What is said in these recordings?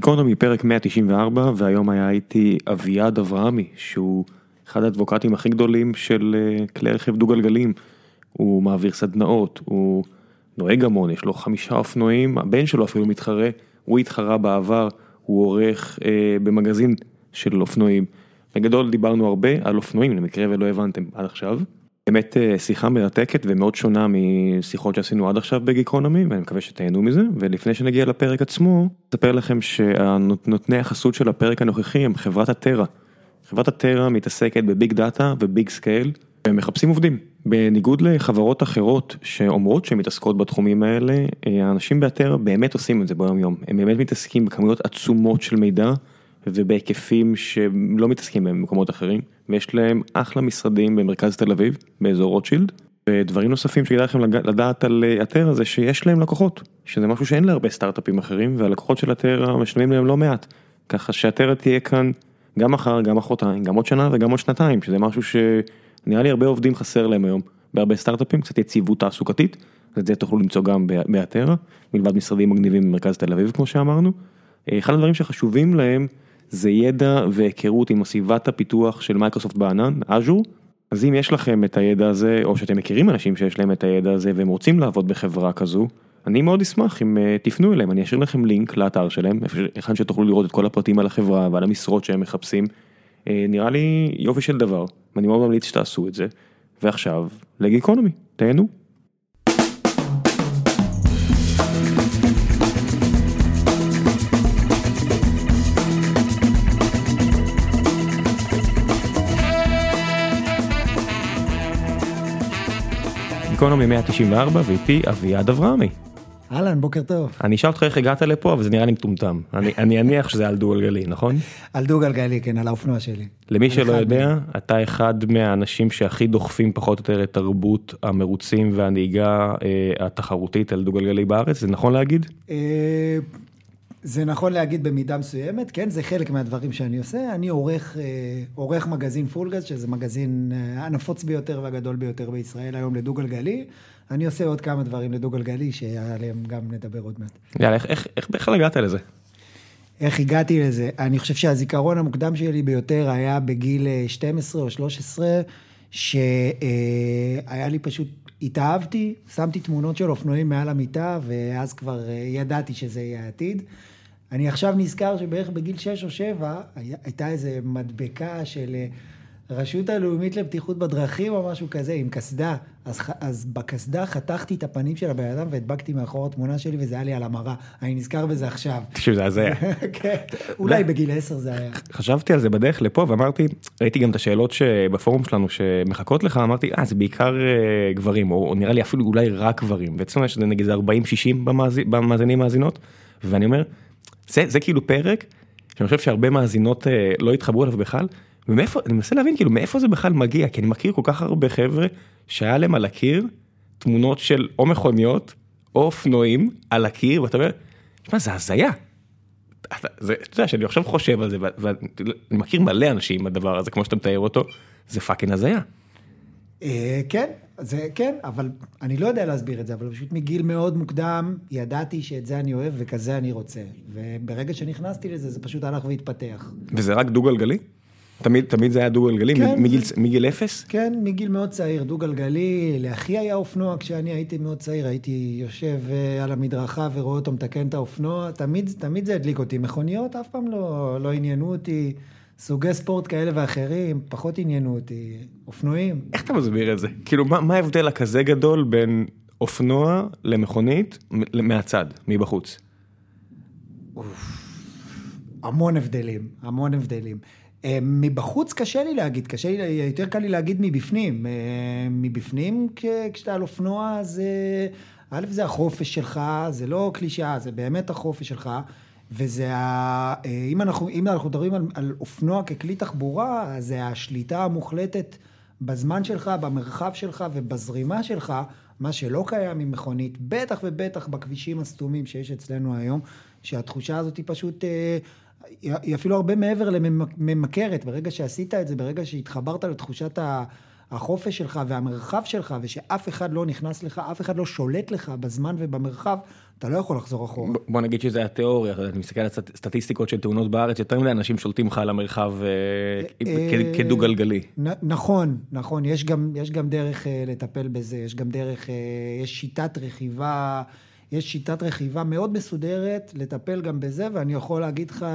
גיקונומי פרק 194 והיום היה איתי אביעד אברהמי שהוא אחד האדבוקטים הכי גדולים של אה, כלי רכב דו גלגלים. הוא מעביר סדנאות, הוא נוהג המון, יש לו חמישה אופנועים, הבן שלו אפילו מתחרה, הוא התחרה בעבר, הוא עורך אה, במגזין של אופנועים. בגדול דיברנו הרבה על אופנועים למקרה ולא הבנתם עד עכשיו. באמת אה, שיחה מרתקת ומאוד שונה משיחות שעשינו עד עכשיו בגיקונומי ואני מקווה שתהנו מזה ולפני שנגיע לפרק עצמו אספר לכם שהנותני החסות של הפרק הנוכחי הם חברת הטרה. חברת אתרה מתעסקת ב big data ו big scale הם מחפשים עובדים בניגוד לחברות אחרות שאומרות שהן מתעסקות בתחומים האלה אה, האנשים באתרה באמת עושים את זה ביום יום הם באמת מתעסקים בכמויות עצומות של מידע. ובהיקפים שלא מתעסקים בהם במקומות אחרים, ויש להם אחלה משרדים במרכז תל אביב, באזור רוטשילד, ודברים נוספים שכדאי לכם לדעת על אתרה זה שיש להם לקוחות, שזה משהו שאין להרבה סטארט-אפים אחרים, והלקוחות של אתרה משלמים להם לא מעט, ככה שאתרה תהיה כאן גם מחר, גם מחרתיים, גם עוד שנה וגם עוד שנתיים, שזה משהו שנראה לי הרבה עובדים חסר להם היום, בהרבה סטארט-אפים, קצת יציבות תעסוקתית, את זה תוכלו למצוא גם באתרה, מלבד משרדים מגניבים במרכז תל אביב כמו שאמרנו. אחד הדברים שחשובים להם זה ידע והיכרות עם סביבת הפיתוח של מייקרוסופט בענן, אג'ור. אז אם יש לכם את הידע הזה, או שאתם מכירים אנשים שיש להם את הידע הזה והם רוצים לעבוד בחברה כזו, אני מאוד אשמח אם uh, תפנו אליהם, אני אשאיר לכם לינק לאתר שלהם, היכן שתוכלו לראות את כל הפרטים על החברה ועל המשרות שהם מחפשים. Uh, נראה לי יופי של דבר, ואני מאוד ממליץ שתעשו את זה. ועכשיו, לגיקונומי, תהנו. גיקונומי 194 ואיתי אביעד אברהמי. אהלן, בוקר טוב. אני אשאל אותך איך הגעת לפה, אבל זה נראה לי מטומטם. אני, אני אניח שזה על דו גלגלי, נכון? על דו גלגלי, כן, על האופנוע שלי. למי שלא יודע, מ... אתה אחד מהאנשים שהכי דוחפים פחות או יותר את תרבות המרוצים והנהיגה אה, התחרותית על דו גלגלי בארץ, זה נכון להגיד? אה... זה נכון להגיד במידה מסוימת, כן, זה חלק מהדברים שאני עושה. אני עורך, אה, עורך מגזין פולגז, שזה מגזין אה, הנפוץ ביותר והגדול ביותר בישראל היום לדו גלגלי. אני עושה עוד כמה דברים לדו גלגלי, שעליהם גם נדבר עוד מעט. יאללה, איך, איך, איך בכלל הגעת לזה? איך הגעתי לזה? אני חושב שהזיכרון המוקדם שלי ביותר היה בגיל 12 אה, או 13, שהיה לי פשוט התאהבתי, שמתי תמונות של אופנועים מעל המיטה, ואז כבר ידעתי שזה יהיה העתיד. אני עכשיו נזכר שבערך בגיל 6 או 7 הייתה איזה מדבקה של אה, רשות הלאומית לבטיחות בדרכים או משהו כזה, עם קסדה. אז, אז בקסדה חתכתי את הפנים של הבן אדם והדבקתי מאחור התמונה שלי וזה היה לי על המראה. אני נזכר בזה עכשיו. תקשיב, זה הזיה. כן, אולי בגיל 10 זה היה. חשבתי על זה בדרך לפה ואמרתי, ראיתי גם את השאלות שבפורום שלנו שמחכות לך, אמרתי, אה, זה בעיקר אה, גברים, או, או נראה לי אפילו אולי רק גברים. ואצלנו יש נגיד 40-60 במאזינים מאזינות, ואני אומר, זה, זה כאילו פרק שאני חושב שהרבה מאזינות אה, לא התחברו אליו בכלל, ומאיפה, אני מנסה להבין כאילו מאיפה זה בכלל מגיע, כי אני מכיר כל כך הרבה חבר'ה שהיה להם על הקיר תמונות של או מכוניות או אופנועים על הקיר, ואתה אומר, תשמע זה הזיה. אתה יודע שאני עכשיו חושב על זה ואני מכיר מלא אנשים בדבר הזה כמו שאתה מתאר אותו, זה פאקינג הזיה. אה, כן, זה כן, אבל אני לא יודע להסביר את זה, אבל פשוט מגיל מאוד מוקדם ידעתי שאת זה אני אוהב וכזה אני רוצה. וברגע שנכנסתי לזה, זה פשוט הלך והתפתח. וזה רק דו-גלגלי? תמיד, תמיד זה היה דו-גלגלי? כן, מגיל, מגיל אפס? כן, מגיל מאוד צעיר, דו-גלגלי. לאחי היה אופנוע כשאני הייתי מאוד צעיר, הייתי יושב אה, על המדרכה ורואה אותו מתקן את האופנוע. תמיד, תמיד זה הדליק אותי. מכוניות אף פעם לא, לא עניינו אותי. סוגי ספורט כאלה ואחרים, פחות עניינו אותי, אופנועים. איך אתה מסביר את זה? כאילו, מה, מה ההבדל הכזה גדול בין אופנוע למכונית מהצד, מבחוץ? המון הבדלים, המון הבדלים. אה, מבחוץ קשה לי להגיד, קשה לי, יותר קל לי להגיד מבפנים. אה, מבפנים, כשאתה על אופנוע, זה, א', זה החופש שלך, זה לא קלישאה, זה באמת החופש שלך. וזה ה... אה, אם אנחנו, אם אנחנו מדברים על, על אופנוע ככלי תחבורה, אז זה השליטה המוחלטת בזמן שלך, במרחב שלך ובזרימה שלך, מה שלא קיים עם מכונית, בטח ובטח בכבישים הסתומים שיש אצלנו היום, שהתחושה הזאת היא פשוט, אה, היא אפילו הרבה מעבר לממכרת. ברגע שעשית את זה, ברגע שהתחברת לתחושת החופש שלך והמרחב שלך, ושאף אחד לא נכנס לך, אף אחד לא שולט לך בזמן ובמרחב, אתה לא יכול לחזור אחורה. בוא נגיד שזה התיאוריה, אתה מסתכל על סטטיסטיקות של תאונות בארץ, יותר מדי אנשים שולטים לך על המרחב אה, אה, כדו גלגלי. נכון, נכון, יש גם דרך לטפל בזה, יש גם דרך, יש שיטת רכיבה. יש שיטת רכיבה מאוד מסודרת לטפל גם בזה, ואני יכול להגיד לך,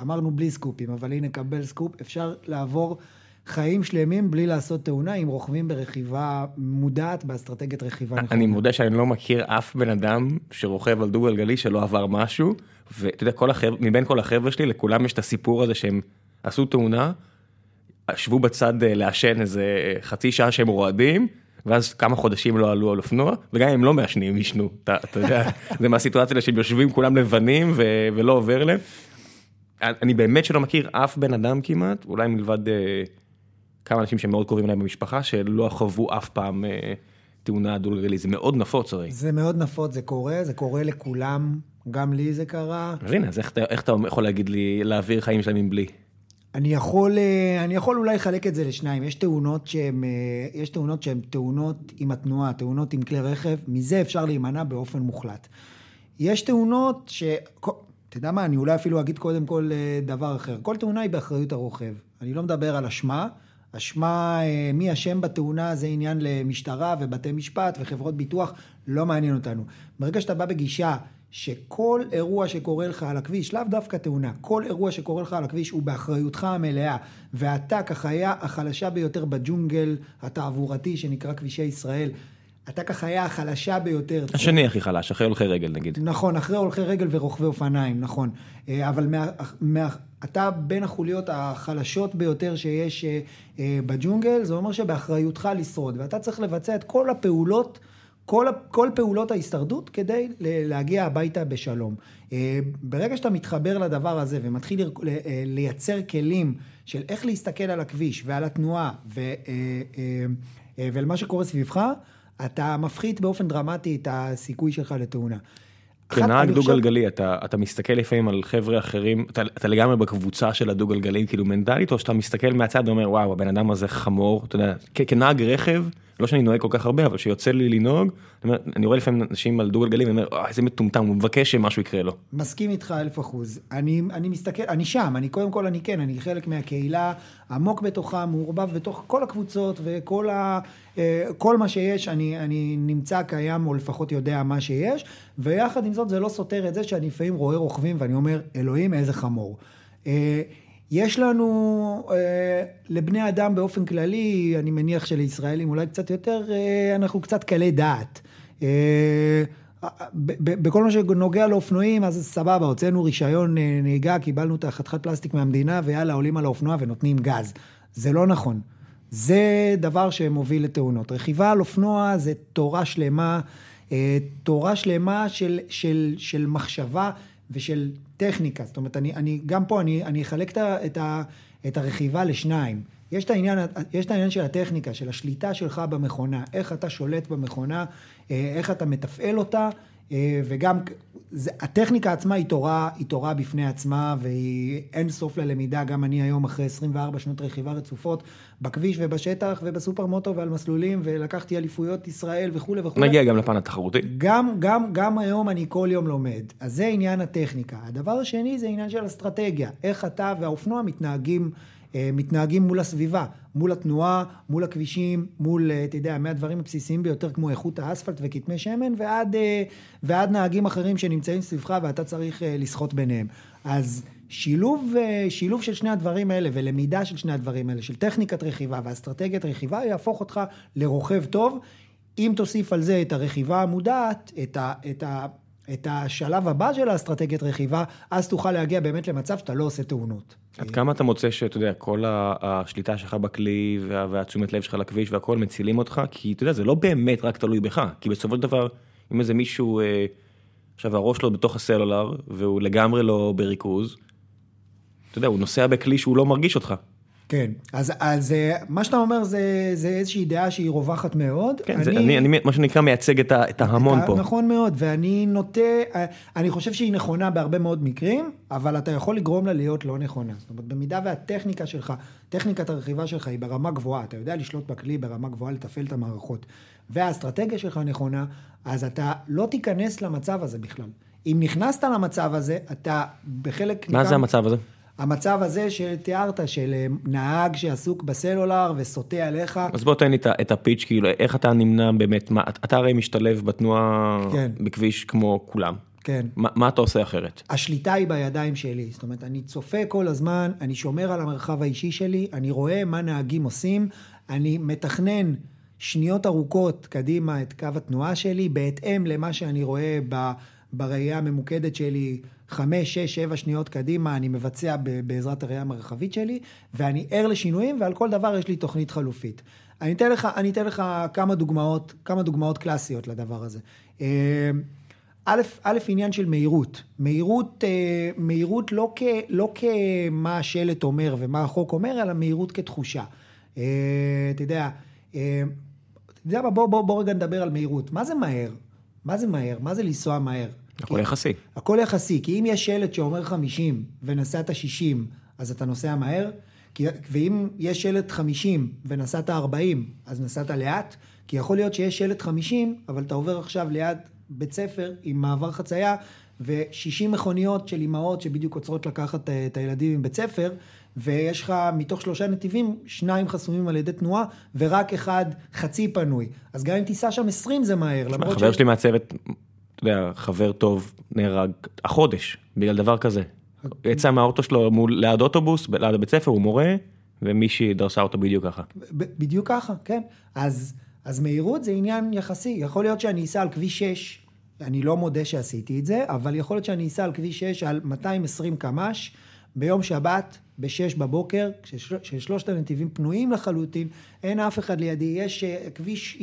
אמרנו בלי סקופים, אבל הנה קבל סקופ, אפשר לעבור חיים שלמים בלי לעשות תאונה, אם רוכבים ברכיבה מודעת, באסטרטגיית רכיבה נכונה. אני מודה שאני לא מכיר אף בן אדם שרוכב על דו גלגלי שלא עבר משהו, ואתה יודע, כל החבר, מבין כל החבר'ה שלי, לכולם יש את הסיפור הזה שהם עשו תאונה, ישבו בצד אה, לעשן איזה חצי שעה שהם רועדים, ואז כמה חודשים לא עלו על אופנוע, וגם אם לא מעשנים, הם ישנו, אתה יודע, זה מהסיטואציה שהם יושבים כולם לבנים ולא עובר להם. אני באמת שלא מכיר אף בן אדם כמעט, אולי מלבד אה, כמה אנשים שמאוד קרובים אליי במשפחה, שלא חוו אף פעם אה, תאונה דו גלגלית, זה מאוד נפוץ הרי. זה מאוד נפוץ, זה קורה, זה קורה לכולם, גם לי זה קרה. אז הנה, אז איך, איך אתה יכול להגיד לי להעביר חיים שלמים בלי? אני יכול, אה, אני יכול אולי לחלק את זה לשניים, יש תאונות שהן, אה, יש תאונות שהן תאונות עם התנועה, תאונות עם כלי רכב, מזה אפשר להימנע באופן מוחלט. יש תאונות ש... אתה יודע מה, אני אולי אפילו אגיד קודם כל דבר אחר. כל תאונה היא באחריות הרוכב. אני לא מדבר על אשמה. אשמה, מי אשם בתאונה זה עניין למשטרה ובתי משפט וחברות ביטוח, לא מעניין אותנו. ברגע שאתה בא בגישה שכל אירוע שקורה לך על הכביש, לאו דווקא תאונה, כל אירוע שקורה לך על הכביש הוא באחריותך המלאה, ואתה כחיה החלשה ביותר בג'ונגל התעבורתי שנקרא כבישי ישראל, אתה כחיה החלשה ביותר. השני הכי חלש, אחרי הולכי רגל נגיד. נכון, אחרי הולכי רגל ורוכבי אופניים, נכון. אה, אבל מה, מה, אתה בין החוליות החלשות ביותר שיש אה, אה, בג'ונגל, זה אומר שבאחריותך לשרוד, ואתה צריך לבצע את כל הפעולות. כל, כל פעולות ההישרדות כדי להגיע הביתה בשלום. אה, ברגע שאתה מתחבר לדבר הזה ומתחיל לייצר כלים של איך להסתכל על הכביש ועל התנועה ו, אה, ולמה שקורה סביבך, אתה מפחית באופן דרמטי את הסיכוי שלך לתאונה. כנהג דו גלגלי אתה אתה מסתכל לפעמים על חבר'ה אחרים אתה אתה לגמרי בקבוצה של הדו גלגלים כאילו מנטלית או שאתה מסתכל מהצד ואומר וואו הבן אדם הזה חמור אתה יודע כנהג רכב לא שאני נוהג כל כך הרבה אבל שיוצא לי לנהוג אני רואה לפעמים אנשים על דו גלגלים ואומר איזה מטומטם הוא מבקש שמשהו יקרה לו. מסכים איתך אלף אחוז אני אני מסתכל אני שם אני קודם כל אני כן אני חלק מהקהילה עמוק בתוכה מעורבב בתוך כל הקבוצות וכל ה, אה, כל מה שיש אני אני נמצא קיים או לפחות יודע מה שיש ויחד עם זאת זה לא סותר את זה שאני לפעמים רואה רוכבים ואני אומר אלוהים איזה חמור. אה, יש לנו, אה, לבני אדם באופן כללי, אני מניח שלישראלים אולי קצת יותר, אה, אנחנו קצת קלי דעת. אה, בכל מה שנוגע לאופנועים, אז סבבה, הוצאנו רישיון אה, נהיגה, קיבלנו את החתיכת פלסטיק מהמדינה, ויאללה, עולים על האופנוע ונותנים גז. זה לא נכון. זה דבר שמוביל לתאונות. רכיבה על אופנוע זה תורה שלמה, אה, תורה שלמה של, של, של מחשבה ושל טכניקה, זאת אומרת, אני, אני גם פה, אני, אני אחלק את, את, את הרכיבה לשניים. יש את, העניין, יש את העניין של הטכניקה, של השליטה שלך במכונה, איך אתה שולט במכונה, אה, איך אתה מתפעל אותה, אה, וגם זה, הטכניקה עצמה היא תורה, היא תורה בפני עצמה, והיא אין סוף ללמידה, גם אני היום אחרי 24 שנות רכיבה רצופות, בכביש ובשטח ובסופר מוטו ועל מסלולים, ולקחתי אליפויות ישראל וכולי וכולי. נגיע גם לפן התחרותי. גם, גם, גם היום אני כל יום לומד, אז זה עניין הטכניקה. הדבר השני זה עניין של אסטרטגיה, איך אתה והאופנוע מתנהגים. אה, מתנהגים מול הסביבה, מול התנועה, מול הכבישים, מול, אה, אתה יודע, מהדברים הבסיסיים ביותר כמו איכות האספלט וכתמי שמן, ועד, אה, ועד נהגים אחרים שנמצאים סביבך ואתה צריך לסחוט ביניהם. אז שילוב, שילוב של שני הדברים האלה ולמידה של שני הדברים האלה, של טכניקת רכיבה ואסטרטגיית רכיבה, יהפוך אותך לרוכב טוב. אם תוסיף על זה את הרכיבה המודעת, את, ה, את, ה, את השלב הבא של האסטרטגיית רכיבה, אז תוכל להגיע באמת למצב שאתה לא עושה תאונות. עד כמה אתה מוצא שאתה יודע, כל השליטה שלך בכלי והתשומת לב שלך לכביש והכל מצילים אותך? כי אתה יודע, זה לא באמת רק תלוי בך, כי בסופו של דבר, אם איזה מישהו, אה, עכשיו הראש שלו בתוך הסלולר, והוא לגמרי לא בריכוז, אתה יודע, הוא נוסע בכלי שהוא לא מרגיש אותך. כן, אז, אז אה, מה שאתה אומר זה, זה איזושהי דעה שהיא רווחת מאוד. כן, אני, זה, אני, אני מה שנקרא מייצג את, ה, את ההמון אתה, פה. נכון מאוד, ואני נוטה, אה, אני חושב שהיא נכונה בהרבה מאוד מקרים, אבל אתה יכול לגרום לה להיות לא נכונה. זאת אומרת, במידה והטכניקה שלך, טכניקת הרכיבה שלך היא ברמה גבוהה, אתה יודע לשלוט בכלי ברמה גבוהה, לתפעל את המערכות, והאסטרטגיה שלך נכונה, אז אתה לא תיכנס למצב הזה בכלל. אם נכנסת למצב הזה, אתה בחלק... מה זה המצב הזה? המצב הזה שתיארת, של אה, נהג שעסוק בסלולר וסוטה עליך. אז בוא תן לי את הפיץ', כאילו, איך אתה נמנע באמת, מה, אתה הרי משתלב בתנועה כן. בכביש כמו כולם. כן. מה, מה אתה עושה אחרת? השליטה היא בידיים שלי, זאת אומרת, אני צופה כל הזמן, אני שומר על המרחב האישי שלי, אני רואה מה נהגים עושים, אני מתכנן שניות ארוכות קדימה את קו התנועה שלי, בהתאם למה שאני רואה ב... בראייה הממוקדת שלי, חמש, שש, שבע שניות קדימה, אני מבצע בעזרת הראייה המרחבית שלי, ואני ער לשינויים, ועל כל דבר יש לי תוכנית חלופית. אני אתן לך, אני אתן לך כמה דוגמאות, כמה דוגמאות קלאסיות לדבר הזה. אה, א', א', עניין של מהירות. מהירות, אה, מהירות לא, כ, לא כמה השלט אומר ומה החוק אומר, אלא מהירות כתחושה. אה, אתה יודע, אתה יודע מה, בוא, בוא, בוא רגע נדבר על מהירות. מה זה מהר? מה זה מהר? מה זה לנסוע מהר? הכל יחסי. הכל יחסי, כי אם יש שלט שאומר 50 ונסעת 60, אז אתה נוסע מהר, כי, ואם יש שלט 50 ונסעת 40, אז נסעת לאט, כי יכול להיות שיש שלט 50, אבל אתה עובר עכשיו ליד בית ספר עם מעבר חצייה, ו-60 מכוניות של אימהות שבדיוק עוצרות לקחת אה, את הילדים מבית ספר, ויש לך מתוך שלושה נתיבים, שניים חסומים על ידי תנועה, ורק אחד חצי פנוי. אז גם אם תיסע שם 20 זה מהר. חבר ש... שלי מהצוות אתה יודע, חבר טוב נהרג החודש בגלל דבר כזה. יצא מהאוטו שלו מול ליד אוטובוס, ליד הבית ספר, הוא מורה, ומישהי דרסה אותו בדיוק ככה. בדיוק ככה, כן. אז, אז מהירות זה עניין יחסי. יכול להיות שאני אסע על כביש 6, אני לא מודה שעשיתי את זה, אבל יכול להיות שאני אסע על כביש 6 על 220 קמ"ש ביום שבת, ב-6 בבוקר, כששלושת הנתיבים פנויים לחלוטין, אין אף אחד לידי, יש אה, כביש,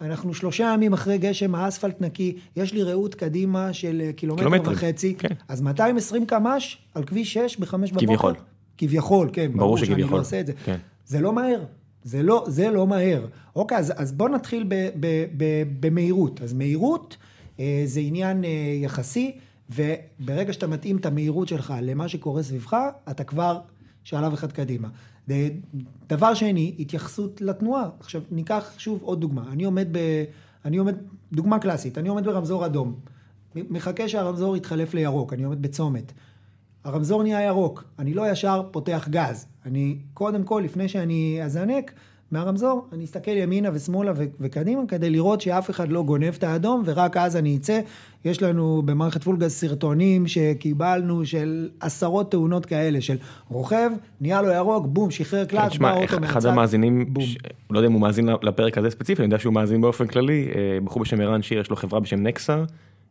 אנחנו שלושה ימים אחרי גשם, האספלט נקי, יש לי ראות קדימה של אה, קילומטר קילומטרים. וחצי, כן. אז 220 קמ"ש על כביש 6 ב-5 בבוקר. כביכול. כביכול, כן, ברור, ברור שאני לא עושה את זה. כן. זה לא מהר, זה לא, זה לא מהר. אוקיי, אז, אז בואו נתחיל ב, ב, ב, במהירות. אז מהירות אה, זה עניין אה, יחסי. וברגע שאתה מתאים את המהירות שלך למה שקורה סביבך, אתה כבר שלב אחד קדימה. דבר שני, התייחסות לתנועה. עכשיו, ניקח שוב עוד דוגמה. אני עומד ב... אני עומד, דוגמה קלאסית, אני עומד ברמזור אדום. מחכה שהרמזור יתחלף לירוק, אני עומד בצומת. הרמזור נהיה ירוק, אני לא ישר פותח גז. אני, קודם כל, לפני שאני אזנק, מהרמזור, אני אסתכל ימינה ושמאלה וקדימה כדי לראות שאף אחד לא גונב את האדום ורק אז אני אצא. יש לנו במערכת פולגז סרטונים שקיבלנו של עשרות תאונות כאלה של רוכב, נהיה לו ירוק, בום, שחרר קלאץ', בא אוטו מהצד. אחד המאזינים, ש... לא יודע אם הוא מאזין לפרק הזה ספציפי, אני יודע שהוא מאזין באופן כללי, אה, בחור בשם ערן שיר, יש לו חברה בשם נקסה,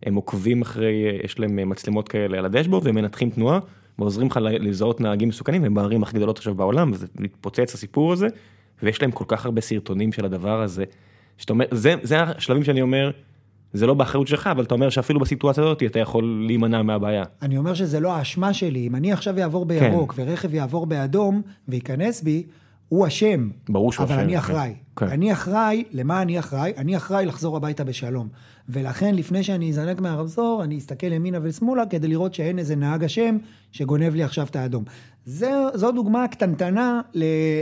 הם עוקבים אחרי, אה, יש להם אה, מצלמות כאלה על הדשבורד והם מנתחים תנועה ועוזרים לך לזהות נהגים מסוכנים, הם בערים הכי גדולות עכשיו בעולם, וזה מתפוצץ הסיפור הזה. ויש להם כל כך הרבה סרטונים של הדבר הזה, שאתה אומר, זה, זה השלבים שאני אומר, זה לא באחריות שלך, אבל אתה אומר שאפילו בסיטואציה הזאת אתה יכול להימנע מהבעיה. אני אומר שזה לא האשמה שלי, אם אני עכשיו אעבור בירוק כן. ורכב יעבור באדום וייכנס בי, הוא אשם. ברור שהוא אשם. אבל אני כן. אחראי. כן. אני אחראי, למה אני אחראי? אני אחראי לחזור הביתה בשלום. ולכן לפני שאני אזנק מהרמזור, אני אסתכל ימינה ושמאלה כדי לראות שאין איזה נהג אשם שגונב לי עכשיו את האדום. זה, זו דוגמה קטנטנה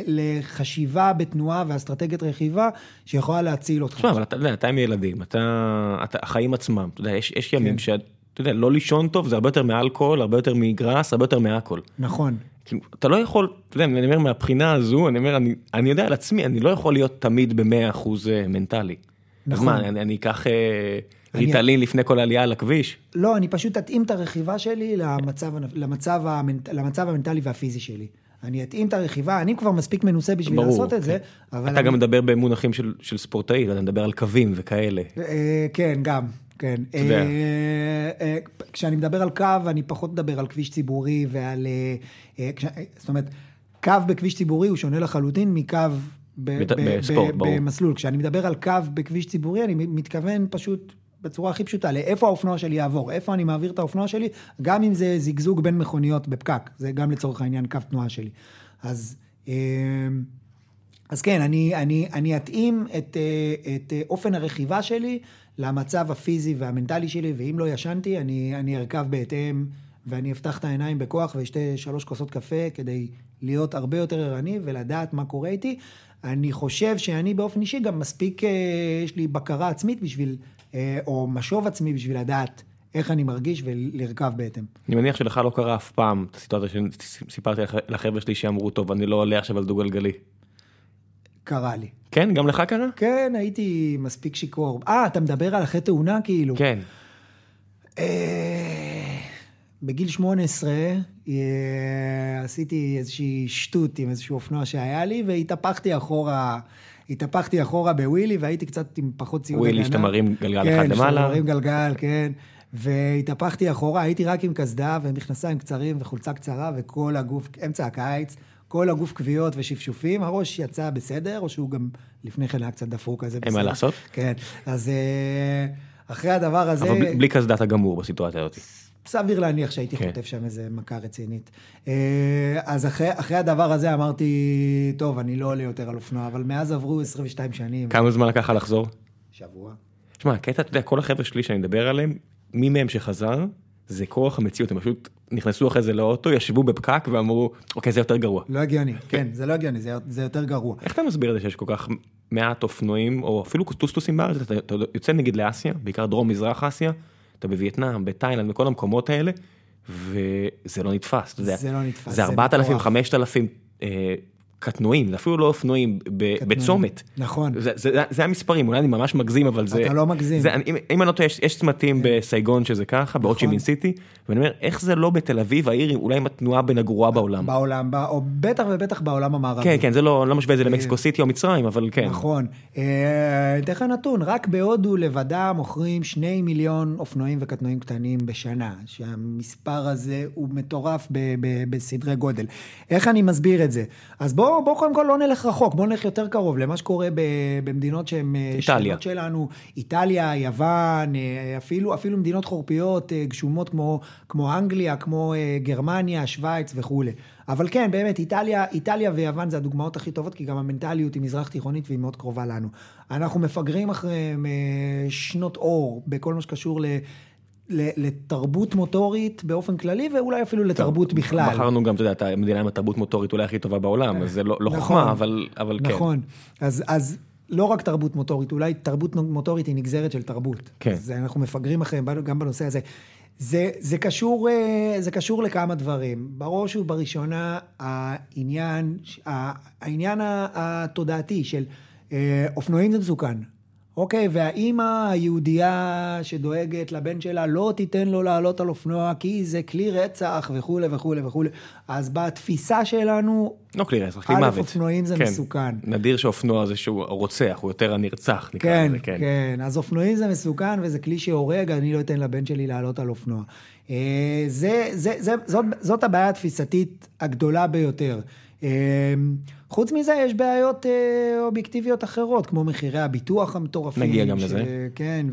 לחשיבה בתנועה ואסטרטגיית רכיבה שיכולה להציל אותך. תשמע, אבל אתה יודע, אתה עם ילדים, אתה, אתה, החיים עצמם, אתה יודע, יש, יש ימים כן. שאתה יודע, לא לישון טוב זה הרבה יותר מאלכוהול, הרבה יותר מגראס, הרבה יותר מהכל. נכון. כאילו, אתה לא יכול, אתה יודע, אני אומר מהבחינה הזו, אני אומר, אני, אני יודע על עצמי, אני לא יכול להיות תמיד במאה אחוז אה, מנטלי. נכון. מה, אני, אני אקח... אה, ריטלין לפני כל עלייה על הכביש? לא, אני פשוט אתאים את הרכיבה שלי למצב, למצב, המנט, למצב המנטלי והפיזי שלי. אני אתאים את הרכיבה, אני כבר מספיק מנוסה בשביל ברור, לעשות את זה, כן. אבל... אתה אני... גם מדבר במונחים של, של ספורטאי, אתה מדבר על קווים וכאלה. אה, כן, גם, כן. אה, אה, כשאני מדבר על קו, אני פחות מדבר על כביש ציבורי ועל... כש... זאת אומרת, קו בכביש ציבורי הוא שונה לחלוטין מקו בספורט, ברור. במסלול. כשאני מדבר על קו בכביש ציבורי, אני מתכוון פשוט בצורה הכי פשוטה, לאיפה האופנוע שלי יעבור, איפה אני מעביר את האופנוע שלי, גם אם זה זיגזוג בין מכוניות בפקק, זה גם לצורך העניין קו תנועה שלי. אז אז כן, אני, אני, אני אתאים את, את אופן הרכיבה שלי למצב הפיזי והמנטלי שלי, ואם לא ישנתי, אני, אני ארכב בהתאם, ואני אפתח את העיניים בכוח ואשתה שלוש כוסות קפה כדי להיות הרבה יותר ערני ולדעת מה קורה איתי. אני חושב שאני באופן אישי גם מספיק, אה, יש לי בקרה עצמית בשביל, אה, או משוב עצמי בשביל לדעת איך אני מרגיש ולרכב בהתאם. אני מניח שלך לא קרה אף פעם את הסיטואציה שסיפרתי לחבר'ה שלי שאמרו, טוב, אני לא עולה עכשיו על דו גלגלי. קרה לי. כן? גם לך קרה? כן, הייתי מספיק שיכור. אה, אתה מדבר על אחרי תאונה כאילו? כן. אה, בגיל 18 אה, עשיתי איזושהי שטות עם איזשהו אופנוע שהיה לי, והתהפכתי אחורה, התהפכתי אחורה בווילי, והייתי קצת עם פחות ציוד הגנה. ווילי שאתה מרים גלגל כן, אחד למעלה. כן, שאתה מרים גלגל, כן. והתהפכתי אחורה, הייתי רק עם קסדה ומכנסיים קצרים וחולצה קצרה, וכל הגוף, אמצע הקיץ, כל הגוף כוויות ושפשופים, הראש יצא בסדר, או שהוא גם לפני כן היה קצת דפוק כזה. אין מה לעשות? כן, אז אה, אחרי הדבר הזה... אבל בלי קסדה אתה גמור בסיטואציה הזאת. סביר להניח שהייתי כן. חוטף שם איזה מכה רצינית. אה, אז אחרי, אחרי הדבר הזה אמרתי, טוב, אני לא עולה יותר על אופנוע, אבל מאז עברו 22 שנים. כמה זמן לקח לחזור? שבוע. תשמע, הקטע, אתה יודע, כל החבר'ה שלי שאני מדבר עליהם, מי מהם שחזר, זה כורח המציאות, הם פשוט נכנסו אחרי זה לאוטו, ישבו בפקק ואמרו, אוקיי, זה יותר גרוע. לא הגיוני, כן, זה לא הגיוני, זה, זה יותר גרוע. איך אתה מסביר את זה שיש כל כך מעט אופנועים, או אפילו טוסטוסים בארץ, אתה, אתה יוצא נגיד לאסיה, בעיקר דרום-מזרח אסיה, אתה בווייטנאם, בתאילנד, בכל המקומות האלה, וזה לא נתפס. זה לא נתפס. זה 4,000, 5,000 קטנועים, זה אפילו לא אופנועים, בצומת. נכון. זה, זה, זה, המספרים, אולי אני ממש מגזים, אבל זה... אתה לא מגזים. זה, אם, אם אני לא טועה, יש, יש צמתים כן. בסייגון שזה ככה, נכון. בעוד סיטי, ואני אומר, איך זה לא בתל אביב, העיר אולי עם התנועה בין הגרועה בעולם. בעולם, או בטח ובטח בעולם המערבי. כן, כן, זה לא, לא משווה את זה למקסיקו סיטי או מצרים, אבל כן. נכון. אה, אתן לך נתון, רק בהודו לבדה מוכרים שני מיליון אופנועים וקטנועים קטנים בשנה, שהמספר הזה הוא מטורף בסדרי גודל. איך אני מסביר את זה? אז בוא בוא, בוא קודם כל לא נלך רחוק, בוא נלך יותר קרוב למה שקורה במדינות שהן אה, שכנות שלנו, איטליה, יוון, אה, אפילו, אפילו מדינות חורפיות אה, גשומות כמו, כמו אנגליה, כמו גרמניה, שווייץ וכולי. אבל כן, באמת, איטליה, איטליה ויוון זה הדוגמאות הכי טובות, כי גם המנטליות היא מזרח תיכונית והיא מאוד קרובה לנו. אנחנו מפגרים אחריהם שנות אור בכל מה שקשור ל... לתרבות מוטורית באופן כללי, ואולי אפילו לתרבות בכלל. בחרנו גם, אתה יודע, את המדינה עם התרבות מוטורית אולי הכי טובה בעולם, אז זה לא, לא נכון, חוכמה, אבל, כן. נכון, אז, אז לא רק תרבות מוטורית, אולי תרבות מוטורית היא נגזרת של תרבות. כן. אז אנחנו מפגרים אחריהם גם בנושא הזה. זה, זה, קשור, אה, זה קשור לכמה דברים. בראש ובראשונה, העניין, העניין התודעתי של אה, אופנועים זה מסוכן. אוקיי, והאימא היהודייה שדואגת לבן שלה לא תיתן לו לעלות על אופנוע כי זה כלי רצח וכולי וכולי וכולי. אז בתפיסה שלנו, לא כלי רצח, כלי מוות. א', אופנועים זה כן. מסוכן. נדיר שאופנוע זה שהוא רוצח, הוא יותר הנרצח, נקרא כן, לזה, כן. כן, אז אופנועים זה מסוכן וזה כלי שהורג, אני לא אתן לבן שלי לעלות על אופנוע. אה, זה, זה, זה, זאת, זאת הבעיה התפיסתית הגדולה ביותר. אה, חוץ מזה, יש בעיות אה, אובייקטיביות אחרות, כמו מחירי הביטוח המטורפים. נגיע גם ש... לזה. כן,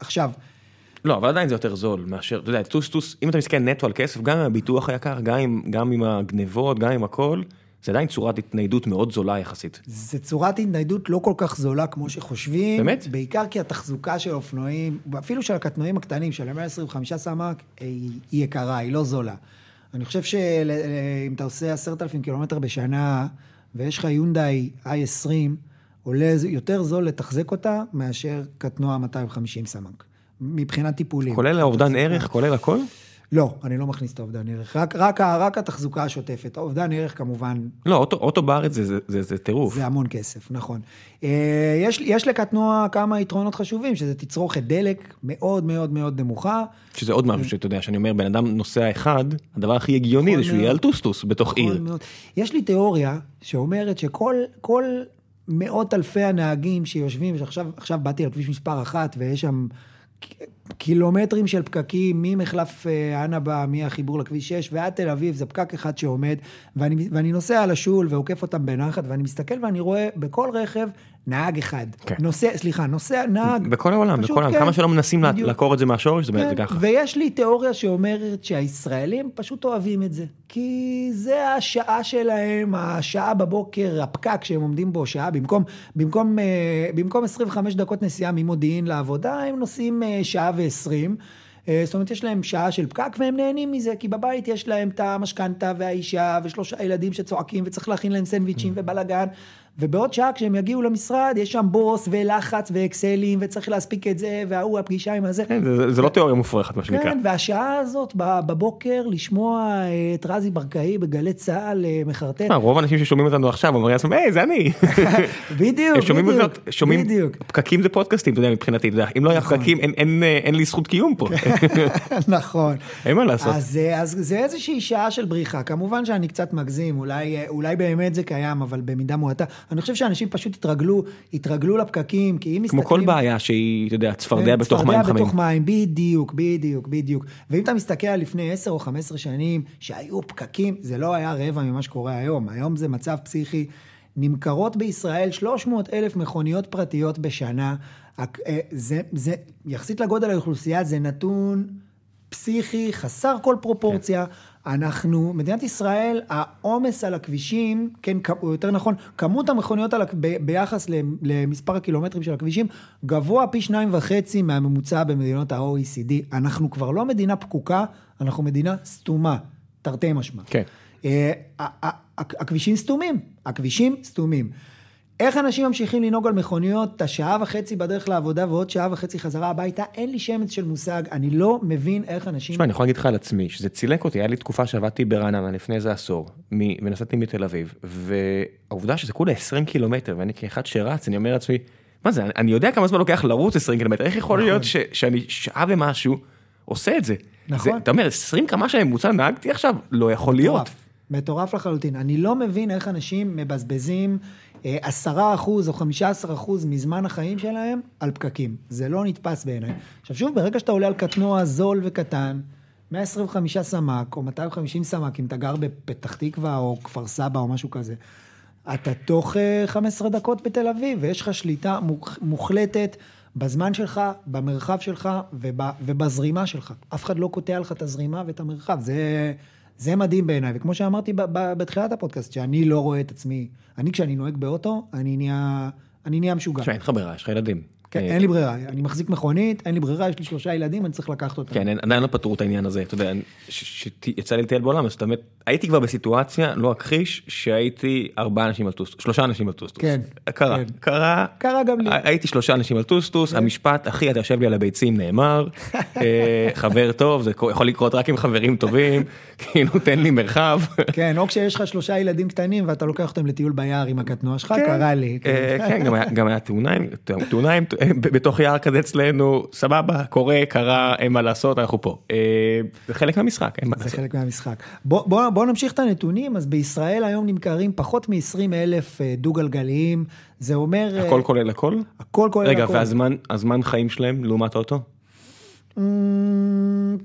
ועכשיו... אה, לא, אבל עדיין זה יותר זול מאשר, אתה יודע, טוס טוס, אם אתה מסתכל נטו על כסף, גם עם הביטוח היקר, גם עם, גם עם הגנבות, גם עם הכל, זה עדיין צורת התניידות מאוד זולה יחסית. זה צורת התניידות לא כל כך זולה כמו שחושבים. באמת? בעיקר כי התחזוקה של אופנועים, אפילו של הקטנועים הקטנים, של 125 סמ"ק, היא יקרה, היא לא זולה. אני חושב שאם אתה עושה עשרת אלפים קילומטר בשנה, ויש לך יונדאי i20, עולה יותר זול לתחזק אותה מאשר קטנוע 250 סמ"ק, מבחינת טיפולים. כולל האובדן ערך, כולל הכל? לא, אני לא מכניס את האובדן ערך, רק, רק, רק התחזוקה השוטפת. האובדן ערך כמובן... לא, אוטו, אוטו בארץ זה, זה, זה, זה טירוף. זה המון כסף, נכון. אה, יש, יש לקטנוע כמה יתרונות חשובים, שזה תצרוכת דלק מאוד מאוד מאוד נמוכה. שזה עוד משהו שאתה יודע, שאני אומר, בן אדם נוסע אחד, הדבר הכי הגיוני זה שהוא יהיה על טוסטוס בתוך עיר. מאוד. יש לי תיאוריה שאומרת שכל מאות אלפי הנהגים שיושבים, שעכשיו באתי על כביש מספר אחת ויש שם... קילומטרים של פקקים ממחלף אה, ענבה, מהחיבור לכביש 6 ועד תל אביב, זה פקק אחד שעומד, ואני, ואני נוסע על השול ועוקף אותם בנחת, ואני מסתכל ואני רואה בכל רכב נהג אחד. כן. נוסע, סליחה, נוסע, נהג. בכל העולם, פשוט בכל העולם, כן, כמה שלא מנסים בדיוק. לעקור את זה מהשורש, כן, זה ככה. ויש לי תיאוריה שאומרת שהישראלים פשוט אוהבים את זה. כי זה השעה שלהם, השעה בבוקר, הפקק שהם עומדים בו, שעה, במקום, במקום, אה, במקום 25 דקות נסיעה ממודיעין לעבודה, הם נוסעים אה, שעה ועשרים. אה, זאת אומרת, יש להם שעה של פקק והם נהנים מזה, כי בבית יש להם את המשכנתה והאישה ושלושה ילדים שצועקים וצריך להכין להם סנדוויצ'ים ובלאגן. ובעוד שעה כשהם יגיעו למשרד, יש שם בוס ולחץ ואקסלים וצריך להספיק את זה, וההוא הפגישה עם הזה. כן, זה- זה- זה לא תיאוריה מופרכת, מה שנקרא. כן, והשעה הזאת בבוקר, לשמוע את רזי ברקאי בגלי צה"ל אה, מחרטט. רוב האנשים ששומעים אותנו עכשיו אומרים לעצמם, היי, זה אני. בדיוק, שומעים בדיוק, אותנו, שומעים, בדיוק. פקקים זה פודקאסטים, אתה יודע, מבחינתי, אתה יודע, אם לא היה נכון. פקקים, אין- אין אה, אין לי זכות קיום פה. נכון. אין מה לעשות. אז, אה, אז זה איזושהי שעה של בריחה. כמובן שאני קצת מגזים, אולי, אולי באמת זה קיים, אבל במידה מועטה. אני חושב שאנשים פשוט התרגלו, התרגלו לפקקים, כי אם מסתכלים... כמו כל בעיה שהיא, אתה יודע, צפרדע כן, בתוך מים חמים. בתוך מים, בדיוק, בדיוק, בדיוק. ואם אתה מסתכל על לפני 10 או 15 שנים, שהיו פקקים, זה לא היה רבע ממה שקורה היום. היום זה מצב פסיכי. נמכרות בישראל 300 אלף מכוניות פרטיות בשנה. אה, זה, זה, יחסית לגודל האוכלוסייה, זה נתון פסיכי, חסר כל פרופורציה. אנחנו, מדינת ישראל, העומס על הכבישים, כן, או יותר נכון, כמות המכוניות על, ב, ביחס למספר הקילומטרים של הכבישים, גבוה פי שניים וחצי מהממוצע במדינות ה-OECD. אנחנו כבר לא מדינה פקוקה, אנחנו מדינה סתומה, תרתי משמע. כן. אה, הכבישים סתומים, הכבישים סתומים. איך אנשים ממשיכים לנהוג על מכוניות את השעה וחצי בדרך לעבודה ועוד שעה וחצי חזרה הביתה? אין לי שמץ של מושג, אני לא מבין איך אנשים... תשמע, אני יכול להגיד לך על עצמי, שזה צילק אותי, היה לי תקופה שעבדתי ברעננה לפני איזה עשור, ונסעתי מתל אביב, והעובדה שזה כולה 20 קילומטר, ואני כאחד שרץ, אני אומר לעצמי, מה זה, אני- יודע כמה זמן לוקח לרוץ 20 קילומטר, איך יכול להיות ש- שאני שעה ומשהו עושה את זה? נכון. זה- אתה אומר, 20 כמה שהממוצע נהגתי עכשיו, לא יכול להיות. מטורף, לחלוטין. אני לא מבין איך אנשים מבזבזים עשרה אחוז או חמישה עשר אחוז מזמן החיים שלהם על פקקים. זה לא נתפס בעיניי. עכשיו שוב, ברגע שאתה עולה על קטנוע זול וקטן, 125 סמ"ק או 250 סמ"ק, אם אתה גר בפתח תקווה או כפר סבא או משהו כזה, אתה תוך אה, 15 דקות בתל אביב, ויש לך שליטה מוח- מוחלטת בזמן שלך, במרחב שלך וב, ובזרימה שלך. אף אחד לא קוטע לך את הזרימה ואת המרחב. זה, זה מדהים בעיניי. וכמו שאמרתי בתחילת הפודקאסט, שאני לא רואה את עצמי, אני כשאני נוהג באוטו, אני נהיה, אני נהיה משוגע. תשמע, אין לך ברירה, יש לך ילדים. כן, אין לי ברירה, אני מחזיק מכונית, אין לי ברירה, יש לי שלושה ילדים, אני צריך לקחת אותם. כן, עדיין לא פתרו את העניין הזה, אתה יודע, שיצא לי לטייל בעולם, אז באמת, הייתי כבר בסיטואציה, לא אכחיש, שהייתי ארבעה אנשים על טוסטוס, שלושה אנשים על טוסטוס. כן, קרה, כן. קרה, קרה גם לי. הייתי שלושה אנשים על טוסטוס, המשפט, אחי, אתה יושב לי על הביצים, נאמר, אה, חבר טוב, זה יכול לקרות רק עם חברים טובים, כאילו, תן לי מרחב. כן, או כשיש לך שלושה ילדים קטנים ואתה לוקח אותם לטיול ביער עם הקטנוע שלך, כן. קרה לי. כן. אה, כן, גם היה- תאונה בתוך יער כזה אצלנו, סבבה, קורה, קרה, אין מה לעשות, אנחנו פה. אה, זה חלק מהמשחק, אין מה זה לעשות. חלק מהמשחק. בוא, בוא, בוא נמשיך את הנתונים, אז בישראל היום נמכרים פחות מ-20 אלף אה, דו-גלגליים, זה אומר... אה, הכל כולל הכל? הכל כולל רגע, הכל. והזמן, הזמן חיים שלהם לעומת האוטו? אמ,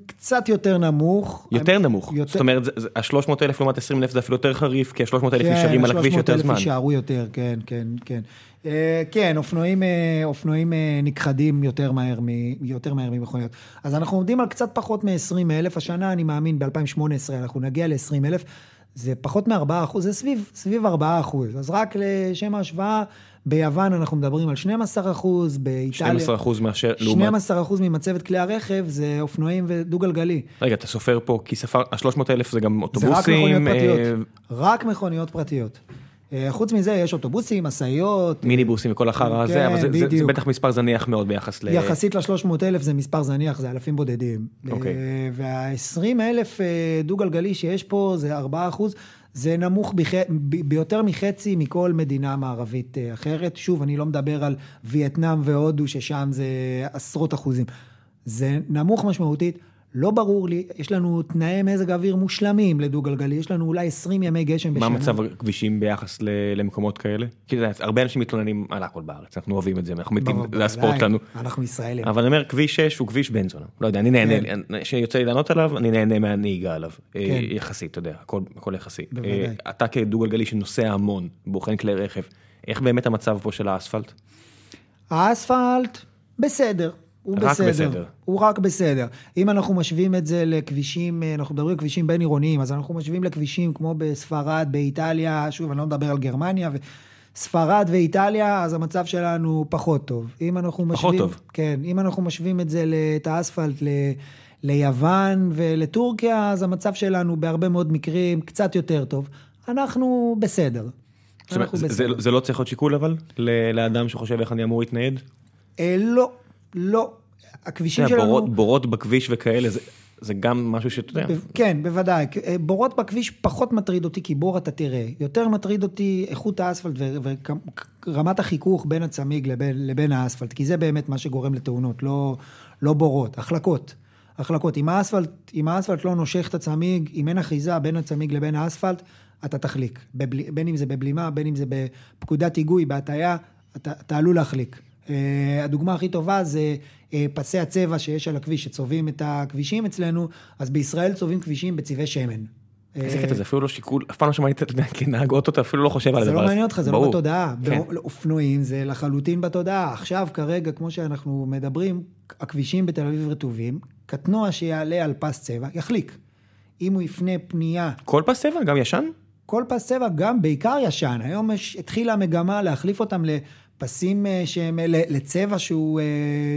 קצת יותר נמוך. יותר נמוך. יותר- זאת אומרת, זה- זה- ה-300 אלף לעומת 20 אלף זה אפילו יותר חריף, כי ה-300 אלף כן, נשארים על הכביש 300,000 יותר זמן. יישארו יותר, כן, כן, כן. אה, כן, אופנועים, אה, אופנועים אה, נכחדים יותר מהר, מ- יותר מהר ממכוניות. אז אנחנו עומדים על קצת פחות מ-20 אלף, השנה אני מאמין ב-2018 אנחנו נגיע ל-20 אלף, זה פחות מ-4 אחוז, זה סביב, סביב 4 אחוז. אז רק לשם ההשוואה, ביוון אנחנו מדברים על 12 אחוז, באיטליה... 12 אחוז מאשר לעומת... 12 אחוז ממצבת כלי הרכב זה אופנועים ודו-גלגלי. רגע, אתה סופר פה, כי ספר, ה-300 אלף זה גם זה אוטובוסים. רק מכוניות פרטיות. רק מכוניות פרטיות. אה, חוץ מזה יש אוטובוסים, משאיות. מיניבוסים וכל החרא הזה, כן, אבל זה- זה- זה. בטח מספר זניח מאוד ביחס ל... יחסית ל-300 אלף זה מספר זניח, זה אלפים בודדים. אוקיי. וה-20 אלף אה, דו-גלגלי שיש פה זה 4 אחוז, זה נמוך בח... ביותר מחצי מכל מדינה מערבית אה, אחרת. שוב, אני לא מדבר על וייטנאם והודו, ששם זה עשרות אחוזים. זה נמוך משמעותית. לא ברור לי, יש לנו תנאי מזג אוויר מושלמים לדו-גלגלי, יש לנו אולי 20 ימי גשם בשנה. מה מצב הכבישים ביחס למקומות כאלה? כי יודע, הרבה אנשים מתלוננים על הכל בארץ, אנחנו אוהבים את זה, אנחנו מתים, זה הספורט. שלנו. אנחנו ישראלים. אבל אני אומר, כביש 6 הוא כביש בן זונה. לא יודע, אני נהנה, כן. כשיוצא לי לענות עליו, אני נהנה מהנהיגה עליו. אה, כן. יחסית, אתה יודע, הכל יחסי. אה, אתה כדו גלגלי שנוסע המון, בוחן כלי רכב, איך באמת המצב פה של האספלט? האספלט, בסדר. הוא רק בסדר. בסדר. הוא רק בסדר. אם אנחנו משווים את זה לכבישים, אה, אנחנו מדברים על כבישים בין עירוניים, אז אנחנו משווים לכבישים כמו בספרד, באיטליה, שוב, אני לא מדבר על גרמניה, ספרד ואיטליה, אז המצב שלנו פחות טוב. אם אנחנו פחות משווים... טוב. כן, אם אנחנו משווים את זה, את האספלט ל... ליוון ולטורקיה, אז המצב שלנו בהרבה מאוד מקרים קצת יותר טוב. אנחנו בסדר. זאת אומרת, אנחנו זה- בסדר. זה- זה לא צריך להיות שיקול אבל? לאדם שחושב איך אני אמור להתנייד? אה, לא, לא. הכבישים שלנו... בורות- בורות בכביש וכאלה, זה- זה גם משהו שאתה יודע. כן, בוודאי. אה, בורות בכביש פחות מטריד אותי, כי בור אתה תראה. יותר מטריד אותי איכות האספלט ורמת החיכוך בין הצמיג לבין, לבין האספלט, כי זה באמת מה שגורם לתאונות, לא, לא בורות, החלקות. החלקות. אם האספלט, אם האספלט לא נושך את הצמיג, אם אין אחיזה בין הצמיג לבין האספלט, אתה תחליק. בבל... בין אם זה בבלימה, בין אם זה בפקודת היגוי, בהטייה, אתה, אתה עלול להחליק. Uh, הדוגמה הכי טובה זה uh, פסי הצבע שיש על הכביש, שצובעים את הכבישים אצלנו, אז בישראל צובעים כבישים בצבעי שמן. איזה אה, קטע, זה אפילו לא שיקול, אף פעם לא שמעתי את זה כנהג אוטו, אתה אפילו לא חושב על זה הדבר לא הזה. מעניין אותך, זה לא. בתודעה. כן. באופנועים זה לחלוטין בתודעה. עכשיו, כרגע, כמו שאנחנו מדברים, הכבישים בתל אביב רטובים, קטנוע שיעלה על פס צבע, יחליק. אם הוא יפנה פנייה, כל פס צבע, גם ישן? כל פס צבע, גם בעיקר ישן, היום יש, התחילה המגמה להחליף אותם לפסים אה, שהם ל- לצבע שהוא אה,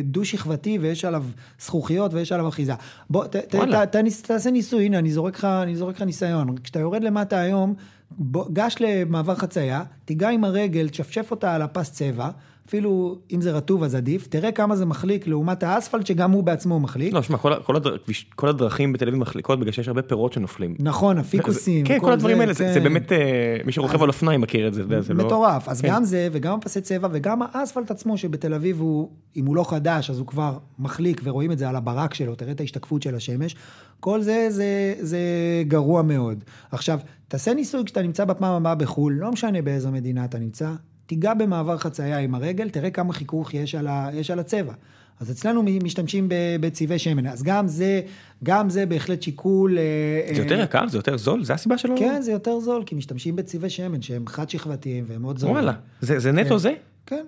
דו-שכבתי ויש עליו זכוכיות ויש עליו אחיזה. בוא, ת, ת, וואלה. ת, ת, תעשה ניסוי, הנה, אני זורק לך, אני זורק לך ניסיון. כשאתה יורד למטה היום, בוא, גש למעבר חצייה, תיגע עם הרגל, תשפשף אותה על הפס צבע, אפילו אם זה רטוב אז עדיף, תראה כמה זה מחליק לעומת האספלט שגם הוא בעצמו מחליק. לא, שמע, כל כל הדר- כל הדרכים בתל אביב מחליקות בגלל שיש הרבה פירות שנופלים. נכון, הפיקוסים. כן, כל הדברים האלה, זה- זה כן. באמת, אה, מי שרוכב על אופניים מכיר את זה, יודע, זה לא... מטורף, אז כן. גם זה וגם הפסי צבע וגם האספלט עצמו שבתל אביב הוא, אם הוא לא חדש אז הוא כבר מחליק ורואים את זה על הברק שלו, תראה את ההשתקפות של השמש, כל זה זה, זה גרוע מאוד. עכשיו, תעשה ניסוי כשאתה נמצא בפעם הבאה בחו"ל, לא משנה באיזו מדינה אתה נמצא, תיגע במעבר חצייה עם הרגל, תראה כמה חיכוך יש על, ה, יש על הצבע. אז אצלנו משתמשים בצבעי שמן, אז גם זה, גם זה בהחלט שיקול... אה, זה יותר אה, יקר, זה יותר זול, זה הסיבה שלו? כן, זה יותר זול, כי משתמשים בצבעי שמן שהם חד-שכבתיים והם מאוד זולים. וואלה, זה זה נטו זה? כן.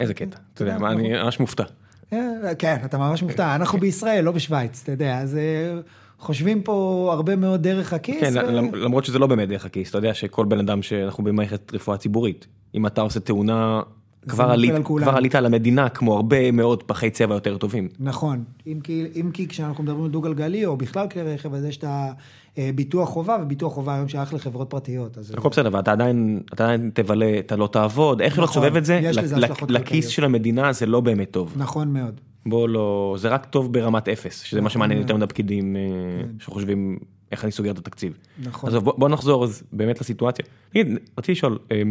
איזה קטע, אתה יודע, כן, מה, אני ממש מופתע. אה, כן, אתה ממש מופתע. אנחנו בישראל, לא בשוויץ, אתה יודע, אז אה, חושבים פה הרבה מאוד דרך הכיס. כן, ו- למ- למרות שזה לא באמת דרך הכיס, אתה יודע שכל בן אדם שאנחנו במערכת רפואה ציבורית, אם אתה עושה תאונה, כבר עלית- על. כבר עלית על המדינה כמו הרבה מאוד פחי צבע יותר טובים. נכון, אם כי, אם כי כשאנחנו מדברים על דו-גלגלי, או בכלל כלי רכב, אז יש את הביטוח חובה, וביטוח חובה היום שייך לחברות פרטיות. אז הכל בסדר, ואתה עדיין, אתה עדיין תבלה, אתה לא תעבוד, איך שלא נכון, תסובב את זה, לכיס. של המדינה זה לא באמת טוב. נכון מאוד. בוא לא, זה רק טוב ברמת אפס, שזה מה נכון שמעניין. יותר מדי פקידים אה, שחושבים איך אני סוגר את התקציב. נכון. אז בוא, בוא נחזור אז באמת לסיטואציה. תגיד, רציתי לשאול, אה,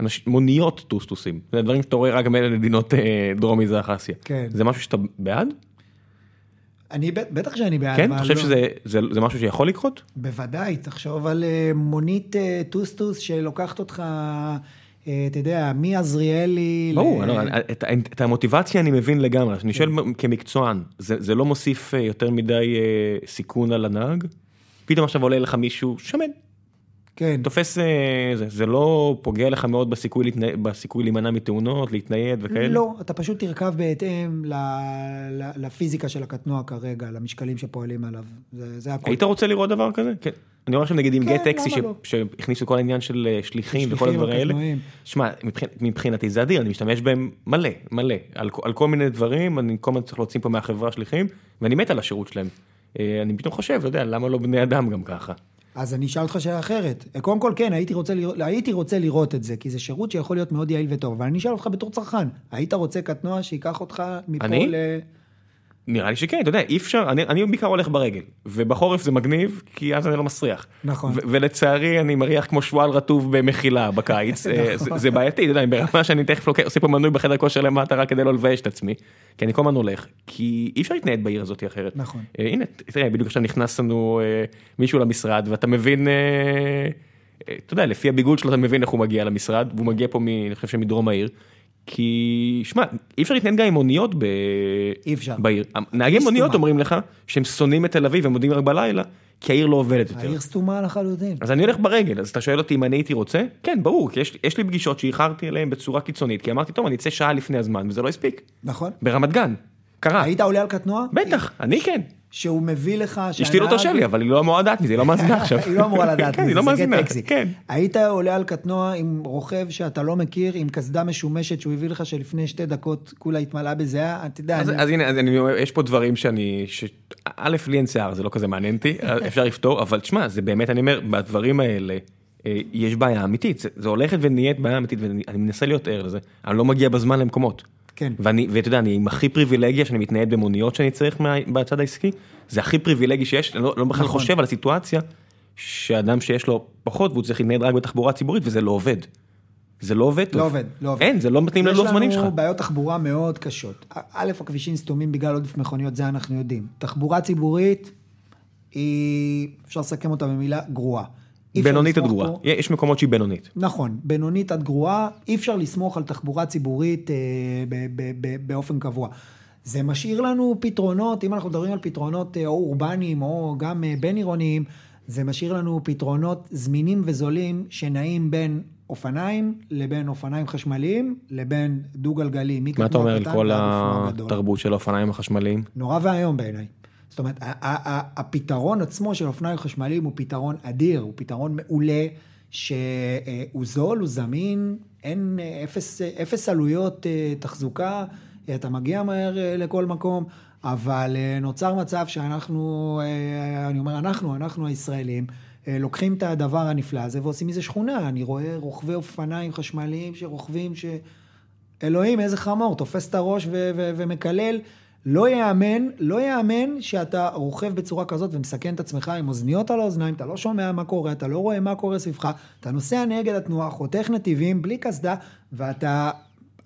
אנש, מוניות טוסטוסים, זה דברים שאתה רואה רק במדינות אה, דרום מזרח אסיה. כן. זה משהו שאתה בעד? אני בטח שאני בעד. כן? אתה חושב לא- שזה זה, זה משהו שיכול לקרות? בוודאי, תחשוב על מונית טוסטוס שלוקחת אותך, אתה יודע, מעזריאלי ל... ברור, לא, את, את המוטיבציה אני מבין לגמרי, אני שואל כמקצוען, זה, זה לא מוסיף אה, יותר מדי אה, סיכון על הנהג? פתאום עכשיו עולה לך מישהו שמן, כן, תופס, אה, זה, זה לא פוגע לך מאוד בסיכוי, להתנה, בסיכוי להימנע מתאונות, להתנייד וכאלה? לא, אתה פשוט תרכב בהתאם ל- ל- לפיזיקה של הקטנוע כרגע, למשקלים שפועלים עליו. זה, זה הכול. היית רוצה לראות דבר כזה? כן. אני רואה עכשיו נגיד עם כן, גט טקסי לא? שהכניסו כל העניין של אה, שליחים וכל הדברים האלה. שמע, מבחינ- מבחינתי זה אדיר, אני משתמש בהם מלא, מלא, על, על כל מיני דברים, אני כל הזמן צריך להוציא פה מהחברה שליחים, ואני מת על השירות שלהם. אה, אני פתאום חושב, אתה יודע, למה לא בני אדם גם ככה? אז אני אשאל אותך שאלה אחרת. קודם כל, כן, הייתי רוצה, לראות, הייתי רוצה לראות את זה, כי זה שירות שיכול להיות מאוד יעיל וטוב, אבל אני אשאל אותך בתור צרכן, היית רוצה קטנוע שייקח אותך מפה אני? ל... נראה לי שכן, אתה יודע, אי אפשר, אני, אני בעיקר הולך ברגל, ובחורף זה מגניב, כי אז אני לא מסריח. נכון. ו- ולצערי אני מריח כמו שועל רטוב במחילה בקיץ, אה, זה, זה בעייתי, אתה יודע, ברמה שאני תכף לוקח, עושה פה מנוי בחדר כושר למטה רק כדי לא לבייש את עצמי, כי אני כל הזמן הולך, כי אי אפשר להתנייד בעיר הזאת אחרת. נכון. אה, הנה, תראה, בדיוק עכשיו נכנס לנו אה, מישהו למשרד, ואתה מבין, אה, אתה יודע, לפי הביגוד שלו אתה מבין איך הוא מגיע למשרד, והוא מגיע פה, מ, אני חושב שמדרום העיר. כי, שמע, אי אפשר להתנייד גם עם מוניות ב... אי אפשר. בעיר. נהגי. מוניות אומרים לך שהם שונאים את תל אביב, הם עומדים רק בלילה, כי העיר לא עובדת יותר. העיר סתומה לחלוטין. אז אני הולך ברגל, אז אתה שואל אותי אם אני הייתי רוצה? כן, ברור, כי יש, יש לי פגישות שאיחרתי אליהן בצורה קיצונית, כי אמרתי, טוב, אני אצא שעה לפני הזמן, וזה לא הספיק. נכון. ברמת גן, קרה. היית עולה על קטנוע? בטח, אני כן. שהוא מביא לך... אשתי לא תרשה לי, אבל היא לא אמורה לדעת מזה, היא לא מאזינה עכשיו. היא לא אמורה לדעת כן, היא לא מזה, זה get exit. כן. היית עולה על קטנוע עם רוכב שאתה לא מכיר, עם קסדה משומשת שהוא הביא לך שלפני שתי דקות כולה התמלאה בזיעה, אתה יודע, אז, הנה, יש פה דברים שאני. א', לי אין שיער, זה לא כזה מעניין אותי, אפשר לפתור, אבל תשמע, זה באמת, אני אומר, בדברים האלה, אה, יש בעיה אמיתית, זה, זה הולכת ונהיית בעיה אמיתית, ואני אני מנסה להיות ער לזה, אני לא מגיע בזמן למקומות. כן. ואני, ואתה יודע, אני עם הכי פריבילגיה שאני מתנייד במוניות שאני צריך מה, בצד העסקי, זה הכי פריבילגי שיש, אני לא, לא בכלל נכון. חושב על הסיטואציה, שאדם שיש לו פחות והוא צריך להתנייד רק בתחבורה ציבורית, וזה לא עובד. זה לא עובד טוב. לא עובד, לא עובד. אין, זה לא מתאים ללוח זמנים יש שלך. לנו בעיות תחבורה מאוד קשות. א', הכבישים סתומים בגלל עודף מכוניות, זה אנחנו יודעים. תחבורה ציבורית, היא, אפשר לסכם אותה במילה גרועה. בינונית עד גרועה, יש מקומות שהיא בינונית. נכון, בינונית עד גרועה, אי אפשר לסמוך על תחבורה ציבורית אה, ב- ב- ב- באופן קבוע. זה משאיר לנו פתרונות, אם אנחנו מדברים על פתרונות אה, או אורבניים או גם אה, בין עירוניים, זה משאיר לנו פתרונות זמינים וזולים שנעים בין אופניים לבין אופניים חשמליים לבין דו-גלגלי. מה אתה אומר על כל. התרבות של האופניים החשמליים? נורא ואיום בעיניי. זאת אומרת, הפתרון עצמו של אופניים חשמליים הוא פתרון אדיר, הוא פתרון מעולה, שהוא זול, הוא זמין, אין אה, אפס, אפס עלויות אה, תחזוקה, אתה מגיע מהר אה, לכל מקום, אבל נוצר מצב שאנחנו, אני אומר אנחנו, אנחנו הישראלים, לוקחים את הדבר הנפלא הזה ועושים מזה שכונה. אני רואה רוכבי אופניים חשמליים שרוכבים ש... אלוהים, איזה חמור, תופס את הראש ו- ו- ומקלל. לא ייאמן, לא ייאמן שאתה רוכב בצורה כזאת ומסכן את עצמך עם אוזניות על האוזניים, אתה לא שומע מה קורה, אתה לא רואה מה קורה סביבך, אתה נוסע נגד התנועה, חותך נתיבים, בלי קסדה, ואתה...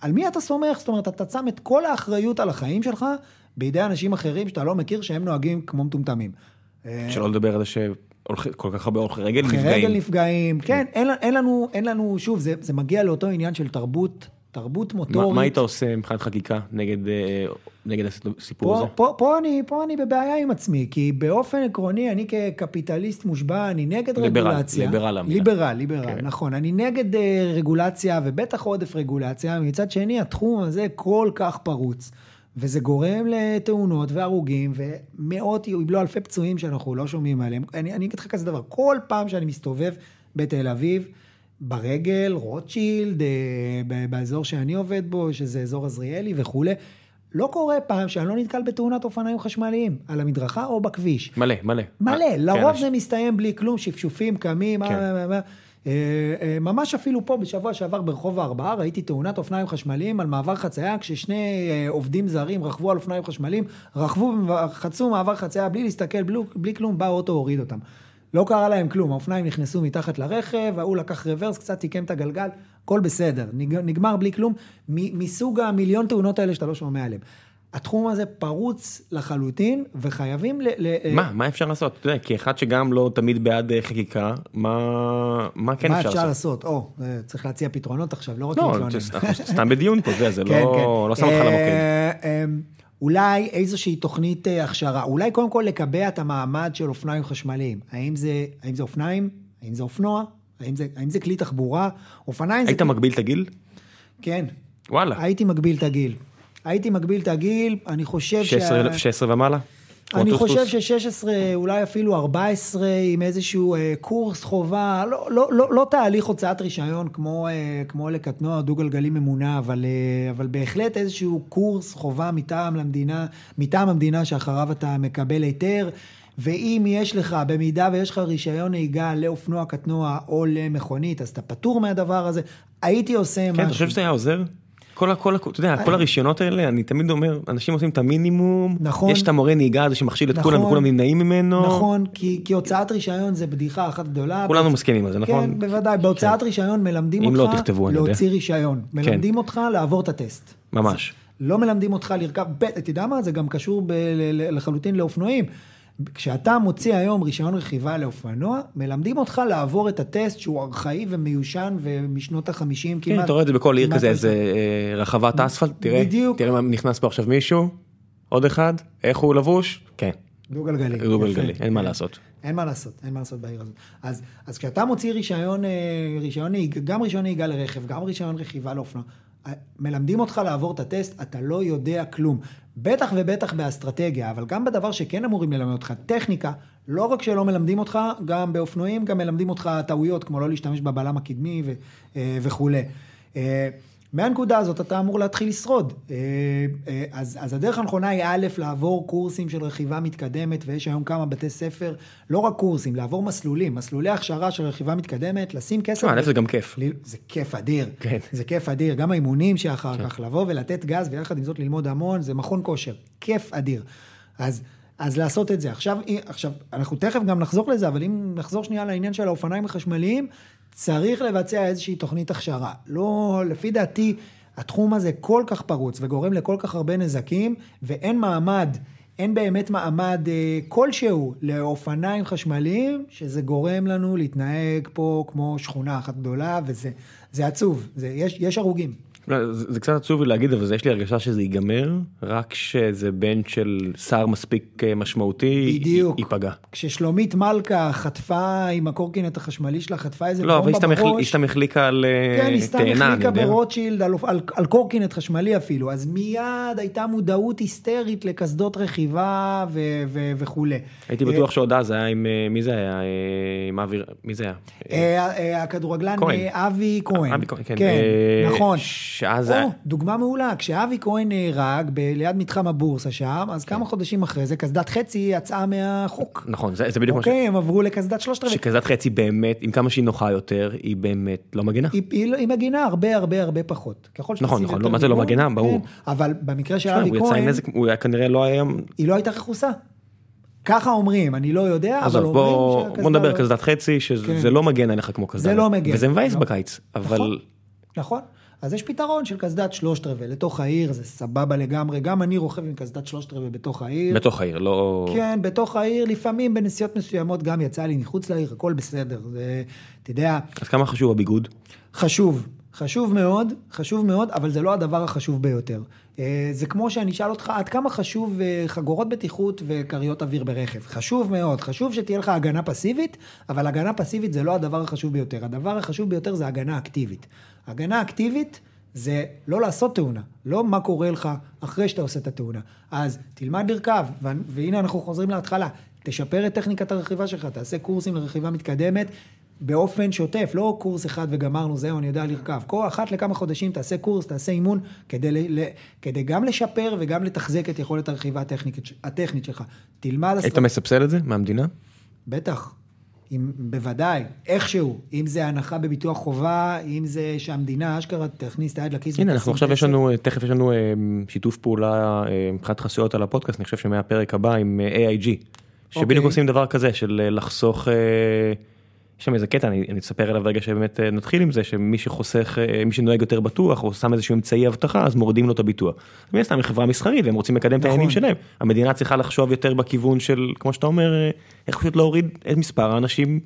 על מי אתה סומך? זאת אומרת, אתה שם את כל האחריות על החיים שלך בידי אנשים אחרים שאתה לא מכיר שהם נוהגים כמו מטומטמים. שלא לדבר על זה שכל כך הרבה הולכי רגל הולכי רגל נפגעים. נפגעים, כן, אין, אין לנו, אין לנו, שוב, זה, זה מגיע לאותו עניין של תרבות, תרבות מוטורית. מה היית עושה מבחינת חקיקה נגד אה, נגד הסיפור פה, הזה? פה, פה, אני, פה אני בבעיה עם עצמי, כי באופן עקרוני, אני כקפיטליסט מושבע, אני נגד ליברל, רגולציה. ליברל המילה. ליברל, ליברל, כן. נכון. אני נגד uh, רגולציה, ובטח עודף רגולציה. מצד שני, התחום הזה כל כך פרוץ, וזה גורם לתאונות והרוגים, ומאות, אם לא אלפי פצועים שאנחנו לא שומעים עליהם. אני, אני אגיד לך כזה דבר, כל פעם שאני מסתובב בתל אביב, ברגל, רוטשילד, אה, באזור שאני עובד בו, שזה אזור עזריאלי וכולי, לא קורה פעם שאני לא נתקל בתאונת אופניים חשמליים, על המדרכה או בכביש. מלא, מלא. מלא, אה, לרוב כן, זה מסתיים בלי כלום, שפשופים, קמים, כן. מה, מה, מה. אה, ממש אפילו פה בשבוע שעבר ברחוב הארבעה ראיתי תאונת אופניים חשמליים על מעבר חצייה כששני עובדים זרים רכבו על אופניים חשמליים, רכבו, חצו מעבר חצייה בלי להסתכל, בלי, בלי כלום, בא האוטו הוריד אותם. לא קרה להם כלום, האופניים נכנסו מתחת לרכב, ההוא לקח רוורס, קצת תיקם את הגלגל, הכל בסדר, נג- נגמר בלי כלום, מסוג המיליון תאונות האלה שאתה לא שומע עליהן. התחום הזה פרוץ לחלוטין, וחייבים ל... ל- מה, מה אפשר לעשות? אתה יודע, כאחד שגם לא תמיד בעד אה, חקיקה, מה מה כן מה אפשר אפשר לעשות? לעשות? או, אה, צריך להציע פתרונות עכשיו, לא רק לא, להתלונן. סתם- סתם בדיון פה, זה, זה כן, לא כן. לא שם אותך למוקד. אולי איזושהי תוכנית אה, הכשרה, אולי קודם כל לקבע את המעמד של אופניים חשמליים. האם זה, האם זה אופניים? האם זה אופנוע? האם זה, האם זה כלי תחבורה? אופניים זה... היית מגביל את הגיל? כן, וואלה. הייתי מגביל את הגיל. הייתי מגביל את הגיל, אני חושב 16 16 ומעלה? אני חושב טוסטוס? ש-16, אולי אפילו 14, עם איזשהו אה, קורס חובה, לא, לא, לא, לא תהליך הוצאת רישיון כמו, אה, כמו לקטנוע דו-גלגלי ממונע, אבל, אה, אבל בהחלט איזשהו קורס חובה מטעם למדינה, מטעם המדינה שאחריו אתה מקבל היתר. ואם יש לך, במידה ויש לך רישיון נהיגה לאופנוע קטנוע או למכונית, אז אתה פטור מהדבר הזה. הייתי עושה כן, משהו. אתה חושב שזה היה עוזר? כל, ה- כל, ה- אתה יודע, כל הרישיונות האלה, אני תמיד אומר, אנשים עושים את המינימום, נכון. יש את המורה נהיגה הזה שמכשיל את כולם נכון. וכולם נמנעים ממנו, נכון, כי, כי הוצאת רישיון זה בדיחה אחת גדולה. כולנו מסכימים על זה, נכון? כן, בוודאי. בהוצאת רישיון מלמדים אם אותך לא. כן. להוציא רישיון. מלמדים אותך לעבור את הטסט. ממש. לא מלמדים אותך לרכב, אתה יודע מה? זה גם קשור ב- לחלוטין לאופנועים. כשאתה מוציא היום רישיון רכיבה לאופנוע, מלמדים אותך לעבור את הטסט שהוא ארכאי ומיושן ומשנות החמישים כן, כמעט. אתה רואה את זה בכל עיר כזה, איזה אה, רחבת אספלט, תראה, בדיוק. תראה מה נכנס פה עכשיו מישהו, עוד אחד, איך הוא לבוש, כן. דו-גלגלי. דו-גלגלי, יפה. אין מה לעשות. אין מה לעשות, אין מה לעשות בעיר הזאת. אז, אז כשאתה מוציא רישיון, אה, רישיון גם רישיון נהיגה לרכב, גם רישיון רכיבה לאופנוע, מלמדים אותך לעבור את הטסט, אתה לא יודע כלום. בטח ובטח באסטרטגיה, אבל גם בדבר שכן אמורים ללמד אותך, טכניקה, לא רק שלא מלמדים אותך, גם באופנועים, גם מלמדים אותך טעויות, כמו לא להשתמש בבלם הקדמי ו, אה, וכולי. אה, מהנקודה הזאת אתה אמור להתחיל לשרוד. אה, אה, אז, אז הדרך הנכונה היא א', לעבור קורסים של רכיבה מתקדמת, ויש היום כמה בתי ספר, לא רק קורסים, לעבור מסלולים, מסלולי הכשרה של רכיבה מתקדמת, לשים כסף. תשמע, א', זה גם כיף. ל- זה כיף אדיר. כן. זה כיף אדיר. גם האימונים שאחר כך, לבוא ולתת גז, ויחד עם זאת ללמוד המון, זה מכון כושר. כיף אדיר. אז, אז לעשות את זה. עכשיו, עכשיו, אנחנו תכף גם נחזור לזה, אבל אם נחזור שנייה לעניין של האופניים החשמליים, צריך לבצע איזושהי תוכנית הכשרה. לא, לפי דעתי, התחום הזה כל כך פרוץ וגורם לכל כך הרבה נזקים, ואין מעמד, אין באמת מעמד אה, כלשהו לאופניים חשמליים, שזה גורם לנו להתנהג פה כמו שכונה אחת גדולה, וזה זה עצוב, זה, יש, יש הרוגים. לא, זה קצת עצוב לי להגיד, אבל יש לי הרגשה שזה ייגמר, רק כשזה בן של שר מספיק אה, משמעותי, בדיוק. ייפגע. כששלומית מלכה חטפה עם הקורקינט החשמלי שלה, חטפה איזה לא, אבל היא בומבה סתם החל- היא בראש. סתם החליקה על אה, כן, היא סתם תאנה, אני החליקה. ברוטשילד על, על, על קורקינט חשמלי אפילו, אז מיד הייתה מודעות היסטרית לקסדות רכיבה ו, ו, וכולי. הייתי בטוח שעוד אז היה עם, אה, מי זה היה? אה, עם אבי, מי זה היה? אה, אה, הכדורגלן. אה, אבי כהן. אבי כהן, כן. כן, אה, נכון. שאז או, דוגמה מעולה, כשאבי כהן נהרג ב- ליד מתחם הבורסה שם, אז כמה חודשים אחרי זה, קסדת חצי יצאה מהחוק. נכון, זה זה בדיוק מה ש... אוקיי, הם עברו לקסדת שלושת רבעי. שקזת חצי באמת, עם כמה שהיא נוחה יותר, היא באמת לא מגנה. היא, היא, היא מגינה הרבה הרבה הרבה פחות. ככל נכון, נכון, לא, מה זה לא מגינה? ברור. כן, אבל במקרה של אבי הוא יצא עם כהן, נזק, הוא היה כנראה לא היה... היא לא הייתה רכוסה. ככה אומרים, אני לא יודע, אבל אומרים בוא שהקסדה בוא נדבר לא- קסדת חצי, כן. שזה לא מגן עליך כמו קסדה. זה לא מגן. וזה מבאס לא. בקיץ, אבל... נכון. נכון. אז יש פתרון של קסדת שלושת רבעי לתוך העיר, זה סבבה לגמרי. גם אני רוכב עם קסדת שלושת רבעי בתוך העיר. בתוך העיר, לא... כן, בתוך העיר, לפעמים בנסיעות מסוימות גם יצא לי מחוץ לעיר, הכל בסדר. זה, אתה יודע, אז כמה חשוב הביגוד? חשוב, חשוב מאוד, חשוב מאוד, אבל זה לא הדבר החשוב ביותר. אה, זה כמו שאני אשאל אותך, עד כמה חשוב אה, חגורות בטיחות וכריות אוויר ברכב? חשוב מאוד, חשוב שתהיה לך הגנה פסיבית, אבל הגנה פסיבית זה לא הדבר החשוב ביותר. הדבר החשוב ביותר זה הגנה אקטיבית. הגנה אקטיבית זה לא לעשות תאונה, לא מה קורה לך אחרי שאתה עושה את התאונה. אז תלמד לרכב, והנה אנחנו חוזרים להתחלה, תשפר את טכניקת הרכיבה שלך, תעשה קורסים לרכיבה מתקדמת. באופן שוטף, לא קורס אחד וגמרנו, זהו, אני יודע לרכב. כל אחת לכמה חודשים תעשה קורס, תעשה אימון, כדי, ל, ל, כדי גם לשפר וגם לתחזק את יכולת הרכיבה הטכנית, הטכנית שלך. תלמד... היית אסטרט- מסבסד את זה מהמדינה? בטח. אם, בוודאי, איכשהו, אם זה הנחה בביטוח חובה, אם זה שהמדינה אשכרה תכניס את היד לכיס. הנה, אנחנו עכשיו יש. לנו, תכף יש לנו אה, שיתוף פעולה אה, מבחינת חסויות על הפודקאסט, אני חושב שמהפרק הבא עם אה, AIG, שבדיוק אוקיי. עושים דבר כזה של אה, לחסוך, אה, יש שם איזה קטע, אני אני אספר עליו רגע שבאמת אה, נתחיל עם זה, שמי שחוסך, אה, מי שנוהג יותר בטוח, או שם איזשהו אמצעי אבטחה, אז מורידים לו את הביטוח. מן הסתם היא חברה מסחרית והם רוצים לקדם את נכון. העניינים שלהם. המדינה צריכה לחשוב יותר בכיוון של, כמו שאתה אומר, אה, איך פשוט להוריד את מספר האנשים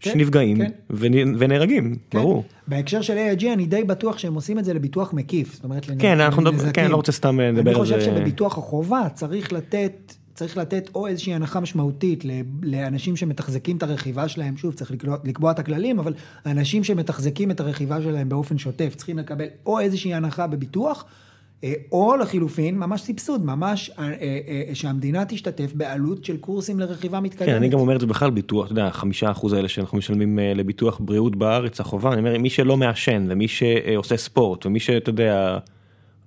כן, שנפגעים כן. ונ- ונהרגים, כן. ברור. בהקשר של AIG אני די בטוח שהם עושים את זה לביטוח מקיף, זאת אומרת, לנ- כן, אנחנו לנזקים. כן, לא רוצה סתם לדבר אני על זה. חושב שבביטוח החובה צריך לתת, צריך לתת או איזושהי הנחה משמעותית לאנשים שמתחזקים את הרכיבה שלהם, שוב, צריך לקבוע, לקבוע את הכללים, אבל אנשים שמתחזקים את הרכיבה שלהם באופן שוטף צריכים לקבל או איזושהי הנחה בביטוח, אה, או לחילופין, ממש סבסוד, ממש אה, אה, שהמדינה תשתתף בעלות של קורסים לרכיבה מתקדמת. כן, אני גם אומר את זה בכלל ביטוח, אתה יודע, חמישה אחוז האלה שאנחנו משלמים לביטוח בריאות בארץ, החובה, אני אומר, מי שלא מעשן ומי שעושה ספורט ומי שאתה יודע,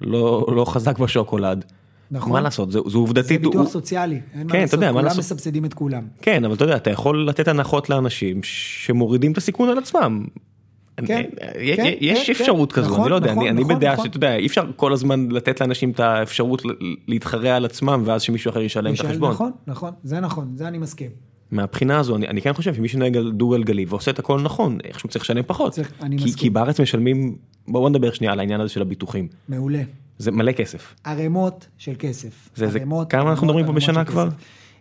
לא, לא חזק בשוקולד, נכון. מה לעשות, זה, זה זה עובדתית, ביטוח הוא- סוציאלי, אין כן, מה אתה לעשות, יודע, כולם לעשות? מסבסדים את כולם. כן, אבל אתה יודע, אתה יכול לתת הנחות לאנשים שמורידים את הסיכון על עצמם. כן, יש- כן, יש כן, אפשרות כן. כזו, נכון, אני לא יודע, נכון, אני- אני נכון, בדעה נכון. שאתה יודע, אי אפשר כל הזמן לתת לאנשים את האפשרות להתחרע על עצמם ואז שמישהו אחר ישלם את החשבון. נכון, נכון, זה נכון, זה אני מסכים. מהבחינה הזו אני, אני כן חושב שמי שנוהג על דו גלגלי ועושה את הכל נכון איכשהו צריך לשלם פחות צריך- אני כי, מסכים. כי בארץ משלמים בואו נדבר שנייה על העניין הזה של הביטוחים מעולה. זה מלא כסף ערימות של כסף. זה- זה- ערימות, כמה אנחנו מדברים פה בשנה כבר?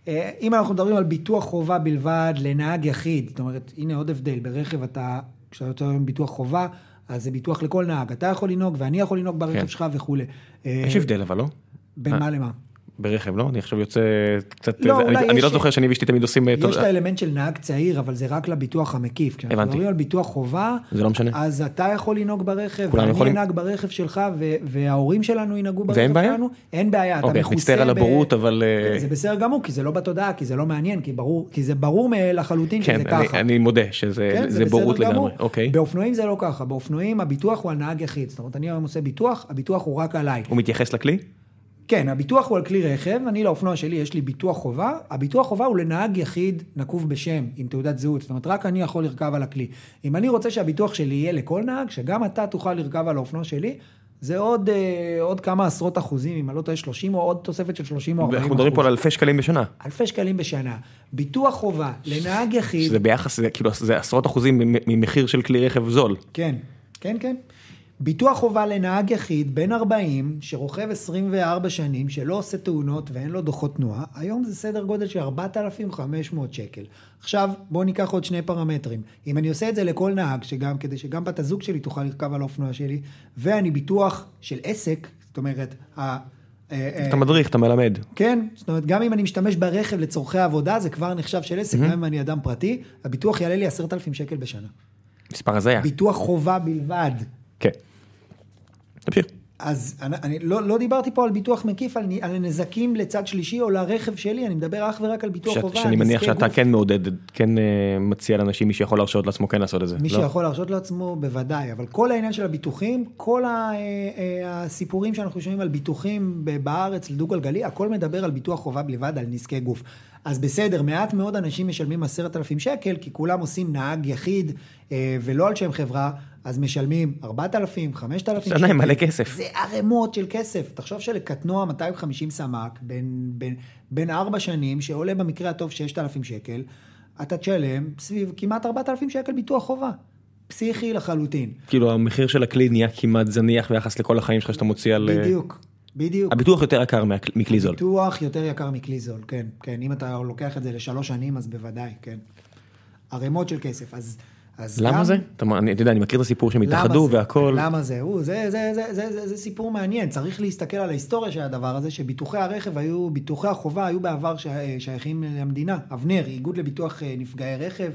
אה, אם אנחנו מדברים על ביטוח חובה בלבד לנהג יחיד, זאת אומרת, הנה עוד הבדל, ברכב אתה, כשאתה יוצא עם ביטוח חובה, אז זה ביטוח לכל נהג, אתה יכול לנהוג ואני יכול לנהוג ברכב כן. שלך וכולי. אה, יש הבדל אבל לא בין מה למה? ברכב, לא? אני עכשיו יוצא קצת, לא, אני, אני לא זוכר שאני ואשתי תמיד עושים, אה, יש את האלמנט של נהג צעיר, אבל זה רק לביטוח המקיף. כשאנחנו הבנתי. מדברים על ביטוח חובה, זה לא משנה. אז אתה יכול לנהוג ברכב, כולנו ואני יכולים. אנהג ברכב שלך, ו- וההורים שלנו ינהגו ברכב ואין בעיה? שלנו. אין בעיה, אתה אוקיי, מכוסה. מצטער על הבורות, אבל... אה, זה בסדר גמור, כי זה לא בתודעה, כי זה לא מעניין, כי, ברור, כי זה ברור לחלוטין כן, שזה אני, ככה. אני מודה שזה כן, זה בורות. לגמרי. אוקיי. באופנועים זה לא ככה, באופנועים הביטוח הוא על נהג יחיד. זאת אומרת, אני היום עושה ביטוח, הביטוח הוא רק עליי. הוא מתייחס לכלי? כן, הביטוח הוא על כלי רכב, אני לאופנוע שלי יש לי ביטוח חובה, הביטוח חובה הוא לנהג יחיד נקוב בשם, עם תעודת זהות, זאת אומרת רק אני יכול לרכב על הכלי. אם אני רוצה שהביטוח שלי יהיה לכל נהג, שגם אתה תוכל לרכב על האופנוע שלי, זה עוד, אה, עוד כמה עשרות אחוזים, אם אני לא טועה 30 או עוד תוספת של 30 או 40 אנחנו מדברים פה אחוז. על אלפי שקלים בשנה. אלפי שקלים בשנה. ביטוח חובה לנהג יחיד, שזה ביחס, זה כאילו, זה עשרות אחוזים ממ- ממחיר של כלי רכב זול. כן, כן, כן. ביטוח חובה לנהג יחיד בן 40 שרוכב 24 שנים, שלא עושה תאונות ואין לו דוחות תנועה, היום זה סדר גודל של 4,500 שקל. עכשיו בואו ניקח עוד שני פרמטרים. אם אני עושה את זה לכל נהג, שגם, כדי שגם בת הזוג שלי תוכל לרכב על האופנוע שלי, ואני ביטוח של עסק, זאת אומרת, ה... אה, אה, אתה מדריך, אתה מלמד. כן, זאת אומרת, גם אם אני משתמש ברכב לצורכי עבודה, זה כבר נחשב של עסק, גם אם אני אדם פרטי, הביטוח יעלה לי 10,000 שקל בשנה. מספר הזיה. ביטוח חובה בלבד. כן. תמשיך. אז אני, אני לא, לא דיברתי פה על ביטוח מקיף, על, על נזקים לצד שלישי או לרכב שלי, אני מדבר אך ורק על ביטוח ש- חובה. שאני מניח שאתה גוף. כן מעודד, כן אה, מציע לאנשים, מי שיכול להרשות לעצמו כן לעשות את זה. מי לא? שיכול להרשות לעצמו, בוודאי, אבל כל העניין של הביטוחים, כל ה, אה, אה, הסיפורים שאנחנו שומעים על ביטוחים בארץ לדו גלגלי, הכל מדבר על ביטוח חובה בלבד, על נזקי גוף. אז בסדר, מעט מאוד אנשים משלמים עשרת אלפים שקל, כי כולם עושים נהג יחיד אה, ולא על שם חברה, אז משלמים ארבעת אלפים, חמשת אלפים בסדר, מלא כסף. זה ערימות של כסף. תחשוב שלקטנוע 250 סמ"ק, בין, בין, בין 4 שנים, שעולה במקרה הטוב 6,000 שקל, אתה תשלם סביב כמעט 4,000 שקל ביטוח חובה. פסיכי לחלוטין. כאילו המחיר של הכלי נהיה כמעט זניח ביחס לכל החיים שלך שאתה מוציא על... אה, בדיוק, בדיוק. הביטוח יותר יקר מכלי זול. ביטוח יותר יקר מכלי זול, כן, כן. אם אתה לוקח את זה לשלוש שנים, אז בוודאי, כן. ערימות של כסף. אז, אז למה גם- זה? אתה אני- אתה יודע, אני מכיר את הסיפור שהם התאחדו? והכל. למה זה? הוא, זה, זה, זה, זה, זה, זה סיפור מעניין, צריך להסתכל על ההיסטוריה של הדבר הזה, שביטוחי הרכב היו, ביטוחי החובה היו בעבר שייכים למדינה. אבנר, איגוד לביטוח אה, נפגעי רכב,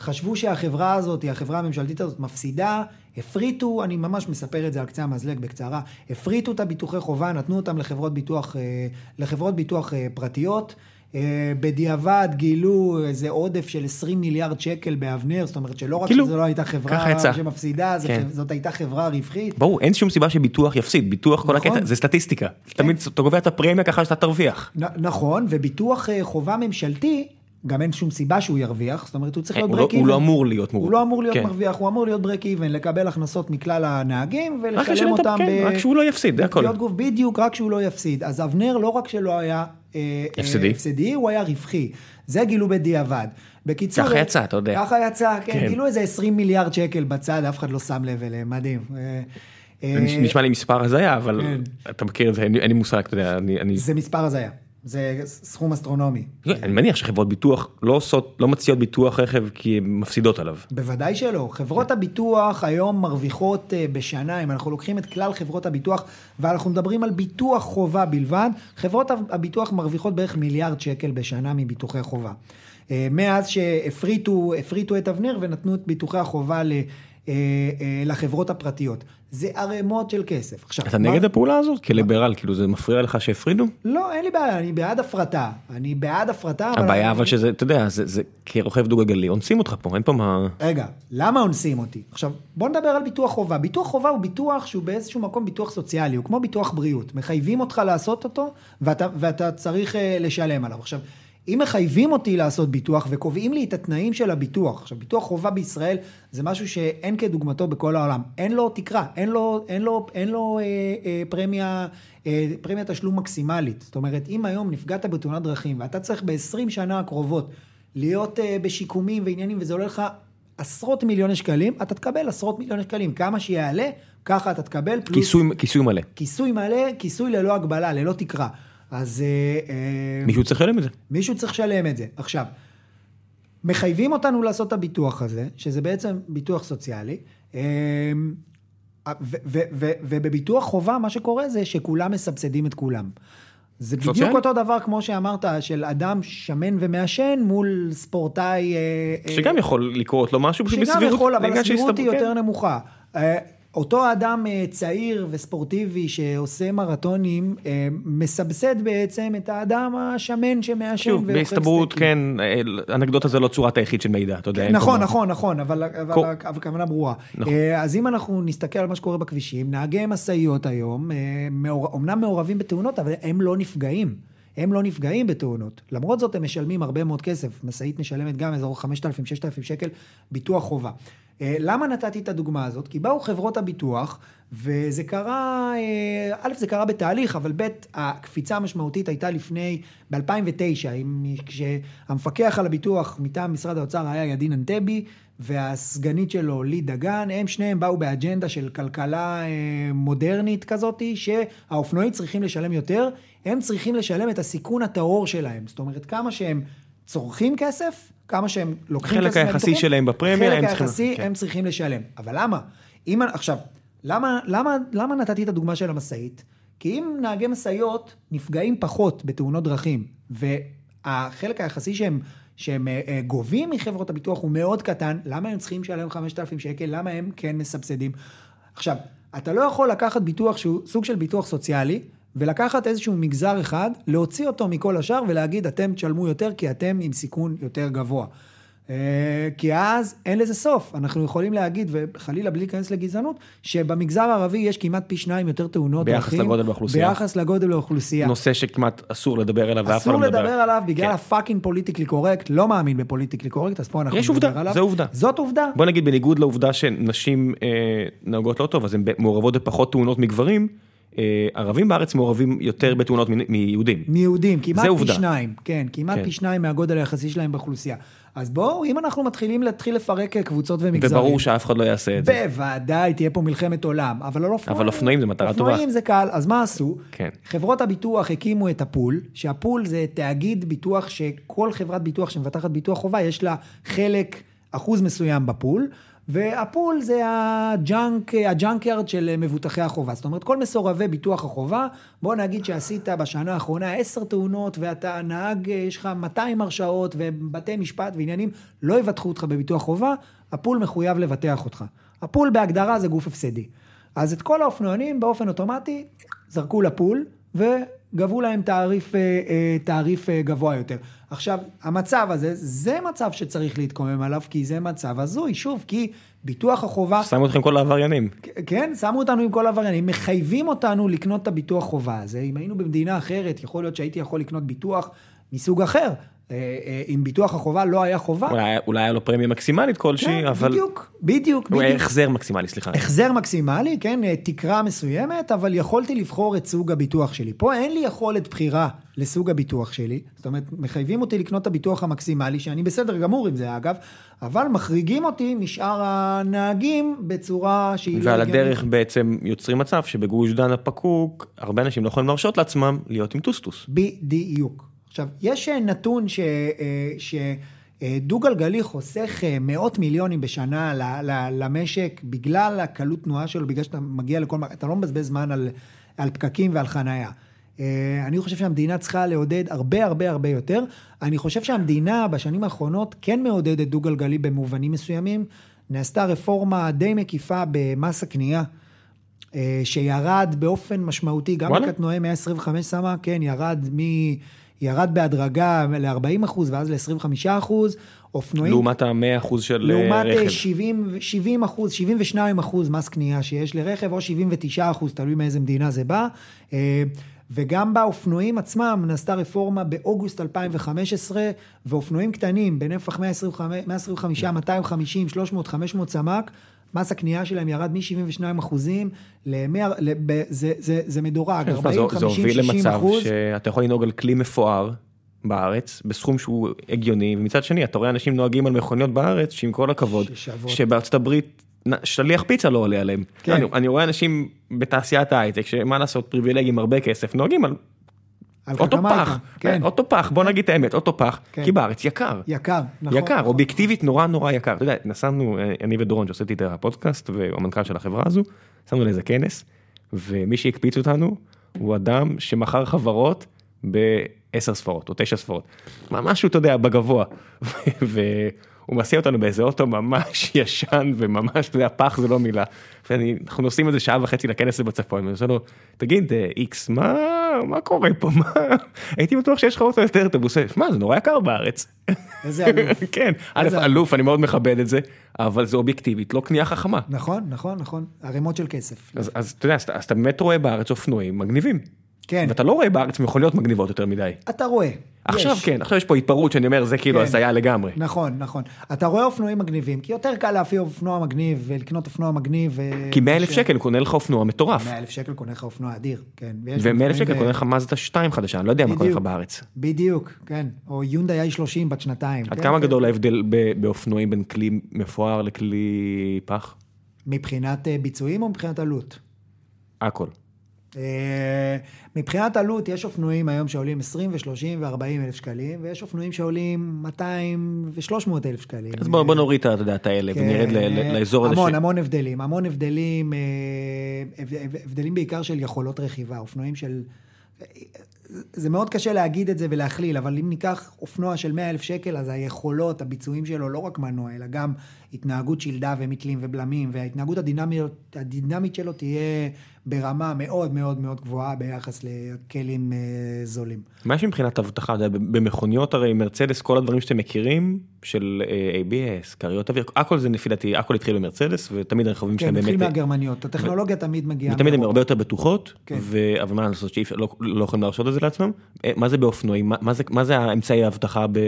חשבו שהחברה הזאת, החברה הממשלתית הזאת מפסידה, הפריטו, אני ממש מספר את זה על קצה המזלג בקצרה, הפריטו את הביטוחי חובה, נתנו אותם לחברות ביטוח, אה, לחברות ביטוח אה, פרטיות. אה, בדיעבד גילו איזה עודף של 20 מיליארד שקל באבנר, זאת אומרת שלא רק כאילו, שזו לא הייתה חברה. שמפסידה, כן. זאת הייתה חברה רווחית. ברור, אין שום סיבה שביטוח יפסיד, ביטוח כל נכון. הקטע, זה סטטיסטיקה. תמיד אתה קובע את הפרמיה ככה שאתה תרוויח. נ- נכון, וביטוח חובה ממשלתי, גם אין שום סיבה שהוא ירוויח, זאת אומרת הוא צריך אה, להיות הוא לא- ברק איבן. הוא לא אמור להיות מור- הוא לא אמור להיות. מרוויח, הוא אמור להיות ברק איבן, לקבל הכנסות מכלל הנהגים ולשלם אותם כן, רק שהוא לא יפסיד, זה הכל. בדיוק, רק שהוא לא יפסיד. אז אבנר לא רק שלא היה אה, אה, הפסדי. הפסדי, הוא היה רווחי. זה גילו בדיעבד. בקיצור... ככה יצא, אתה יודע. ככה יצא, כן, כן. גילו איזה 20 מיליארד שקל בצד, אף אחד לא שם לב אליהם, מדהים. נשמע לי מספר הזיה, אבל כן. אתה מכיר את זה, אין לי- מושג, אתה יודע. אני- זה מספר הזיה, זה סכום אסטרונומי. אני מניח שחברות ביטוח לא עושות, לא מציעות ביטוח רכב כי הן מפסידות עליו. בוודאי שלא. חברות הביטוח היום מרוויחות אה, בשנה, אם אנחנו לוקחים את כלל חברות הביטוח ואנחנו מדברים על ביטוח חובה בלבד, חברות הביטוח מרוויחות בערך מיליארד שקל בשנה מביטוחי חובה. אה, מאז שהפריטו הפריטו את אבנר ונתנו את ביטוחי החובה ל, אה, לחברות הפרטיות. זה ערימות של כסף. עכשיו, אתה מה- נגד הפעולה הזאת? כליברל, כאילו זה מפריע לך שהפרידו? לא, אין לי בעיה, אני בעד הפרטה. אני בעד הפרטה, אבל... הבעיה אבל שזה, אתה יודע, זה זה כרוכב דו גלגלי, אונסים אותך פה, אין פה מה... רגע, למה אונסים אותי? עכשיו, בוא נדבר על ביטוח חובה. ביטוח חובה הוא ביטוח שהוא באיזשהו מקום ביטוח סוציאלי, הוא כמו ביטוח בריאות. מחייבים אותך לעשות אותו, ואתה, ואתה צריך uh, לשלם עליו. עכשיו, אם מחייבים אותי לעשות ביטוח וקובעים לי את התנאים של הביטוח, עכשיו, ביטוח חובה בישראל זה משהו שאין כדוגמתו בכל העולם. אין לו תקרה, אין לו, אין לו, אין לו אה, אה, פרמיה, אה, פרמיה תשלום מקסימלית. זאת אומרת, אם היום נפגעת בתאונת דרכים ואתה צריך ב-20 שנה הקרובות להיות אה, בשיקומים ועניינים וזה עולה לך עשרות מיליוני שקלים, אתה תקבל עשרות מיליוני שקלים. כמה שיעלה, ככה אתה תקבל, פלוס כיסוי, כיסוי מלא. כיסוי מלא, כיסוי ללא הגבלה, ללא תקרה. אז אה, אה, מישהו צריך לשלם את זה. מישהו צריך לשלם את זה. עכשיו, מחייבים אותנו לעשות את הביטוח הזה, שזה בעצם ביטוח סוציאלי, אה, ובביטוח חובה מה שקורה זה שכולם מסבסדים את כולם. זה בדיוק סוציאלי? אותו דבר כמו שאמרת, של אדם שמן ומעשן מול ספורטאי... אה, אה, שגם יכול לקרות לו משהו, פשוט שגם בסבירות, יכול, אבל הסבירות היא יותר נמוכה. אותו אדם אה, צעיר וספורטיבי שעושה מרתונים, אה, מסבסד בעצם את האדם השמן שמעשן שוב, ואוכל בהסתברות, סטייקים. כן, אה, אנקדוטה זה לא צורת היחיד של מידע, אתה יודע. נכון, נכון, נכון, אבל הכוונה ברורה. נכון. אז אם אנחנו נסתכל על מה שקורה בכבישים, נהגי משאיות היום, אומנם מעורבים בתאונות, אבל הם לא נפגעים. הם לא נפגעים בתאונות. למרות זאת, הם משלמים הרבה מאוד כסף. משאית משלמת גם אזור 5,000-6,000 שקל ביטוח חובה. אה, למה נתתי את הדוגמה הזאת? כי באו חברות הביטוח, וזה קרה, אה, א', זה קרה בתהליך, אבל ב', הקפיצה המשמעותית הייתה לפני, ב-2009, כשהמפקח על הביטוח מטעם משרד האוצר היה ידין אנטבי, והסגנית שלו לי דגן, הם שניהם באו באג'נדה של כלכלה אה, מודרנית כזאתי, שהאופנועים צריכים לשלם יותר, הם צריכים לשלם את הסיכון הטהור שלהם. זאת אומרת, כמה שהם צורכים כסף, כמה שהם לוקחים כסף היחסי מהביטוחים, שלהם בפרמיה, חלק היחסי כן. הם צריכים לשלם. אבל למה? אם, עכשיו, למה, למה, למה נתתי את הדוגמה של המשאית? כי אם נהגי משאיות נפגעים פחות בתאונות דרכים, והחלק היחסי שהם, שהם אה, אה, גובים מחברות הביטוח הוא מאוד קטן, למה הם צריכים לשלם 5,000 שקל? למה הם כן מסבסדים? עכשיו, אתה לא יכול לקחת ביטוח שהוא סוג של ביטוח סוציאלי, ולקחת איזשהו מגזר אחד, להוציא אותו מכל השאר ולהגיד, אתם תשלמו יותר כי אתם עם סיכון יותר גבוה. אה, כי אז אין לזה סוף. אנחנו יכולים להגיד, וחלילה בלי להיכנס לגזענות, שבמגזר הערבי יש כמעט פי שניים יותר תאונות ביחס דרכים. לגודל באוכלוסייה. ביחס לגודל באוכלוסייה. נושא שכמעט אסור לדבר עליו ואף אחד לא אסור מדבר. לדבר עליו בגלל כן. ה fucking politically correct, לא מאמין ב politically correct, אז פה אנחנו נדבר עובדה, עליו. זה עובדה. זאת עובדה. בוא נגיד בניגוד לעובדה שנשים אה, נוהגות לא טוב, אז הן מעורבות בפחות תאונות מגברים, ערבים בארץ מעורבים יותר בתאונות מיהודים. מיהודים, כמעט פי עובדה. שניים, כן, כמעט כן. פי שניים מהגודל היחסי שלהם באוכלוסייה. אז בואו, אם אנחנו מתחילים להתחיל לפרק אה, קבוצות ומגזרים, וברור שאף אחד לא יעשה את זה. בוודאי תהיה פה מלחמת עולם, אבל על אופנועים, אבל אופנועים זה מטרה טובה. אופנועים זה קל, אז מה עשו? כן. חברות הביטוח הקימו את ה pool, שה pool זה תאגיד ביטוח שכל חברת ביטוח שמבטחת ביטוח חובה, יש לה חלק, אחוז מסוים ב pool, וה pool זה ה junk, ה junkyard של מבוטחי החובה. זאת אומרת, כל מסורבי ביטוח החובה, בוא נגיד שעשית בשנה האחרונה עשר תאונות, ואתה נהג, יש לך 200 הרשעות, ובתי משפט ועניינים לא יבטחו אותך בביטוח חובה, הפול מחויב לבטח אותך. הפול בהגדרה זה גוף הפסדי. אז את כל האופנוענים באופן אוטומטי זרקו לפול וגבו להם תעריף, אה, אה, תעריף אה, גבוה יותר. עכשיו, המצב הזה, זה מצב שצריך להתקומם עליו, כי זה מצב הזוי, שוב, כי ביטוח החובה, שמו אתכם כל העבריינים. כן, שמו אותנו עם כל העבריינים, מחייבים אותנו לקנות את הביטוח חובה הזה. אם היינו במדינה אחרת, יכול להיות שהייתי יכול לקנות ביטוח מסוג אחר. אה, אה, אם ביטוח החובה לא היה חובה, אולי, אולי היה לו פרמיה מקסימלית כלשהי, כן, אבל... בדיוק, בדיוק, הוא היה. החזר מקסימלי, סליחה. החזר מקסימלי, כן, אה, תקרה מסוימת, אבל יכולתי לבחור את סוג הביטוח שלי. פה אין לי יכולת בחירה לסוג הביטוח שלי, זאת אומרת, מחייבים אותי לקנות את הביטוח המקסימלי, שאני בסדר גמור עם זה אגב, אבל מחריגים אותי משאר הנהגים בצורה שהיא לא ועל. הדרך בעצם יוצרים מצב שבגוש דן הפקוק, הרבה אנשים לא יכולים להרשות לעצמם להיות עם טוסטוס. בדיוק. עכשיו, יש אה, נתון ש... אה, ש... אה, דו-גלגלי חוסך אה, מאות מיליונים בשנה למשק בגלל הקלות תנועה שלו, בגלל שאתה מגיע לכל... אתה לא מבזבז זמן על, על פקקים ועל חנייה. אני חושב שהמדינה צריכה לעודד הרבה הרבה הרבה יותר. אני חושב שהמדינה בשנים האחרונות כן מעודדת דו-גלגלי במובנים מסוימים. נעשתה רפורמה די מקיפה במס הקנייה. שירד באופן משמעותי, גם. בקטנועי 125 סמה, כן, ירד מ... ירד בהדרגה ל-40 אחוז ואז ל-25 אחוז, אופנועים, לעומת המאה אחוז של אה, לעומת אה, רכב. 70, 70 אחוז, 72 אחוז מס קנייה שיש לרכב, או 79 אחוז, תלוי מאיזה מדינה זה בא. אה, וגם באופנועים עצמם נעשתה רפורמה באוגוסט 2015, ואופנועים קטנים בנפח 125, 125 250, 300, 500 סמ"ק, מס הקנייה שלהם ירד מ-72 אחוזים ל-100, זה, זה, זה מדורג, כן, 40, זה- 50, זה הוביל 60 למצב אחוז. שאתה יכול לנהוג על כלי מפואר בארץ, בסכום שהוא הגיוני, ומצד שני אתה רואה אנשים נוהגים על מכוניות בארץ, שעם כל הכבוד, ששוות. שבארצות הברית שליח פיצה לא עולה עליהם. כן. אני, אני רואה אנשים בתעשיית ההייטק, שמה לעשות, פריבילגים הרבה כסף, נוהגים על אוטו קקמייקה, פח, כן, אוטו פח, בוא נגיד את האמת, אוטו פח, כן. כי בארץ יקר. יקר, נכון. יקר, נכון. אובייקטיבית נורא נורא יקר. אתה יודע, נסענו, אה, אני ודורון שעשיתי את הפודקאסט, והוא המנכ"ל של החברה הזו, נסענו לאיזה כנס, ומי שהקפיץ אותנו, הוא אדם שמכר חברות בעשר ספרות או תשע ספרות. משהו, אתה יודע, בגבוה. והוא מסיע אותנו באיזה אוטו ממש ישן וממש, אתה יודע, פח זה לא מילה. ואנחנו נוסעים איזה שעה וחצי לכנס בצפון, ואני לו, תגיד, איקס, מה, מה קורה פה, מה? הייתי בטוח שיש לך אוטו יותר טוב, הוא עושה, מה, זה נורא יקר בארץ. איזה אלוף. כן, א', אלוף, אני מאוד מכבד את זה, אבל זה אובייקטיבית, לא קנייה חכמה. נכון, נכון, נכון, ערימות של כסף. אז אתה יודע, אז אתה באמת רואה בארץ אופנועים מגניבים. כן. ואתה לא רואה בארץ מכוניות מגניבות יותר מדי. אתה רואה. עכשיו יש. כן, עכשיו יש פה התפרעות שאני אומר, זה כאילו כן. הזיה לגמרי. נכון, נכון. אתה רואה אופנועים מגניבים, כי יותר קל להביא אופנוע מגניב ולקנות אופנוע מגניב. ו- כי 100 אלף שקל קונה לך אופנוע מטורף. 100 אלף שקל קונה לך אופנוע אדיר, כן. ויש ו-100 אלף שקל ב- קונה לך מזדה 2 חדשה, אני לא יודע מה קונה לך בדיוק. בארץ. בדיוק, כן. או יונדאי i30 בת שנתיים. עד כן, כמה כן. גדול ההבדל באופנועים בין כלי מפואר לכלי פח? מבחינת אה, ביצועים או מבחינת עלות? הכל. אה, מבחינת עלות, יש אופנועים היום שעולים 20 ו-30 ו-40 אלף שקלים, ויש אופנועים שעולים 200 ו-300 אלף שקלים. אז בוא בוא נוריד את הדעת האלה כן, ונרד לאזור הזה. המון, ש- המון הבדלים, המון הבדלים, אה, הבד- הבדלים בעיקר של יכולות רכיבה, אופנועים של... זה מאוד קשה להגיד את זה ולהכליל, אבל אם ניקח אופנוע של 100 אלף שקל, אז היכולות, הביצועים שלו, לא רק מנוע, אלא גם התנהגות שלדה ומתלים ובלמים, וההתנהגות הדינמיות, הדינמית שלו תהיה ברמה מאוד מאוד מאוד גבוהה ביחס לכלים אה, זולים. מה יש מבחינת אבטחה? במכוניות הרי מרצדס, כל הדברים שאתם מכירים, של אה, ABS, כריות אוויר, הכל זה לפי דעתי, הכל התחיל במרצדס, ותמיד הרכבים כן, שלהם באמת, מהגרמניות, הטכנולוגיה תמיד מגיעה. ותמיד הן. הרבה יותר בטוחות, כן. ו- אבל מה לעשות שאי אפשר, לא לא יכולים להרשות את זה לעצמם. אה, מה זה באופנועים? מה- מה זה- מה זה האמצעי האבטחה ב...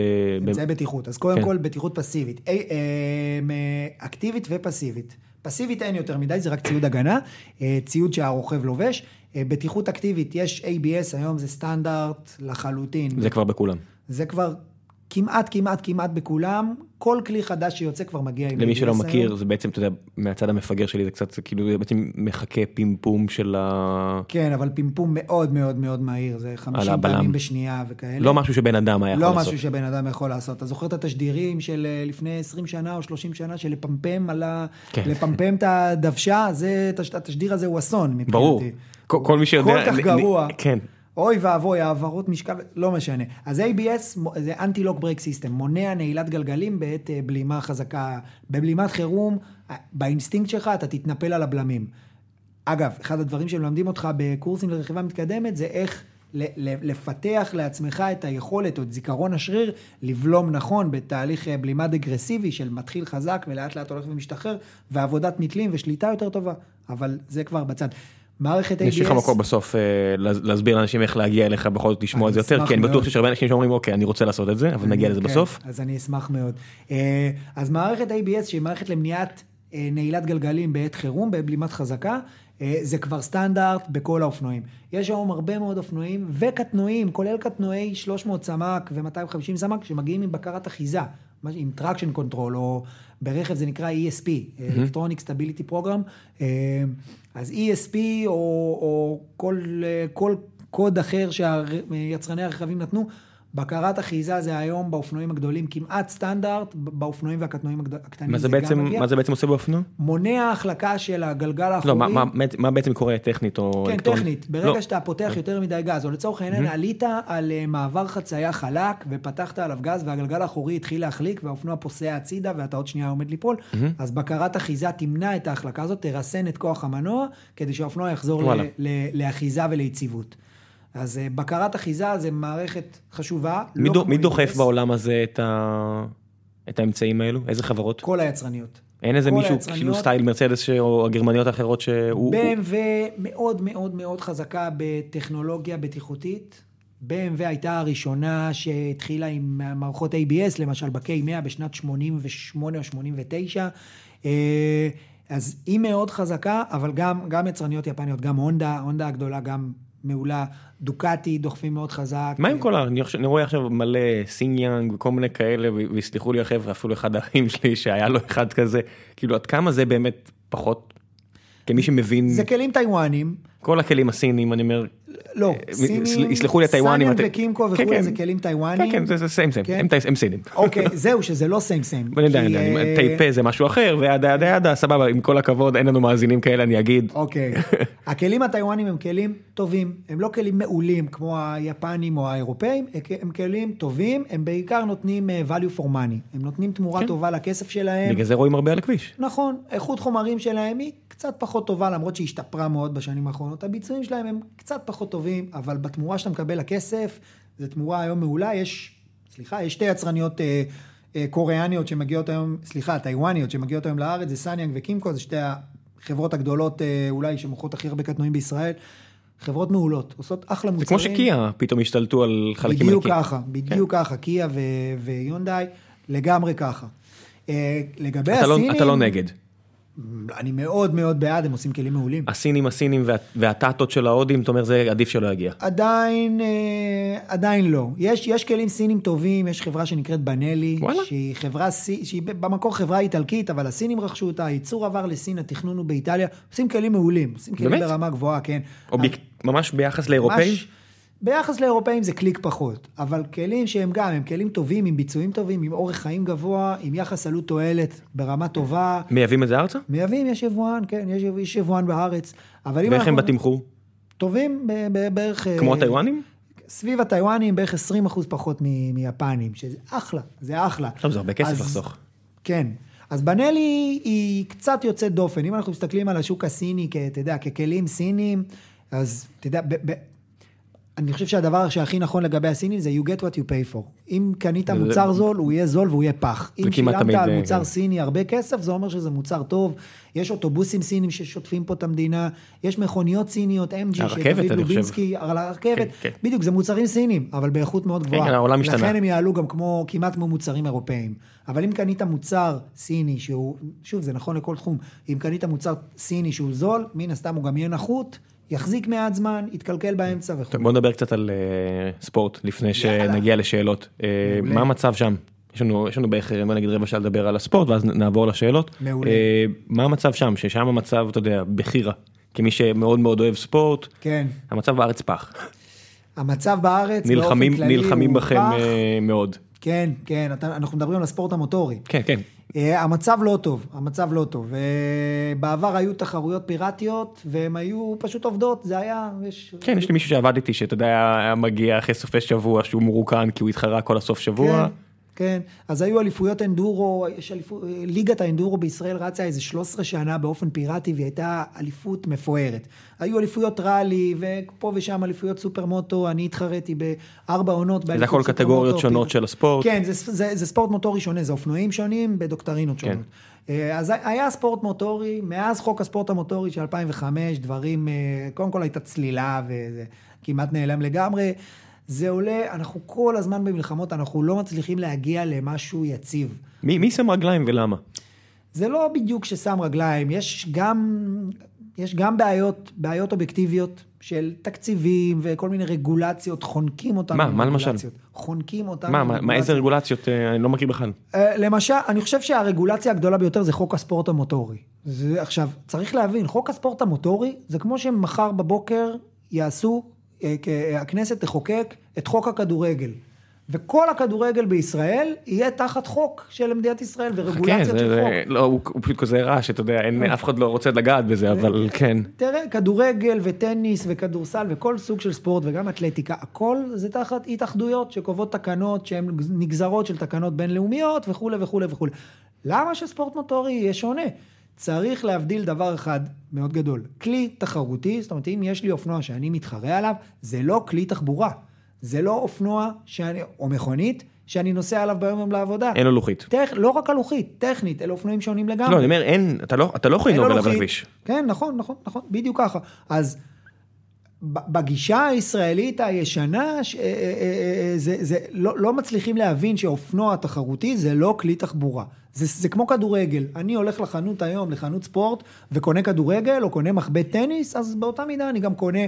אמצעי בטיחות. אז קודם כן. כל, בטיחות פסיבית. אה, אה, מ- אקטיבית ופסיבית. פסיבית אין יותר מדי, זה רק ציוד הגנה, אה, ציוד שהרוכב לובש. אה, בטיחות אקטיבית, יש ABS, היום זה סטנדרט לחלוטין. זה כבר בכולם. זה כבר כמעט, כמעט, כמעט בכולם. כל כלי חדש שיוצא כבר מגיע עם למי שלא. מכיר, זה בעצם, אתה יודע, מהצד המפגר שלי זה קצת, זה כאילו, זה בעצם מחכה פימפום של ה... כן, אבל פימפום מאוד מאוד מאוד מהיר, זה 50 הבלם. פעמים בשנייה וכאלה. לא משהו שבן אדם היה יכול לא לעשות. משהו שבן אדם יכול לעשות. אתה זוכר את התשדירים של אה, לפני 20 שנה או 30 שנה, של לפמפם על ה... כן. לפמפם את הדוושה, זה, תש- התשדיר הזה הוא אסון מבחינתי. ברור. כל כל מי שיודע... כל כך גרוע. כן. אוי ואבוי, העברות משקל, לא משנה. אז ABS זה anti-lock brake system, מונע נעילת גלגלים בעת אה, בלימה חזקה. בבלימת חירום, אה, באינסטינקט שלך אתה תתנפל על הבלמים. אגב, אחד הדברים שמלמדים אותך בקורסים לרכיבה מתקדמת זה איך לפתח לעצמך את היכולת או את זיכרון השריר לבלום נכון בתהליך אה, בלימה דגרסיבי של מתחיל חזק ולאט לאט הולך ומשתחרר, ועבודת מתלים ושליטה יותר טובה, אבל זה כבר בצד. מערכת ABS... יש לך מקום בסוף אה, לה- להסביר לאנשים איך להגיע אליך בכל זאת לשמוע את זה יותר, כי אני בטוח. שיש הרבה אנשים שאומרים אוקיי אני רוצה לעשות את זה, אבל נגיע לזה כן, בסוף. אז אני אשמח מאוד. אה, אז מערכת ABS, שהיא מערכת למניעת אה, נעילת גלגלים בעת חירום, בבלימת חזקה, זה כבר סטנדרט בכל האופנועים. יש היום הרבה מאוד אופנועים וקטנועים, כולל קטנועי 300 סמ"ק ו-250 סמ"ק, שמגיעים עם בקרת אחיזה, עם traction control, או ברכב זה נקרא ESP, Electronic Stability Program. אה, אז ESP או, או כל, אה, כל קוד אחר שיצרני הרכבים נתנו, בקרת אחיזה זה היום באופנועים הגדולים כמעט סטנדרט, באופנועים והקטנועים הקטנים מה זה גם בעצם, מגיע. מה זה בעצם עושה באופנוע? מונע החלקה של הגלגל האחורי. לא, מה- מה- מה בעצם קורה טכנית או כן, אלקטרונית? טכנית. לא. ברגע שאתה פותח יותר מדי גז, או לצורך העניין עלית על אה, מעבר חצייה חלק ופתחת עליו גז והגלגל האחורי התחיל להחליק והאופנוע פוסע הצידה ואתה עוד שנייה עומד ליפול, אז בקרת אחיזה תמנע את ההחלקה הזאת, תרסן את כוח המנוע, כדי שהאופנוע יחזור. ל- ל- לאחיזה וליציבות. אז אה, בקרת אחיזה זה מערכת חשובה. מי לא דו- מי דוחף ABS. בעולם הזה את ה- את האמצעים האלו? איזה חברות? כל היצרניות. אין איזה מישהו היצרניות. כאילו סטייל מרצדס או הגרמניות האחרות שהוא... הוא- BMW מאוד מאוד מאוד חזקה בטכנולוגיה בטיחותית. BMW הייתה הראשונה שהתחילה עם מערכות ABS, למשל ב-K100 בשנת 88 או 89. אה, אז היא מאוד חזקה, אבל גם, גם יצרניות יפניות, גם הונדה, הונדה הגדולה גם מעולה, דוקאטי דוחפים מאוד חזק. מה עם כל ה... אני רואה עכשיו מלא סאן יאנג וכל מיני כאלה, ויסלחו לי החבר'ה, אפילו אחד האחים שלי שהיה לו אחד כזה, כאילו עד כמה זה באמת פחות, כמי שמבין, זה כלים טיוואנים, כל הכלים הסינים, אני אומר, לא, אה, סינים, יסלחו לי הטיוואנים. אתם- וקימקו כן, וכולי, כן. זה כלים טיוואנים. כן, כן, זה same same, כן. הם טי- הם סינים. אוקיי, זהו, שזה לא same same. אני יודע, אני יודע, אה, טאיפיי זה משהו אחר, ו yada yada yada, סבבה, עם כל הכבוד, אין לנו מאזינים כאלה, אני אגיד. אוקיי. הכלים הטיוואנים הם כלים טובים, הם לא כלים מעולים כמו היפנים או האירופאים, הם כלים טובים, הם בעיקר נותנים אה, value for money, הם נותנים תמורה. טובה לכסף שלהם. בגלל זה רואים הרבה על הכביש. נכון, איכות חומרים שלהם היא קצת פחות טובה, למרות שהיא השתפרה מאוד בשנים האחרונות. הביצועים שלהם הם קצת פחות טובים, אבל בתמורה שאתה מקבל לכסף, זו תמורה היום מעולה. יש, סליחה, יש שתי יצרניות אה, אה, קוריאניות שמגיעות היום, סליחה, טיוואניות שמגיעות היום לארץ, זה סניאנג וקימקו, זה שתי החברות הגדולות אה, אולי שמוכרות הכי הרבה קטנועים בישראל. חברות מעולות, עושות אחלה זה מוצרים. כמו שקיה פתאום השתלטו על חלקים בדיוק ענקיים. ככה, בדיוק ככה, קיה ויונדאי, לגמרי ככה. אה, לגבי אתה לא- הסינים, אתה לא נגד. אני מאוד מאוד בעד, הם עושים כלים מעולים. הסינים הסינים וה- והטאטות של ההודים, אתה אומר זה עדיף שלא יגיע. עדיין, אה, עדיין לא. יש, יש כלים סינים טובים, יש חברה שנקראת בנלי, וואלה. שהיא חברה, שהיא במקור חברה איטלקית, אבל הסינים רכשו אותה, הייצור עבר לסין, התכנון הוא באיטליה, עושים כלים מעולים, עושים כלים באמת? ברמה גבוהה, כן. אוביק- ממש ביחס לאירופאים? ממש- ביחס לאירופאים זה קליק פחות, אבל כלים שהם גם, הם כלים טובים, עם ביצועים טובים, עם אורך חיים גבוה, עם יחס עלות תועלת ברמה טובה. מייבאים את זה ארצה? מייבאים, יש יבואן, כן, יש, יש יבואן בארץ. אבל ואיך הם בתמחור? טובים בערך... כמו אה, הטיוואנים? סביב הטיוואנים בערך 20 אחוז פחות מ- מיפנים, שזה אחלה, זה אחלה. טוב, זה הרבה כסף לחסוך. כן. אז בנלי היא קצת יוצאת דופן. אם אנחנו מסתכלים על השוק הסיני, אתה יודע, ככלים סינים, אז אתה יודע, אני חושב שהדבר שהכי נכון לגבי הסינים זה you get what you pay for. אם קנית מוצר זול, הוא יהיה זול והוא יהיה פח. אם שילמת על אה, מוצר כן. סיני הרבה כסף, זה אומר שזה מוצר טוב. יש אוטובוסים סינים ששוטפים פה את המדינה, יש מכוניות סיניות, MG, שדוד. לובינסקי, על הרכבת. כן, כן. בדיוק, זה מוצרים סינים, אבל באיכות מאוד גבוהה. כן, העולם השתנה. לכן הם יעלו גם כמו, כמעט כמו מוצרים אירופאיים. אבל אם קנית מוצר סיני שהוא, שוב, זה נכון לכל תחום, אם קנית מוצר סיני שהוא זול, מן הסתם הוא גם יהיה נחות, יחזיק מעט זמן, יתקלקל באמצע וכו'. טוב, בוא נדבר קצת על אה, ספורט לפני שנגיע לשאלות. אה, מעולה. מה המצב שם? יש לנו, יש לנו בערך, בוא נגיד רבע שעה לדבר על הספורט, ואז נעבור לשאלות. מעולה. אה, מה המצב שם? ששם המצב, אתה יודע, בחירה. כמי שמאוד מאוד אוהב ספורט, כן. המצב בארץ פח. המצב בארץ נלחמים, באופן כללי נלחמים הוא בכם פח. אה, מאוד. כן, כן, אתה, אנחנו מדברים על הספורט המוטורי. כן, כן. אה, המצב לא טוב, המצב לא טוב. אה, בעבר היו תחרויות פיראטיות, והן היו פשוט עובדות, זה היה... יש... כן, יש לי מישהו שעבד איתי, שאתה יודע, היה מגיע אחרי סופי שבוע שהוא מרוקן כי הוא התחרה כל הסוף שבוע. כן, כן. אז היו אליפויות אנדורו, יש אליפות, ליגת האנדורו בישראל רצה איזה 13 שנה באופן פיראטי, והיא הייתה אליפות מפוארת. היו אליפויות ראלי, ופה ושם אליפויות סופר מוטו, אני התחרתי בארבע עונות זה הכל קטגוריות מוטו, שונות פיר- של הספורט. כן, זה, זה, זה ספורט מוטורי שונה, זה אופנועים שונים בדוקטרינות כן. שונות. אה, אז היה ספורט מוטורי, מאז חוק הספורט המוטורי של 2005, דברים, אה, קודם כל הייתה צלילה וזה כמעט נעלם לגמרי. זה עולה, אנחנו כל הזמן במלחמות, אנחנו לא מצליחים להגיע למשהו יציב. מי מי שם רגליים ולמה? זה לא בדיוק ששם רגליים, יש גם, יש גם בעיות, בעיות אובייקטיביות של תקציבים וכל מיני רגולציות, חונקים אותנו. מה? מה למשל? חונקים אותנו. מה, מה, מה, איזה רגולציות? אה, אני לא מכיר בכלל. אה, למשל, אני חושב שהרגולציה הגדולה ביותר זה חוק הספורט המוטורי. זה, עכשיו, צריך להבין, חוק הספורט המוטורי זה כמו שמחר בבוקר יעשו, הכנסת תחוקק את חוק הכדורגל. וכל הכדורגל בישראל יהיה תחת חוק של מדינת ישראל כן, ורגולציות זה, של זה, חוק. לא, הוא, הוא פשוט כזה רעש, אתה יודע, אין, אף אחד לא רוצה לגעת בזה, אבל כן. תראה, כדורגל וטניס וכדורסל וכל סוג של ספורט וגם אתלטיקה, הכל זה תחת התאחדויות שקובעות תקנות שהן נגזרות של תקנות בינלאומיות וכולי וכולי וכולי. למה שספורט מוטורי יהיה שונה? צריך להבדיל דבר אחד מאוד גדול. כלי תחרותי, זאת אומרת, אם יש לי אופנוע שאני מתחרה עליו, זה לא כלי תחבורה. זה לא אופנוע שאני, או מכונית שאני נוסע עליו ביום יום לעבודה. אין לו לוחית. טכ, לא רק הלוחית, טכנית, אלה אופנועים שונים לגמרי. לא, אני אומר, אין, אתה לא, אתה לא יכול לנהוג עליו. הכביש. כן, נכון, נכון, נכון, בדיוק ככה. אז בגישה הישראלית הישנה, אה, אה, אה, זה, זה, לא, לא מצליחים להבין שאופנוע תחרותי זה לא כלי תחבורה. זה, זה כמו כדורגל. אני הולך לחנות היום, לחנות ספורט, וקונה כדורגל או קונה מחבט טניס, אז באותה מידה אני גם קונה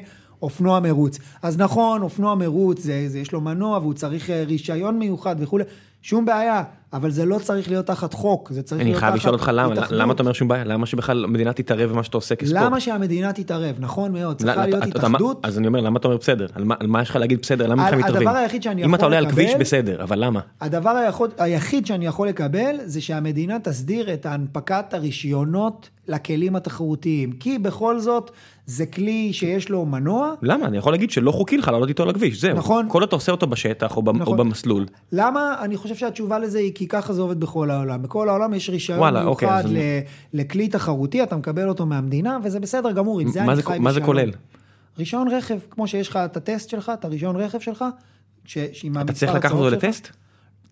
אופנוע מרוץ. אז נכון, אופנוע מרוץ, זה, זה, יש לו מנוע והוא צריך רישיון מיוחד וכולי. שום בעיה, אבל זה לא צריך להיות תחת חוק, זה צריך אני להיות תחת חייב לשאול אותך למה, התאחדות. למה אתה אומר שום בעיה? למה שבכלל המדינה תתערב במה שאתה עושה כספורט? למה שהמדינה תתערב? נכון מאוד, צריכה לא, להיות אתה- אתה- התאחדות. אז אני אומר, למה אתה אומר בסדר? על מה- על מה יש לך להגיד בסדר? למה בכלל מתערבים? הדבר היחיד שאני אם יכול אתה עולה על כביש, לקבל- בסדר, אבל למה? הדבר היכול, היחיד שאני יכול לקבל זה שהמדינה תסדיר את הנפקת הרישיונות לכלים התחרותיים. כי בכל זאת זה כלי שיש לו מנוע. למה? אני יכול להגיד שלא חוקי לך לעלות איתו על הכביש, זהו. נכון. כל עוד אתה עושה אותו בשטח או ב- או נכון. במסלול. למה? אני חושב שהתשובה לזה היא כי ככה זה עובד בכל העולם. בכל העולם יש רישיון וואלה, אוקיי, מיוחד אז ל- לכלי תחרותי, אתה מקבל אותו מהמדינה, וזה בסדר גמור, עם זה אני חי מה זה. כולל? רישיון רכב, כמו שיש לך את הטסט שלך, את הרישיון רכב שלך, ש- אתה צריך לקחת אותו. לטסט?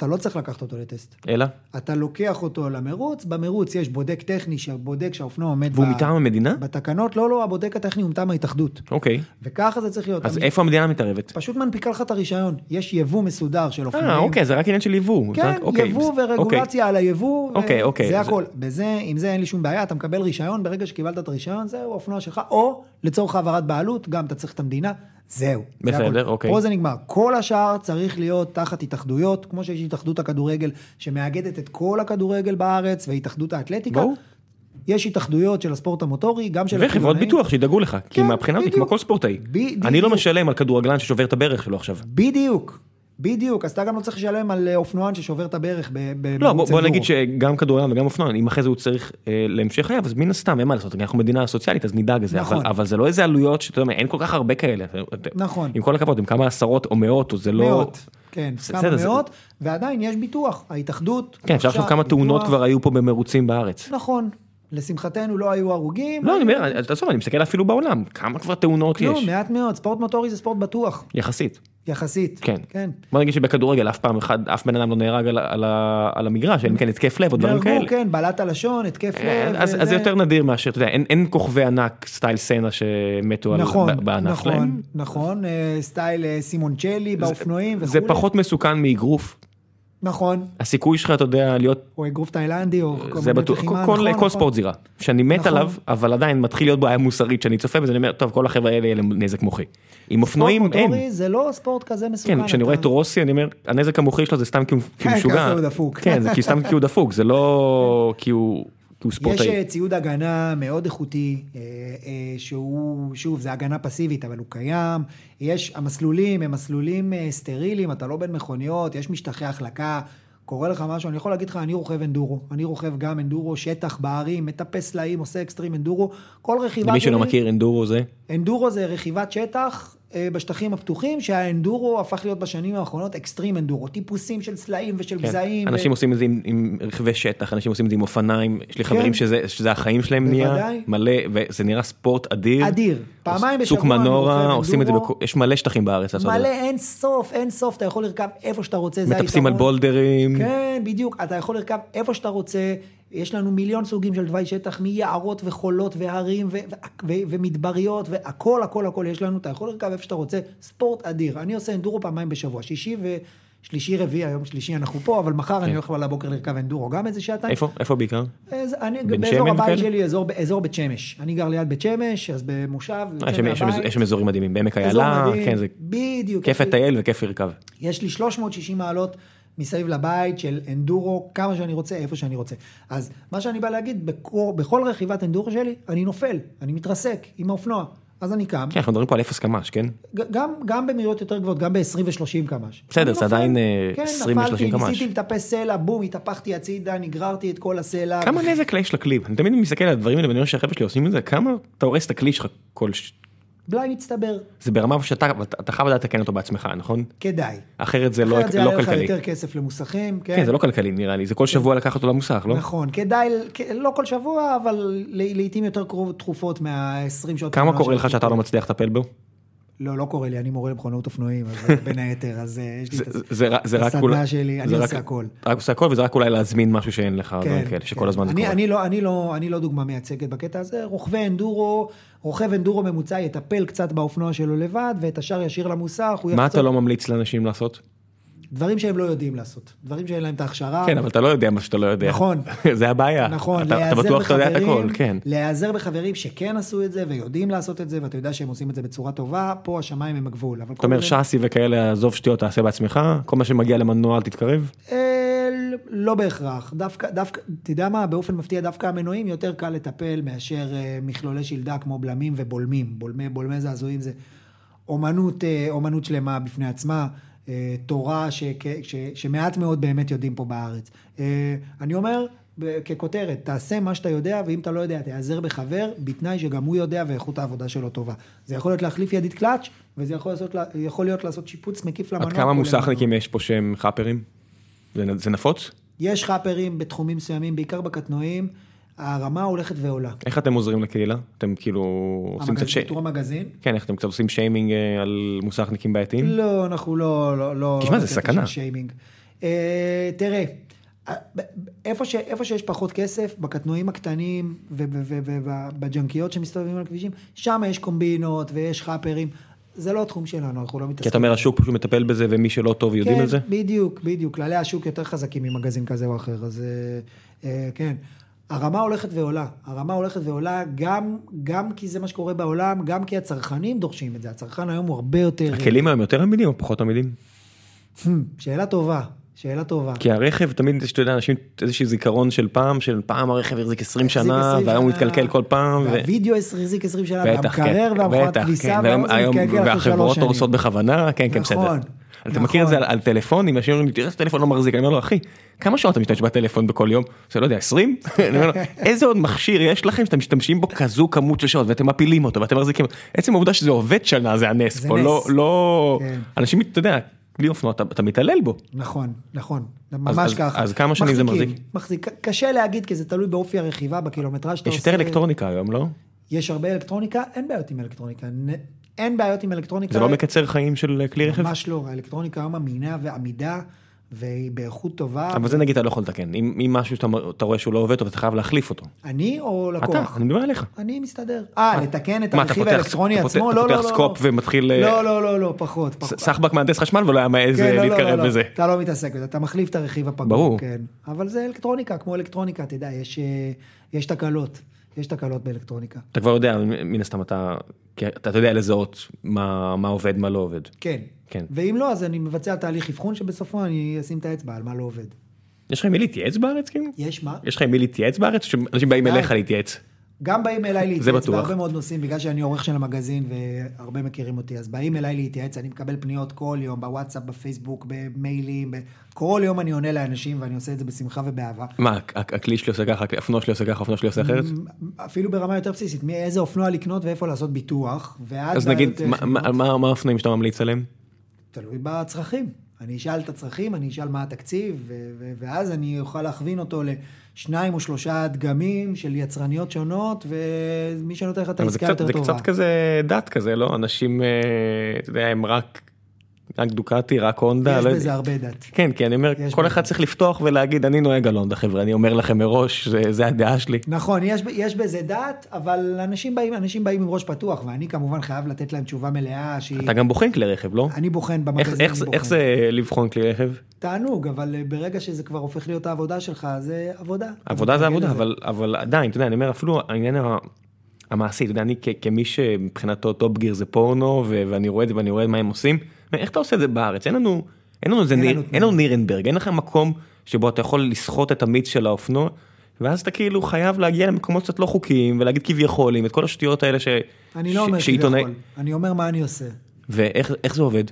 אתה לא צריך לקחת אותו לטסט. אלא? אתה לוקח אותו למרוץ, במרוץ יש בודק טכני שבודק שהאופנוע עומד והוא ב- מטעם המדינה? בתקנות, לא, לא, הבודק הטכני הוא מטעם ההתאחדות. אוקיי. וככה זה צריך להיות. אז המ- איפה המדינה מתערבת? פשוט מנפיקה לך את הרישיון, יש יבוא מסודר של אופנועים. אה, אוקיי, זה רק עניין של יבוא. כן, רק- אוקיי, יבוא ורגולציה על היבוא, אוקיי, אוקיי, זה זה- הכל. בזה, עם זה אין לי שום בעיה, אתה מקבל רישיון, ברגע שקיבלת את הרישיון, זהו, האופנוע שלך, או לצורך העברת בעלות, גם אתה צריך את המדינה, זהו. זה בסדר, הכל. אוקיי. פה זה נגמר. כל השאר צריך להיות תחת התאחדויות, כמו שיש התאחדות הכדורגל, שמאגדת את כל הכדורגל בארץ, והתאחדות האתלטיקה. ברור. יש התאחדויות של הספורט המוטורי, גם של וחברות. ביטוח שידאגו לך, כי כן, מהבחינה הזאת. כמו כל ספורטאי. בדיוק. אני לא משלם על כדורגלן ששובר את הברך שלו עכשיו. בדיוק, בדיוק. אז אתה גם לא צריך לשלם על אה, אופנוען ששובר את הברך ב- לא, בוא. נגיד שגם כדורגלן וגם אופנוען, אם אחרי זה הוא צריך אה, להמשך חייו, אז מן הסתם, אין מה לעשות, אנחנו מדינה סוציאלית, אז נדאג לזה, נכון. אבל, אבל זה לא איזה עלויות שאתה יודע, אין כל כך הרבה כאלה. נכון. עם כל הכבוד, עם כמה עשרות או מאות, או זה לא... מאות, כן, כמה מאות, ועדיין יש ביטוח, ההתאחדות. כן, אפשר לחשוב כמה תאונות. כבר היו פה במרוצים בארץ. נכון, לשמחתנו לא היו הרוגים. לא, אני אומר, תעזוב, אני מסתכל אפילו בעולם, כמה כבר תאונות כלום, יש, מעט מאוד, ספורט מוטורי זה ספורט בטוח, יחסית. יחסית. כן. כן. בוא נגיד שבכדורגל אף פעם אחד, אף בן אדם לא נהרג על, על, על המגרש, אין כן התקף לב או דברים כאלה. נהרגו, כן, בעלת הלשון, התקף אה, לב. אז, וזה. אז זה יותר נדיר מאשר, אתה יודע, אין, אין כוכבי ענק סטייל סצנה שמתו נכון, על, בענף נכון, שלהם. נכון, אה, סטייל אה, סימונצ'לי באופנועים וכולי. זה פחות מסוכן מאגרוף. נכון, הסיכוי שלך, אתה יודע, להיות, או אגרוף תאילנדי, או כל מיני בטוח, לחימה, כל, נכון, כל נכון. ספורט זירה, שאני מת נכון. עליו, אבל עדיין מתחיל להיות בעיה מוסרית שאני צופה בזה, אני אומר, טוב, כל החבר'ה האלה יהיה להם נזק מוחי. עם אופנועים ספורט אין. מוטורי זה לא ספורט כזה מסוכן. כן, כשאני רואה את רוסי, אני אומר, הנזק המוחי שלו זה סתם כי הוא כן, משוגע. כן, זה כי סתם כי הוא דפוק, זה לא כי הוא כי הוא יש ספורטאי. אה, ציוד הגנה מאוד איכותי, אה, אה, שהוא, שוב, זה הגנה פסיבית, אבל הוא קיים. יש, המסלולים הם מסלולים סטריליים, אתה לא בין מכוניות, יש משטחי החלקה. קורה לך משהו, אני יכול להגיד לך, אני רוכב אנדורו. אני רוכב גם אנדורו, שטח בערים, מטפס סלעים, עושה אקסטרים אנדורו. כל רכיבה למי שלא מכיר, אנדורו זה, אנדורו זה רכיבת שטח בשטחים הפתוחים, שהאנדורו הפך להיות בשנים האחרונות אקסטרים אנדורו. טיפוסים של סלעים ושל כן. גזעים. אנשים ו- עושים את זה עם- עם רכבי שטח, אנשים עושים את זה עם אופניים, יש לי חברים כן. שזה שזה החיים שלהם נהיה. מלא, וזה נראה ספורט אדיר. אדיר. פעמיים בשבוע צוק מנורה, עושים את זה, יש מלא שטחים בארץ לעשות את מלא. אין סוף, אין סוף, אתה יכול לרכב איפה שאתה רוצה, מטפסים על. בולדרים, כן, בדיוק, אתה יכול לרכב איפה שאתה רוצה, יש לנו מיליון סוגים של תוואי שטח, מיערות וחולות והרים ו- ו- ו- ומדבריות, והכל, הכל, הכל יש לנו, אתה יכול לרכב איפה שאתה רוצה, ספורט אדיר. אני עושה אנדורו פעמיים בשבוע, שישי ושלישי רביעי, היום שלישי אנחנו פה, אבל מחר אני הולך על הבוקר לרכב אנדורו, גם איזה שעתיים. איפה? איפה בעיקר? אז אני, באזור הבית כאלה? שלי, אזור, אזור בית שמש. אני גר ליד בית שמש, אז במושב, אה, יש שם- אזורים מדהימים, בעמק איילה, כן, זה בדיוק. כיף לטייל וכיף לרכב. יש לי 360 מעלות מסביב לבית של אנדורו, כמה שאני רוצה, איפה שאני רוצה. אז מה שאני בא להגיד, בכל, בכל רכיבת אנדורו שלי, אני נופל, אני מתרסק עם האופנוע. אז אני קם, כן, אנחנו מדברים פה על אפס קמ"ש, כן? גם, גם במהירות יותר גבוהות, גם ב-20 ו-30 קמ"ש. בסדר, זה. עדיין, אה, כן, 20 ו-30 נפלתי, קמ"ש. ניסיתי לטפס סלע, בום, התהפכתי הצידה, נגררתי את כל הסלע. כמה נזק יש לכלי? אני תמיד מסתכל על הדברים האלה ואני רואה שהחבר'ה שלי עושים את זה, כמה אתה הורס את הכלי שלך כל... בלאי מצטבר, זה ברמה שאתה אתה חייב לדעת לתקן אותו בעצמך, נכון? כדאי. אחרת זה לא אחרת זה לא יעלה לך כלכלי. יותר כסף למוסכים, כן? כן, זה לא כלכלי נראה לי, זה כל שבוע לקחת אותו למוסך, לא? נכון, כדאי, לא כל שבוע, אבל לעיתים יותר קרוב תכופות מה-20 שעות. כמה קורה לך שאתה לא מצליח לטפל בו? לא, לא קורה לי, אני מורה למכונאות אופנועים, אז בין היתר, אז אה, יש לי את הסדנה. שלי, אני עושה הכל. רק עושה הכל וזה רק אולי להזמין משהו שאין לך, דברים כאלה, שכל הזמן זה כן, קורה. אני, לא, אני, לא, אני לא דוגמה מייצגת בקטע הזה, רוכבי אנדורו, רוכב אנדורו ממוצע יטפל קצת באופנוע שלו לבד, ואת השאר ישאיר למוסך, מה אתה לא ממליץ לאנשים לעשות? דברים שהם לא יודעים לעשות, דברים שאין להם את ההכשרה. כן, אבל אתה לא יודע מה שאתה לא יודע. נכון. זה הבעיה. נכון, אתה אתה בטוח שאתה יודע את הכל, כן. להיעזר בחברים שכן עשו את זה ויודעים לעשות את זה, ואתה יודע שהם עושים את זה בצורה טובה, פה השמיים הם הגבול. אתה אומר שאסי וכאלה, עזוב שטויות, תעשה בעצמך, כל מה שמגיע למנוע אל תתקרב? לא בהכרח. דווקא, דווקא, יודע מה, באופן מפתיע, דווקא המנועים יותר קל לטפל מאשר אה, מכלולי שלדה כמו בלמים ובולמים. בולמי, בולמי זעזועים זה אומנות, אה, אומנות שלמה בפני עצמה. אה, תורה ש, ש, שמעט מאוד באמת יודעים פה בארץ. אה, אני אומר, ככותרת, תעשה מה שאתה יודע, ואם אתה לא יודע, תיעזר בחבר, בתנאי שגם הוא יודע ואיכות העבודה שלו טובה. זה יכול להיות להחליף ידית קלאץ', וזה יכול, לעשות, יכול להיות לעשות שיפוץ מקיף למנוע. עד כמה מוסכניקים יש פה שהם חאפרים? זה, זה נפוץ? יש חאפרים בתחומים מסוימים, בעיקר בקטנועים. הרמה הולכת ועולה. איך אתם עוזרים לקהילה? אתם כאילו עושים קצת שיימינג? בתור המגזין? כן, איך אתם קצת עושים שיימינג אה, על מוסכניקים בעייתיים? לא, אנחנו לא... לא, לא תשמע, זה סכנה. אה, תראה, איפה, ש, איפה שיש פחות כסף, בקטנועים הקטנים ובג'נקיות שמסתובבים על הכבישים, שם יש קומבינות ויש חאפרים. זה לא התחום שלנו, אנחנו לא מתעסקים. כי אתה אומר השוק פשוט מטפל בזה ומי שלא טוב יודעים כן, את זה? כן, בדיוק, בדיוק. כללי השוק יותר חזקים ממגזין כזה או אחר, אז אה, אה, כן. הרמה הולכת ועולה, הרמה הולכת ועולה גם, גם כי זה מה שקורה בעולם, גם כי הצרכנים דורשים את זה, הצרכן היום הוא הרבה יותר... הכלים היום יותר עמידים או פחות עמידים? Hmm, שאלה טובה, שאלה טובה. כי הרכב תמיד יש, אתה יודע, אנשים, איזשהו זיכרון של פעם, של פעם הרכב החזיק 20 שנה, והיום הוא מתקלקל כל פעם. והווידאו החזיק 20 שנה, והמקרר והמכונת כביסה, והיום והחברות הורסות בכוונה, כן, כן, בסדר. נכון. אתה מכיר את זה על טלפונים, אנשים אומרים לי, תראה איזה טלפון לא מחזיק, אני אומר לו, אחי, כמה שעות אתה משתמש בטלפון בכל יום? זה לא יודע, 20? איזה עוד מכשיר יש לכם שאתם משתמשים בו כזו כמות של שעות ואתם מפילים אותו ואתם מחזיקים, עצם העובדה שזה עובד שנה זה הנס פה, לא, לא, כן. אנשים, אתה יודע, בלי אופנוע אתה מתעלל בו. נכון, נכון, ממש ככה. אז כמה שנים זה מחזיק? מחזיק, קשה להגיד כי זה תלוי באופי הרכיבה, בקילומטראז' שאתה עושה. יש יותר אלקטרוניקה היום, לא? יש הרבה אלקטרוניקה, אין בעיות עם אלקטרוניקה. אין בעיות עם אלקטרוניקה. זה לא מקצר חיים של כלי רכב? ממש לא, האלקטרוניקה היום אמינה ועמידה. והיא באיכות טובה. אבל זה נגיד אתה לא יכול לתקן, אם, אם משהו שאתה רואה שהוא לא עובד טוב אתה חייב להחליף אותו. אני או לקוח? אתה, אני מדבר עליך. אני מסתדר. אה, לתקן את הרכיב האלקטרוני עצמו? לא, לא, לא. אתה פותח סקופ ומתחיל... לא, לא, לא, לא, פחות. סחבק מהנדס חשמל ולא היה מעז כן, לא, להתקרב לא, בזה. אתה לא מתעסק בזה, אתה מחליף את הרכיב הפגור. ברור. כן. אבל זה אלקטרוניקה, כמו אלקטרוניקה, אתה יודע, יש תקלות. יש תקלות באלקטרוניקה. אתה כבר יודע, מן הסתם אתה, אתה יודע לזהות מה, מה עובד, מה לא עובד. כן. כן. ואם לא, אז אני מבצע תהליך אבחון שבסופו אני אשים את האצבע על מה לא עובד. יש לך עם מי להתייעץ בארץ כאילו? יש מה? יש לך עם מי להתייעץ בארץ? שאנשים באים אליך להתייעץ? גם באים אליי להתייעץ בהרבה מאוד נושאים, בגלל שאני עורך של המגזין והרבה מכירים אותי, אז באים אליי להתייעץ, אני מקבל פניות כל יום, בוואטסאפ, בפייסבוק, במיילים, כל יום אני עונה לאנשים ואני עושה את זה בשמחה ובאהבה. מה, הכלי שלי עושה ככה, האופנוע שלי עושה ככה, האופנוע שלי עושה אחרת? אפילו ברמה יותר בסיסית, מאיזה אופנוע לקנות ואיפה לעשות ביטוח, אז נגיד, מה האופנועים שאתה ממליץ עליהם? תלוי בצרכים. אני אשאל את הצרכים, אני אשאל מה התקציב, ואז אני אוכל להכווין אותו לשניים או שלושה דגמים של יצרניות שונות, ומי שנותן לך את העסקה יותר טובה. זה קצת כזה דת כזה, לא? אנשים, אה, אתה יודע, הם רק רק דוקטי, רק הונדה. יש לא בזה הרבה דת. כן, כי אני אומר, כל אחד צריך לפתוח ולהגיד, אני נוהג על הונדה, חבר'ה, אני אומר לכם מראש, זה, זה הדעה שלי. נכון, יש, יש בזה דת, אבל אנשים באים, אנשים באים עם ראש פתוח, ואני כמובן חייב לתת להם תשובה מלאה שהיא... אתה גם בוחן כלי רכב, לא? אני בוחן במגזין, איך, איך, איך זה לבחון כלי רכב? תענוג, אבל אה, ברגע שזה כבר הופך להיות העבודה שלך, זה עבודה. עבודה זה עבודה, אבל, אבל עדיין, אתה יודע, אני אומר, אפילו העניין המעשי, אתה יודע, אני כמי שמבחינתו טופ גיר זה פורנו, ואני רואה את זה ואני רואה מה הם עושים. איך אתה עושה את זה בארץ? אין לנו, אין לנו, אין, ניר, אין לנו נורבורגרינג, אין לך מקום שבו אתה יכול לסחוט את המיץ של האופנוע, ואז אתה כאילו חייב להגיע למקומות קצת לא חוקיים, ולהגיד כביכול, עם את כל השטויות האלה ש... אני לא אומר כביכול, אני אומר מה אני עושה. ואיך זה עובד?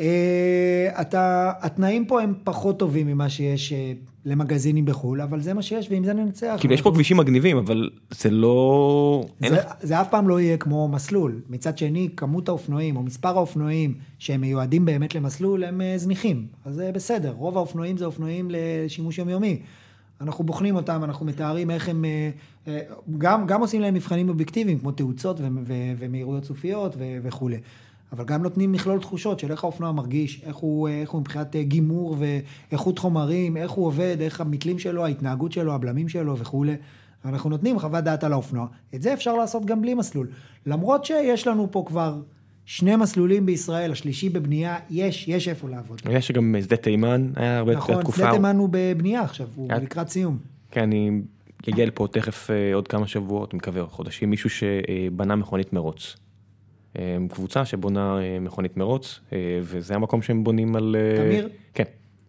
אה, אתה, התנאים פה הם פחות טובים ממה שיש אה, למגזינים בחו"ל, אבל זה מה שיש, ועם זה ננצח. כאילו יש פה כבישים מגניבים, אבל זה לא... זה, זה אף פעם לא יהיה כמו מסלול. מצד שני, כמות האופנועים, או מספר האופנועים שהם מיועדים באמת למסלול, הם אה, זניחים. אז זה בסדר, רוב האופנועים זה אופנועים לשימוש יומיומי. אנחנו בוחנים אותם, אנחנו מתארים איך הם, גם, גם עושים להם מבחנים אובייקטיביים, כמו תאוצות ומהירויות סופיות וכולי. אבל גם נותנים מכלול תחושות של איך האופנוע מרגיש, איך הוא, איך הוא מבחינת אה, גימור ואיכות חומרים, איך הוא עובד, איך המתלים שלו, ההתנהגות שלו, הבלמים שלו וכולי. אנחנו נותנים חוות דעת על האופנוע. את זה אפשר לעשות גם בלי מסלול. למרות שיש לנו פה כבר שני מסלולים בישראל, השלישי בבנייה, יש, יש איפה לעבוד. יש גם שדה תימן, היה הרבה נכון, תקופה. נכון, שדה תימן הוא בבנייה עכשיו, הוא היה... לקראת סיום. כן, אני אגיע לפה תכף אה, עוד כמה שבועות, מקווה, חודשים, מישהו שבנה מכונית מרוץ. קבוצה שבונה אה, מכונית מרוץ, אה, וזה המקום שהם בונים על... אה, תמיר?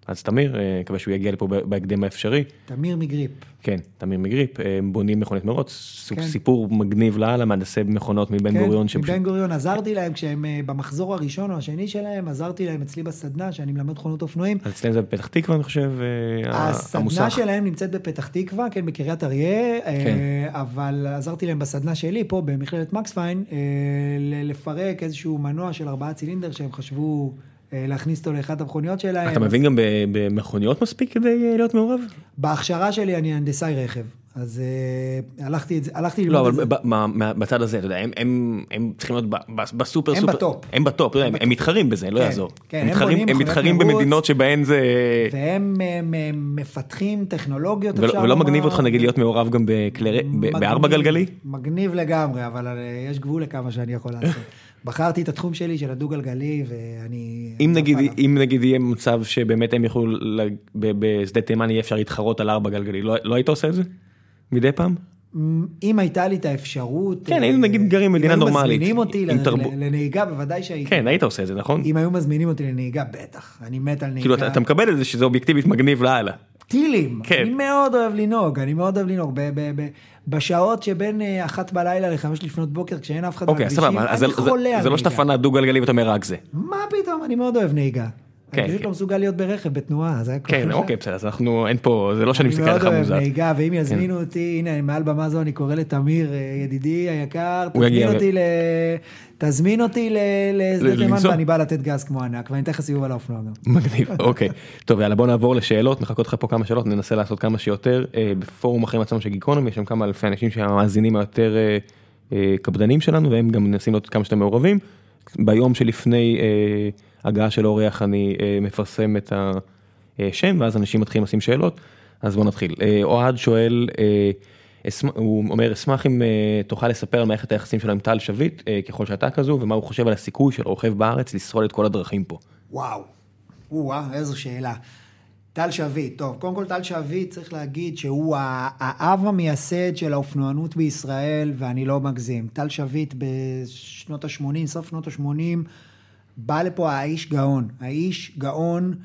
כן. אז תמיר, אה, מקווה שהוא יגיע לפה בהקדם האפשרי. תמיר מגריפ. כן, תמיר מגריפ, אה, בונים מכונית מרוץ, כן. סיפור מגניב לאללה, מהנדסי מכונות מבן כן, גוריון. מבן גוריון עזרתי להם כשהם אה, במחזור הראשון או השני שלהם, עזרתי להם אצלי בסדנה שאני מלמד מכונות אופנועים. אז אצלם זה בפתח תקווה, אני חושב, הסדנה המוסך. שלהם נמצאת בפתח תקווה, כן, בקריית אריה, כן. אבל עזרתי להם בסדנה שלי פה במכללת מקס פיין, ל- לפרק איזשהו מנוע של ארבעה צילינדר שהם חשבו להכניס אותו לאחת המכוניות שלהם. אתה מבין גם במכוניות מספיק כדי אה, להיות מעורב? בהכשרה שלי אני הנדסאי רכב, אז אה, הלכתי את זה- הלכתי לא, את אבל זה. ב- מה- מה- בצד הזה, אתה יודע, הם- הם הם צריכים להיות ב- ב- בסופר הם סופר, ב top. הם בטופ, יודע, הם- הם מתחרים בזה, לא כן, יעזור. כן, הם הם מתחרים- הם מתחרים. במדינות שבהן זה... והם אה, מ- מפתחים טכנולוגיות, ולא אפשר ולא לומר. מגניב אותך נגיד להיות מעורב גם בכלי מגניב, בארבע גלגלי? מגניב לגמרי, אבל אה, יש גבול לכמה שאני יכול לעשות. בחרתי את התחום שלי של הדו-גלגלי, ואני... אם אני נגיד, עליו. אם נגיד יהיה מצב שבאמת הם יוכלו, בשדה תימן יהיה אפשר להתחרות על ארבע גלגלי, לא לא היית עושה את זה? מדי פעם? אם הייתה לי את האפשרות... כן, אה, היינו נגיד גרים במדינה אם נורמלית, היו מזמינים אותי. ל- לנהיגה, בוודאי שהייתי. כן, היית עושה את זה, נכון? אם היו מזמינים אותי לנהיגה, בטח. אני מת על נהיגה. כאילו אתה אתה מקבל את זה שזה אובייקטיבית מגניב לאללה. טילים. כן. אני מאוד אוהב לנהוג, אני מאוד אוהב לנהוג. ב- ב- ב- בשעות שבין אה, אחת בלילה לחמש לפנות בוקר, כשאין אף אחד אוקיי, בכבישים, זה- אני חולה על זה לא שאתה נהיגה. פנאט דו גלגלי ואתה אומר רק זה. מה פתאום, אני מאוד אוהב נהיגה. כן, אני פשוט כן. לא מסוגל להיות ברכב, בתנועה, זה הכל. כן, אוקיי, בסדר, אז אנחנו, אין פה, זה לא שאני מסתכל אני עליך מאוד אוהב מוזר. נהיגה, ואם כן. יזמינו אותי, הנה, מעל במה זו אני קורא לתמיר, אה, ידידי היקר, תזמין אותי ל... תזמין אותי לשדה תימן? ואני בא לתת גז כמו ענק, ואני אתן לך סיבוב על האופנוע גם. מגניב, אוקיי. טוב, יאללה, בוא נעבור לשאלות, מחכות לך פה כמה שאלות, ננסה לעשות כמה שיותר. אה, בפורום החיים עצמם של גיקונומי, יש שם כמה אלפי אנשים שהמאזינים היותר אה, קפדנים שלנו, והם גם מנסים להיות כמה שיותר מעורבים. ביום שלפני הגעה של אורח אני אה, מפרסם את השם, ואז אנשים מתחילים לשים שאלות, אז בוא נתחיל. אה, אוהד שואל, אה, הוא אומר, אשמח אם אה, תוכל לספר על מערכת היחסים שלו עם טל שביט, אה, ככל שאתה כזו, ומה הוא חושב על הסיכוי של רוכב בארץ לשרוד את כל הדרכים פה. וואו, וואו, איזו שאלה. טל שביט, טוב, קודם כל טל שביט צריך להגיד שהוא האב המייסד של האופנוענות בישראל, ואני לא מגזים. טל שביט בשנות ה-80, סוף שנות ה-80, בא לפה האיש גאון. האיש גאון,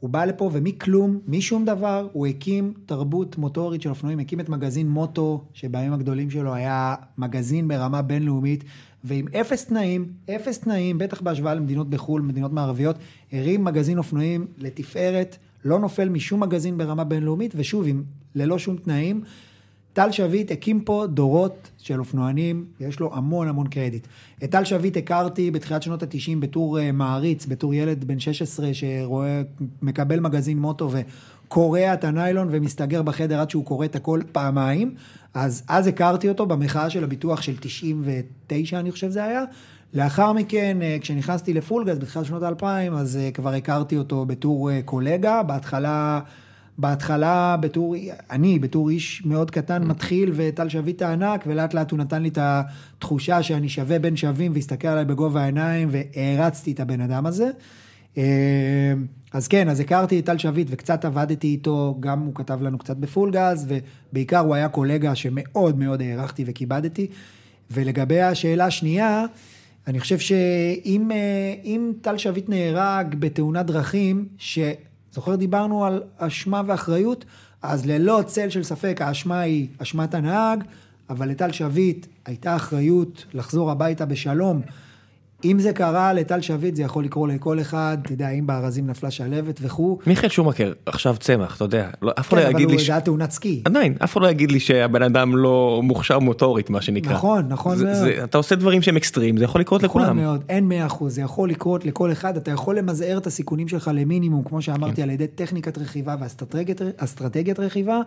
הוא בא לפה ומכלום, משום דבר, הוא הקים תרבות מוטורית של אופנועים, הקים את מגזין מוטו, שבימים הגדולים שלו היה מגזין ברמה בינלאומית, ועם אפס תנאים, אפס תנאים, בטח בהשוואה למדינות בחו"ל, מדינות מערביות, הרים מגזין אופנועים לתפארת, לא נופל משום מגזין ברמה בינלאומית, ושוב, עם, ללא שום תנאים. טל שביט הקים פה דורות של אופנוענים, יש לו המון המון קרדיט. את טל שביט הכרתי בתחילת שנות ה-90 בתור אה, מעריץ, בתור ילד בן 16 שרואה, מקבל מגזין מוטו וקורע את הניילון ומסתגר בחדר עד שהוא קורא את הכל פעמיים. אז אז הכרתי אותו במחאה של הביטוח של 99, אני חושב זה היה. לאחר מכן, אה, כשנכנסתי לפולגז בתחילת שנות האלפיים, אז אה, כבר הכרתי אותו בתור קולגה, בהתחלה... בהתחלה בתור, אני בתור איש מאוד קטן מתחיל וטל שביט הענק ולאט לאט הוא נתן לי את התחושה שאני שווה בין שווים והסתכל עליי בגובה העיניים והערצתי את הבן אדם הזה. אה, אז כן, אז הכרתי את טל שביט וקצת עבדתי איתו, גם הוא כתב לנו קצת בפול גז ובעיקר הוא היה קולגה שמאוד מאוד הערכתי וכיבדתי. ולגבי השאלה השנייה, אני חושב שאם אה, טל שביט נהרג בתאונת דרכים, שזוכר דיברנו על אשמה ואחריות, אז ללא צל של ספק האשמה היא אשמת הנהג, אבל לטל שביט הייתה אחריות לחזור הביתה בשלום. אם זה קרה לטל שביט זה יכול לקרות לכל אחד, אתה יודע, אם בארזים נפלה שלהבת וכו'. מיכאל שומקר, עכשיו צמח, אתה יודע, לא- אף אחד כן, לא אבל יגיד הוא- לי, ש- זה היה תאונת סקי. עדיין, אף אחד לא יגיד לי שהבן אדם לא מוכשר מוטורית, מה שנקרא. נכון, נכון מאוד. אתה עושה דברים שהם אקסטרים, זה יכול לקרות נכון לכולם. מאוד, אין מאה אחוז, זה יכול לקרות לכל אחד, אתה יכול למזער את הסיכונים שלך למינימום, כמו כן. שאמרתי, על ידי טכניקת רכיבה ואסטרטגיית אסטרטגיית רכיבה,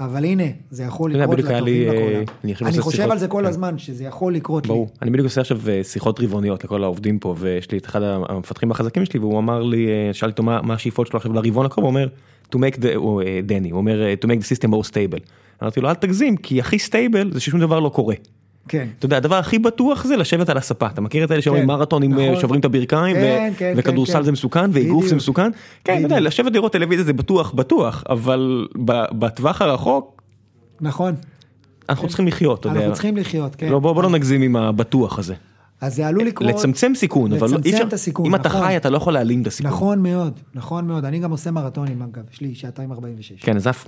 אבל הנה, זה יכול לקרות לטובים אה, בעולם. אני חושב על זה כל כן. הזמן, שזה יכול לקרות לי. ברור, אני בדיוק עושה עכשיו אה, שיחות רבעוניות לכל העובדים פה ויש לי את אחד המפתחים החזקים שלי והוא אמר לי, אה, שאלתי אותו מה השאיפות שלו עכשיו לרבעון הקרוב, הוא אומר, to make the, הוא, אה, דני, הוא אומר אה, to make the system more stable. אמרתי לו אל תגזים כי הכי stable זה ששום דבר לא קורה. כן. אתה יודע הדבר הכי בטוח זה לשבת על הספה אתה מכיר את אלה שאומרים כן, מרתונים אה, נכון. שוברים את הברכיים כן, כן, וכדורסל זה כן. מסוכן ואגרוף זה. מסוכן. כן, אתה יודע. לשבת לראות טלוויזיה זה בטוח בטוח אבל ב- בטווח הרחוק נכון, אנחנו צריכים לחיות, אתה יודע. אנחנו צריכים לחיות, כן. לא, בוא לא נגזים עם הבטוח הזה. אז זה עלול לקרות. לצמצם סיכון, אבל לא- אי לצמצם אפשר, את הסיכון, אם אתה נכון. חי אתה לא יכול להעלים את הסיכון. נכון מאוד, נכון מאוד. אני גם עושה מרתונים אגב, יש לי שעתיים 46. כן, אז אף,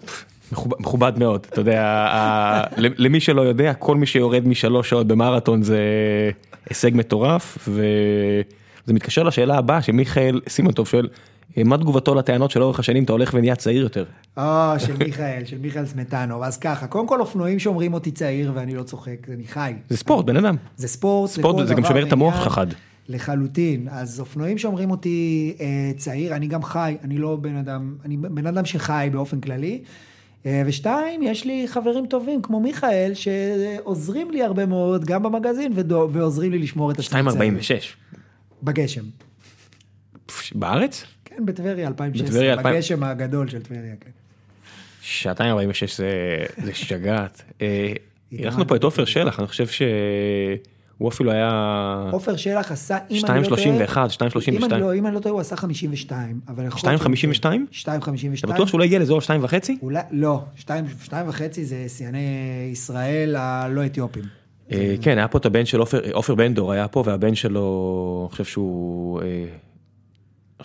מכובד, מאוד, אתה יודע, למי שלא יודע, כל מי שיורד משלוש שעות במרתון זה הישג מטורף, וזה מתקשר לשאלה הבאה שמיכאל סימנטוב שואל, מה תגובתו לטענות שלאורך השנים אתה הולך ונהיה צעיר יותר? אה, של מיכאל, של מיכאל סמטנוב. אז ככה, קודם כל אופנועים שאומרים אותי צעיר ואני לא צוחק, אני חי. זה ספורט, בן אדם. זה ספורט, ספורט, זה גם שומר את המוח. שלך חד. לחלוטין. אז אופנועים שאומרים אותי אה, צעיר, אני גם חי, אני לא בן אדם, אני בן אדם שחי באופן כללי. אה, ושתיים, יש לי חברים טובים כמו מיכאל, שעוזרים לי הרבה מאוד, גם במגזין, ודו, ועוזרים לי לשמור את צעיר. 2.46. בגשם. בארץ? כן, בטבריה 2016. בטבריה 2000. בגשם הגדול של טבריה, כן. שעתיים 46 זה, זה שגעת. אה, אירחנו פה את עופר שלח, אני חושב שהוא אפילו היה עופר שלח עשה, אם אני לא טועה... 2.31, אם אני 2.32. לא, אם אני לא טועה, הוא עשה 52, אבל יכול להיות... 2.52? 2.52. אתה בטוח שהוא לא הגיע לאזור 2.5? אולי, לא, 2, 2 וחצי זה שיאני ישראל הלא אתיופים. אה, כן, היה פה את הבן של עופר, עופר בן דור היה פה, והבן שלו, אני חושב שהוא, אה,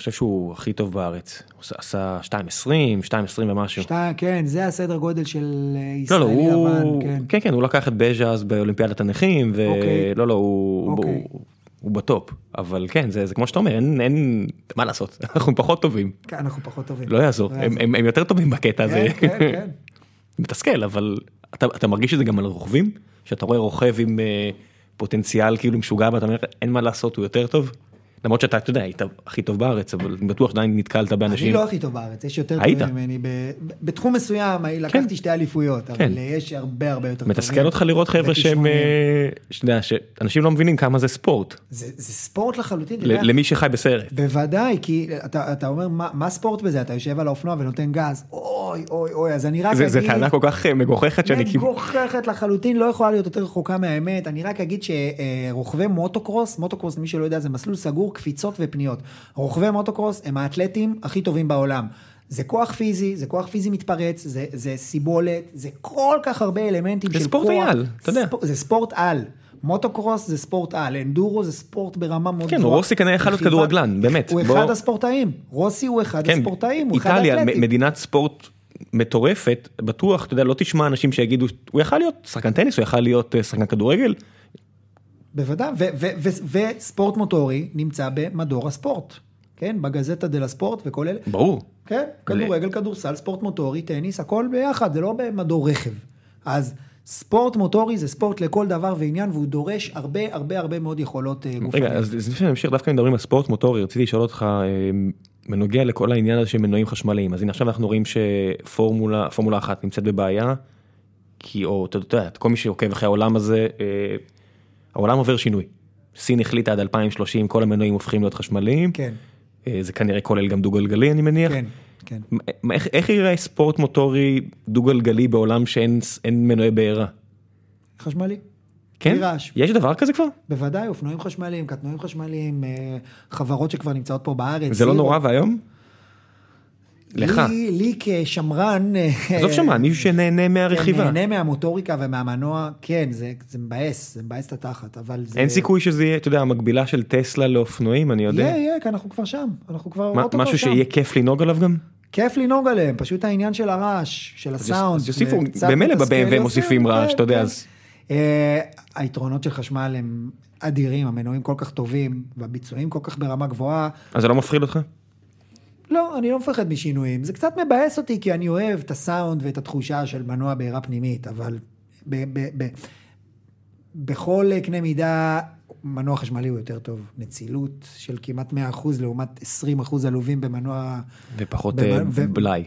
חושב שהוא הכי טוב בארץ. הוא עשה- עשה 2.20, 2.20 ומשהו. שתיים, כן, זה הסדר גודל של אה, לא, לא, ישראלי הוא, לבן, כן. כן, כן, הוא לקח את בז'ה אז באולימפיאדת הנכים, אוקיי. ולא, לא, הוא, אוקיי. הוא, הוא בטופ, אבל כן, זה, זה כמו שאתה אומר, אין, אין, מה לעשות, אנחנו פחות טובים, כן, אנחנו פחות טובים. לא יעזור, הם, הם, הם יותר טובים בקטע הזה, כן, כן, כן. מתסכל, אבל אתה, אתה מרגיש את זה גם על רוכבים? שאתה רואה רוכב עם אה, פוטנציאל כאילו משוגע ואתה אומר אין מה לעשות הוא יותר טוב? למרות שאתה, אתה יודע, היית הכי טוב בארץ, אבל בטוח עדיין נתקלת באנשים. אני לא הכי טוב בארץ, יש יותר היית. טובים ממני. ב- בתחום מסוים לקחתי שתי אליפויות, כן. אבל אה, יש הרבה הרבה יותר טובים. מתסכל אותך לראות חבר'ה שהם, שאתה יודע, שאנשים לא מבינים כמה זה ספורט, זה זה ספורט לחלוטין. ל- למי שחי בסרט. בוודאי, כי אתה, אתה אומר, מה, מה ספורט בזה? אתה יושב על האופנוע ונותן גז, אוי, אוי, אוי, אז אני רק זה, אגיד... זה טענה כל כך אה, מגוחכת שאני כאילו, מגוחכת לחלוטין, לא יכולה להיות יותר רחוקה מהאמת. אני רק אגיד שרוכבי מוטוקרוס, מוטוקרוס, מי שלא יודע, זה מסלול סגור, קפיצות ופניות. רוכבי מוטוקרוס הם האתלטים הכי טובים בעולם. זה כוח פיזי, זה כוח פיזי מתפרץ, זה, זה סיבולת, זה כל כך הרבה אלמנטים זה של ספורט כוח. על, אתה יודע. ספ... זה ספורט על. מוטוקרוס זה ספורט על, אנדורו זה ספורט ברמה מאוד כן, גבוהה. רוסי כנראה יכול להיות כדורגלן, באמת. הוא בוא- אחד הספורטאים, רוסי הוא אחד כן, הספורטאים, הוא אחד איטליה, האתלטים. מ- מדינת ספורט מטורפת, בטוח, אתה יודע, לא תשמע אנשים שיגידו, הוא יכל להיות שחקן טניס, הוא יכל להיות אה, שחקן כדורגל, בוודאי, ו- ו- ו- וספורט מוטורי נמצא במדור הספורט, כן? בגזטה דה הספורט וכל אלה. ברור. כן, כדורגל, כדורסל, ספורט מוטורי, טניס, הכל ביחד, זה לא במדור רכב. אז ספורט מוטורי זה ספורט לכל דבר ועניין, והוא דורש הרבה הרבה הרבה מאוד יכולות אה, גופניות. רגע, אז לפני שנמשיך, דווקא מדברים על ספורט מוטורי, רציתי לשאול אותך, אה, בנוגע לכל העניין הזה של מנועים חשמליים, אז הנה עכשיו אנחנו רואים שפורמולה, פורמולה אחת נמצאת בבעיה, כי, או אתה יודע, כל מי שעוקב אחרי העולם הזה, אה, העולם עובר שינוי. סין החליטה עד 2030 כל המנועים הופכים להיות חשמליים, כן, אה, זה כנראה כולל גם דו גלגלי אני מניח. כן, כן. איך, איך יראה ספורט מוטורי דו גלגלי בעולם שאין אין מנועי בעירה? חשמלי. כן? רעש. יש דבר כזה כבר? בוודאי, אופנועים חשמליים, קטנועים חשמליים, אה, חברות שכבר נמצאות פה בארץ. זה לא. נורא ואיום? לך. לי, לי כשמרן... אה, עזוב שמע, מישהו שנהנה מהרכיבה. נהנה מהמוטוריקה ומהמנוע, כן, זה, זה מבאס, זה מבאס את התחת, אבל זה... אין סיכוי שזה יהיה, אתה יודע, המקבילה של טסלה לאופנועים, אני יודע. יהיה, יהיה, כי אנחנו כבר שם, אנחנו כבר אוטוטו משהו. שיהיה כיף לנהוג עליו גם? כיף לנהוג עליהם, פשוט העניין של הרעש, של הסאונד. יוסיפו, במילא ב-BMW מוסיפים רעש, כן, אתה יודע, כן. אז... אה, היתרונות של חשמל הם אדירים, המנועים כל כך טובים, והביצועים כל כך ברמה גבוהה. אז זה לא מפחיד אותך? לא, אני לא מפחד משינויים. זה קצת מבאס אותי, כי אני אוהב את הסאונד ואת התחושה של מנוע בעירה פנימית, אבל ב- ב- ב- בכל קנה מידה, מנוע חשמלי הוא יותר טוב. נצילות של כמעט 100% לעומת 20% עלובים במנוע... ופחות במה- אה, ו- בלאי.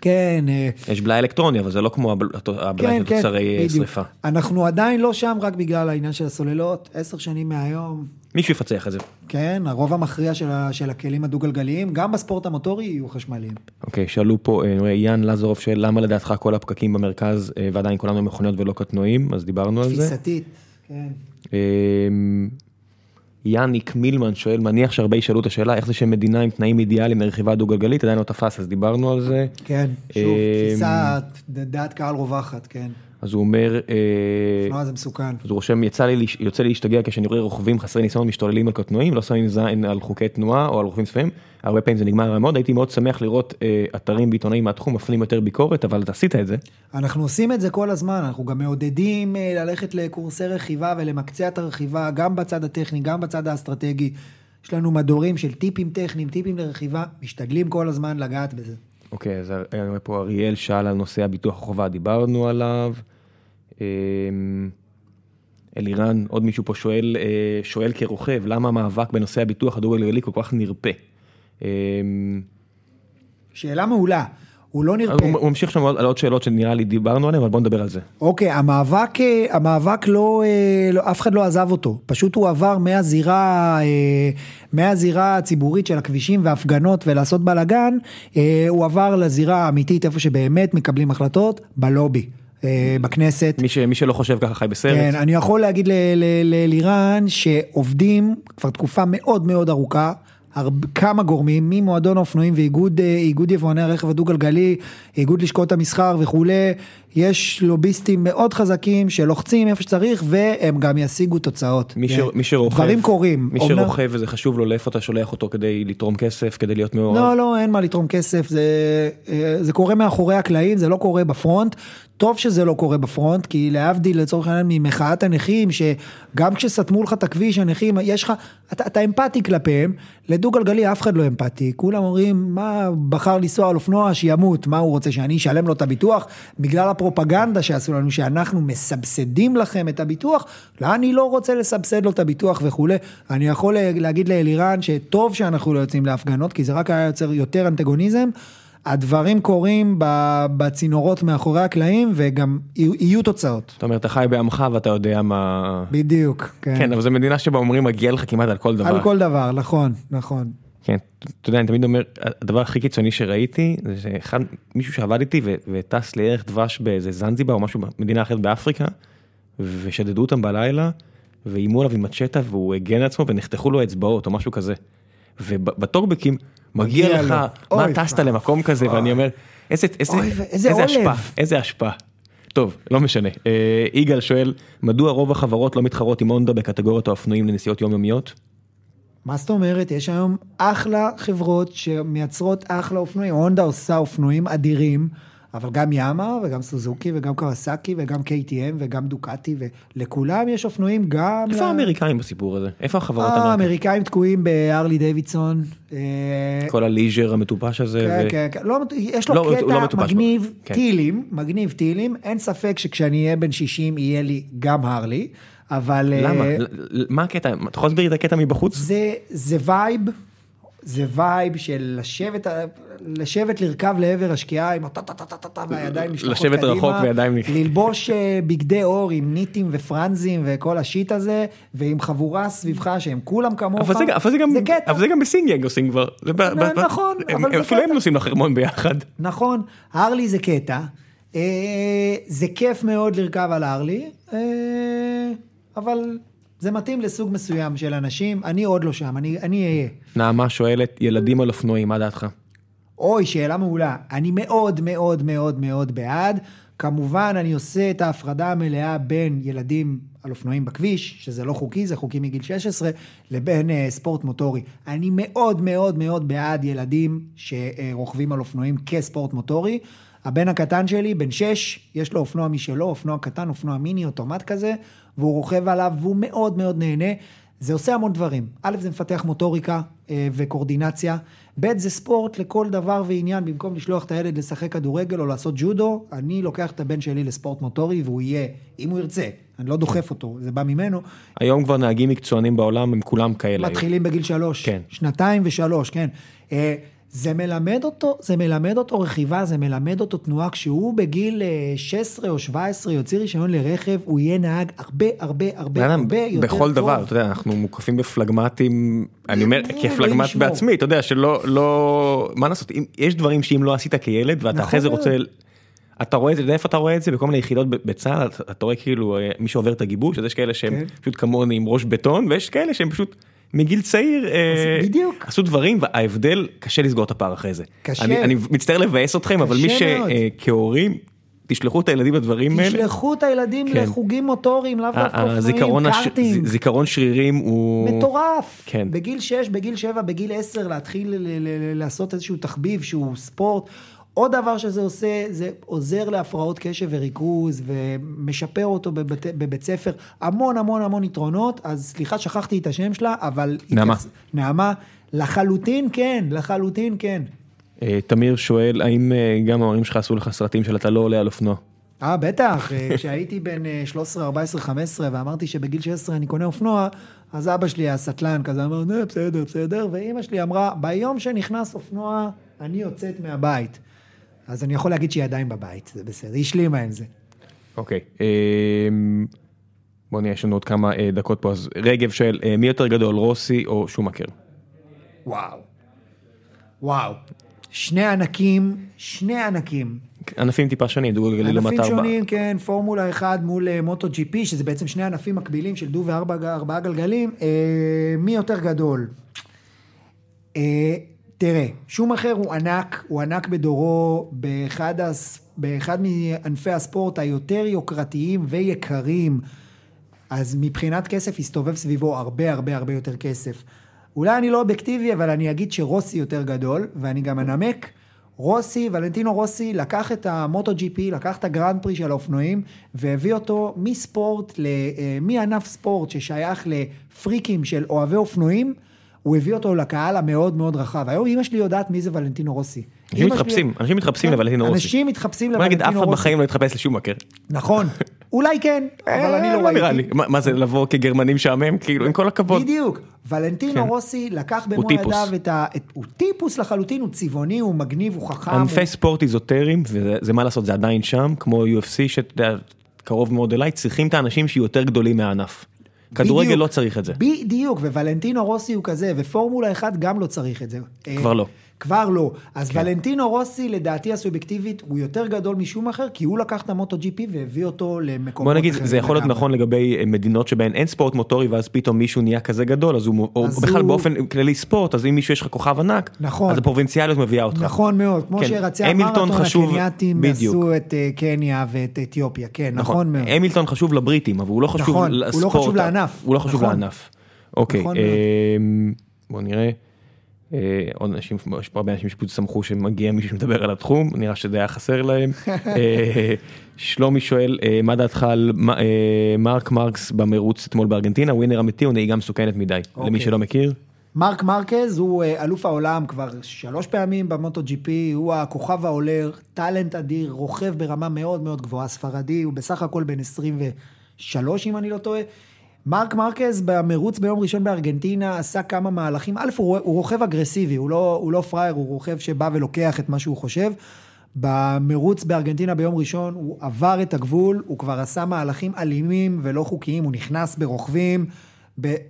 כן, אה, יש בלאי אלקטרוני, אבל זה לא כמו הבל- הבלאי כן, של כן, תוצרי. שריפה. אנחנו עדיין לא שם רק בגלל העניין של הסוללות. עשר שנים מהיום, מישהו יפצח את זה. כן, הרוב המכריע של, של הכלים הדו-גלגליים, גם בספורט המוטורי, יהיו חשמליים. אוקיי, שאלו פה, אה, יאן לזרוב שואל למה לדעתך כל הפקקים במרכז אה, ועדיין כולנו מכוניות ולא קטנועים, אז דיברנו על זה. תפיסתית, כן. יאניק מילמן שואל, מניח שהרבה ישאלו את השאלה איך זה שמדינה עם תנאים אידיאליים לרכיבה דו-גלגלית עדיין לא תפס, אז דיברנו על זה. כן, שוב, אה, תפיסה, דעת קהל רווחת, כן. אז הוא אומר, אה, אופנוע זה מסוכן. אז הוא רושם, יצא לי, יוצא לי להשתגע כשאני רואה רוכבים חסרי ניסיון משתוללים על קטנועים, לא שמים זין על חוקי תנועה או על רוכבים צפויים, הרבה פעמים זה נגמר רע מאוד, הייתי מאוד שמח לראות אה, אתרים ועיתונאים מהתחום מפנים יותר ביקורת, אבל אתה עשית את זה. אנחנו עושים את זה כל הזמן, אנחנו גם מעודדים אה, ללכת לקורסי רכיבה ולמקצע את הרכיבה, גם בצד הטכני, גם בצד האסטרטגי. יש לנו מדורים של טיפים טכניים, טיפים לרכיבה, משתדלים כל הזמן לגעת בזה. אוקיי, אז אני רואה פה אריאל שאל על נושא הביטוח החובה, דיברנו עליו. אמ, אלירן, עוד מישהו פה שואל, אה, שואל כרוכב, למה המאבק בנושא הביטוח הדו-גלגלי כל כך נרפה? אמ, שאלה מעולה, הוא לא נרפה. הוא ממשיך שם על עוד שאלות שנראה לי דיברנו עליהן, אבל בוא נדבר על זה. אוקיי, המאבק, אה, המאבק לא, אה, לא, אף אחד לא עזב אותו, פשוט הוא עבר מהזירה, אה, מהזירה הציבורית של הכבישים והפגנות ולעשות בלאגן, הוא עבר לזירה האמיתית, איפה שבאמת מקבלים החלטות, בלובי, בכנסת. מי, ש, מי שלא חושב ככה חי בסרט. כן, אני יכול להגיד ל- ל- לאלירן שעובדים כבר תקופה מאוד מאוד ארוכה. הרבה, כמה גורמים, ממועדון האופנועים ואיגוד אה, איגוד יבואני הרכב הדו-גלגלי, איגוד לשכות המסחר וכולי, יש לוביסטים מאוד חזקים שלוחצים איפה שצריך והם גם ישיגו תוצאות. מי, ש, אה, מי שרוכב, דברים קורים. מי אומנם- שרוכב וזה חשוב לו לאיפה אתה שולח אותו כדי לתרום כסף, כדי להיות מעורב. לא, לא, אין מה לתרום כסף, זה, אה, זה קורה מאחורי הקלעים, זה לא קורה בפרונט. טוב שזה לא קורה בפרונט, כי להבדיל לצורך העניין ממחאת הנכים, שגם כשסתמו לך את הכביש, הנכים, יש לך, אתה, אתה אמפתי כלפיהם, לדו גלגלי אף אחד לא אמפתי, כולם אומרים, מה, בחר לנסוע על אופנוע, שימות, מה הוא רוצה, שאני אשלם לו את הביטוח? בגלל הפרופגנדה שעשו לנו, שאנחנו מסבסדים לכם את הביטוח, לא, אני לא רוצה לסבסד לו את הביטוח וכולי. אני יכול להגיד לאלירן שטוב שאנחנו לא יוצאים להפגנות, כי זה רק היה יוצר יותר אנטגוניזם. הדברים קורים בצינורות מאחורי הקלעים וגם יהיו, תוצאות. זאת אומרת, אתה חי בעמך ואתה יודע מה... בדיוק, כן. כן, אבל זו מדינה שבה אומרים מגיע לך כמעט על כל דבר. על כל דבר, נכון, נכון. כן, אתה יודע, אני תמיד אומר, הדבר הכי קיצוני שראיתי, זה שאחד, מישהו שעבד איתי וטס לערך דבש באיזה זנזיבר או משהו במדינה אחרת באפריקה, ושדדו אותם בלילה, ואיימו עליו עם מצ'טה והוא הגן על עצמו ונחתכו לו האצבעות או משהו כזה. ובטוקבקים, מגיע לך. מה טסת. למקום כזה, ואני אומר, איזה. השפעה, איזה השפעה. טוב, לא משנה. אה, יגאל שואל, מדוע רוב החברות לא מתחרות עם הונדה בקטגוריית האופנועים לנסיעות יומיומיות? מה זאת אומרת? יש היום אחלה חברות שמייצרות אחלה אופנועים. הונדה עושה אופנועים אדירים, אבל גם יאמה וגם סוזוקי וגם קוואסקי וגם KTM וגם דוקטי ולכולם יש אופנועים גם... איפה ל- האמריקאים בסיפור הזה? איפה החברות האמריקאיות? האמריקאים תקועים בהרלי דיווידסון. אה, כל הליז'ר המטופש הזה. כן, ו- כן, כן, לא, יש לו לא, קטע לא מגניב. כן. טילים, מגניב טילים, אין ספק שכשאני אהיה בן 60 יהיה לי גם הרלי, אבל... אה, למה? ל- מה הקטע? אתה יכול להסביר לי את הקטע מבחוץ? זה, זה vibe, זה vibe של לשבת, לשבת לרכב לעבר השקיעה עם הטה-טה-טה-טה והידיים נשלחות לשבת קדימה, רחוק וידיים נ- ללבוש אה, בגדי עור עם ניטים ופרנזים וכל ה shit הזה, ועם חבורה סביבך שהם כולם כמוך, אבל זה גם- אבל זה גם, זה קטע. אבל זה גם בסינגינג עושים כבר. נכון, הם- אבל זה אפילו הם קטע. נוסעים לחרמון ביחד. נכון, הרלי זה קטע, אה, זה כיף מאוד לרכב על הרלי, אה, אבל זה מתאים לסוג מסוים של אנשים, אני עוד לא שם, אני אני אהיה. נעמה שואלת, ילדים על אופנועים, מה דעתך? אוי, שאלה מעולה. אני מאוד מאוד מאוד מאוד בעד. כמובן, אני עושה את ההפרדה המלאה בין ילדים על אופנועים בכביש, שזה לא חוקי, זה חוקי מגיל 16, לבין uh, ספורט מוטורי. אני מאוד מאוד מאוד בעד ילדים שרוכבים על אופנועים כספורט מוטורי. הבן הקטן שלי, בן 6, יש לו אופנוע משלו, אופנוע קטן, אופנוע מיני, אוטומט כזה, והוא רוכב עליו והוא מאוד מאוד נהנה. זה עושה המון דברים. א', זה מפתח מוטוריקה אה, וקורדינציה. ב', זה ספורט לכל דבר ועניין. במקום לשלוח את הילד לשחק כדורגל או לעשות ג'ודו, אני לוקח את הבן שלי לספורט מוטורי והוא יהיה, אם הוא ירצה, אני לא דוחף אותו, זה בא ממנו. היום כבר נהגים מקצוענים בעולם הם כולם כאלה. היום. מתחילים בגיל שלוש. כן. שנתיים ושלוש, כן. אה, זה מלמד אותו, זה מלמד אותו רכיבה, זה מלמד אותו תנועה. כשהוא בגיל אה, 16 או 17 יוציא רישיון לרכב, הוא יהיה נהג הרבה הרבה הרבה אדם, הרבה יותר טוב. בכל דבר, אתה יודע, אנחנו מוקפים בפלגמטים, אני אומר, כפלגמט ישמור. בעצמי, אתה יודע, שלא, לא, מה לעשות, אם- יש דברים שאם לא עשית כילד, ואתה נכון אחרי זה מאוד. רוצה, אתה רואה את זה, אתה יודע איפה אתה רואה את זה? בכל מיני יחידות בצה"ל, אתה- אתה רואה כאילו אה, מי שעובר את הגיבוש, אז יש כאלה שהם כן. פשוט כמוני עם ראש בטון, ויש כאלה שהם פשוט מגיל צעיר, אה, בדיוק. עשו דברים, וההבדל, קשה לסגור את הפער אחרי זה. קשה. אני, אני מצטער לבאס אתכם, אבל מי. שכהורים, תשלחו את הילדים לדברים האלה. תשלחו את הילדים כן. לחוגים מוטוריים, לאו דווקא הזיכרון אופנועים, הש- קארטינג. זיכרון שרירים הוא... מטורף. כן. בגיל 6, בגיל 7, בגיל 10, להתחיל ל- ל- ל- לעשות איזשהו תחביב שהוא ספורט. עוד דבר שזה עושה, זה עוזר להפרעות קשב וריכוז, ומשפר אותו בבית, בבית ספר. המון המון המון יתרונות, אז סליחה, שכחתי את השם שלה, אבל... נעמה. התייחס- נעמה, לחלוטין כן, לחלוטין כן. אה, תמיר שואל, האם אה, גם ההורים שלך עשו לך סרטים של אתה לא עולה על אופנוע? אה, בטח, אה, כשהייתי בן אה, 13, 14, 15, ואמרתי שבגיל 16 אני קונה אופנוע, אז אבא שלי הסטלן כזה אמר, נה, בסדר, בסדר, ואימא שלי אמרה, ביום שנכנס אופנוע, אני יוצאת מהבית. אז אני יכול להגיד שהיא עדיין בבית, זה בסדר, היא השלימה עם זה. אוקיי. אה, בוא נראה, יש לנו עוד כמה אה, דקות פה. אז רגב שואל, אה, מי יותר גדול, רוסי או שומקר? וואו. וואו. שני ענקים, שני ענקים. ענפים טיפה שונים, דו גלגלי לעומת ענפים ארבע. שונים, כן, פורמולה 1 מול אה, מוטו ג'י פי, שזה בעצם שני ענפים מקבילים של דו וארבע ארבעה גלגלים. אה, מי יותר גדול? אה, תראה, שום אחר הוא ענק, הוא ענק בדורו, באחד, הס, באחד מענפי הספורט היותר יוקרתיים ויקרים, אז מבחינת כסף הסתובב סביבו הרבה הרבה הרבה יותר כסף. אולי אני לא אובייקטיבי, אבל אני אגיד שרוסי יותר גדול, ואני גם אנמק. רוסי, ולנטינו רוסי, לקח את המוטו ג'י פי, לקח את הגרנד פרי של האופנועים, והביא אותו מספורט, אה, מענף ספורט ששייך לפריקים של אוהבי אופנועים, הוא הביא אותו לקהל המאוד מאוד רחב. היום אמא שלי יודעת מי זה ולנטינו רוסי. אנשים מתחפשים, אנשים מתחפשים לוולנטינו רוסי. אנשים מתחפשים בוא נגיד, אף לוולנטינו אחד רוסי. בחיים לא יתחפש לשומקר. נכון, אולי כן, אבל אני לא אה, לי. ראיתי. מה זה לבוא כגרמני משעמם? כאילו, עם כל הכבוד. בדיוק. ולנטינו כן. רוסי לקח במו. ידיו את ה... הוא טיפוס לחלוטין, הוא צבעוני, הוא מגניב, הוא חכם. ענפי ספורט איזוטריים, וזה זה מה לעשות, זה עדיין שם, כמו UFC, שאתה יודע, קרוב מאוד אליי, צריכים את האנשים שיהיו יותר גדולים מהענף. כדורגל. לא צריך את זה. בדיוק, וולנטינו רוסי הוא כזה, ופורמולה 1 גם לא צריך את זה. כבר אה, לא. כבר לא. אז כן. ולנטינו רוסי, לדעתי הסובייקטיבית, הוא יותר גדול משום אחר, כי הוא לקח את המוטו ג'י פי והביא אותו למקומות בוא נגיד, אחרים זה יכול להיות לגמרי. נכון לגבי אה, מדינות שבהן אין ספורט מוטורי, ואז פתאום מישהו נהיה כזה גדול, אז הוא, או אז בכלל הוא- באופן כללי ספורט, אז אם מישהו יש לך כוכב ענק, נכון. אז הפרובינציאליות מביאה אותך. נכון מאוד, כמו כן, שרצי המרתון חשוב- הקנייתים בדיוק. עשו את אה, קניה ואת אתיופיה, כן, נכון מאוד. המילטון חשוב לבריטים, אבל הוא לא חשוב נכון, הוא לא לספורט. חשוב לענף. הוא לא חשוב נכון. לענף. אוקיי, נכון. אמ, בוא נראה. אה, עוד אנשים, יש פה הרבה אנשים שפשוט שמחו שמגיע מישהו שמדבר על התחום, נראה שזה היה חסר להם. אה, שלומי שואל, אה, מה דעתך על מרק מרקס במרוץ אתמול בארגנטינה, ווינר אמיתי או נהיגה מסוכנת מדי? למי אוקיי. שלא מכיר. מרק מרקז הוא אלוף העולם כבר שלוש פעמים במוטו ג'י פי, הוא הכוכב העולה, טאלנט אדיר, רוכב ברמה מאוד מאוד גבוהה, ספרדי, הוא בסך הכל בן 23 אם אני לא טועה. מרק מרקז במרוץ ביום ראשון בארגנטינה עשה כמה מהלכים, א' הוא, הוא רוכב אגרסיבי, הוא לא, הוא לא פראייר, הוא רוכב שבא ולוקח את מה שהוא חושב. במרוץ בארגנטינה ביום ראשון הוא עבר את הגבול, הוא כבר עשה מהלכים אלימים ולא חוקיים, הוא נכנס ברוכבים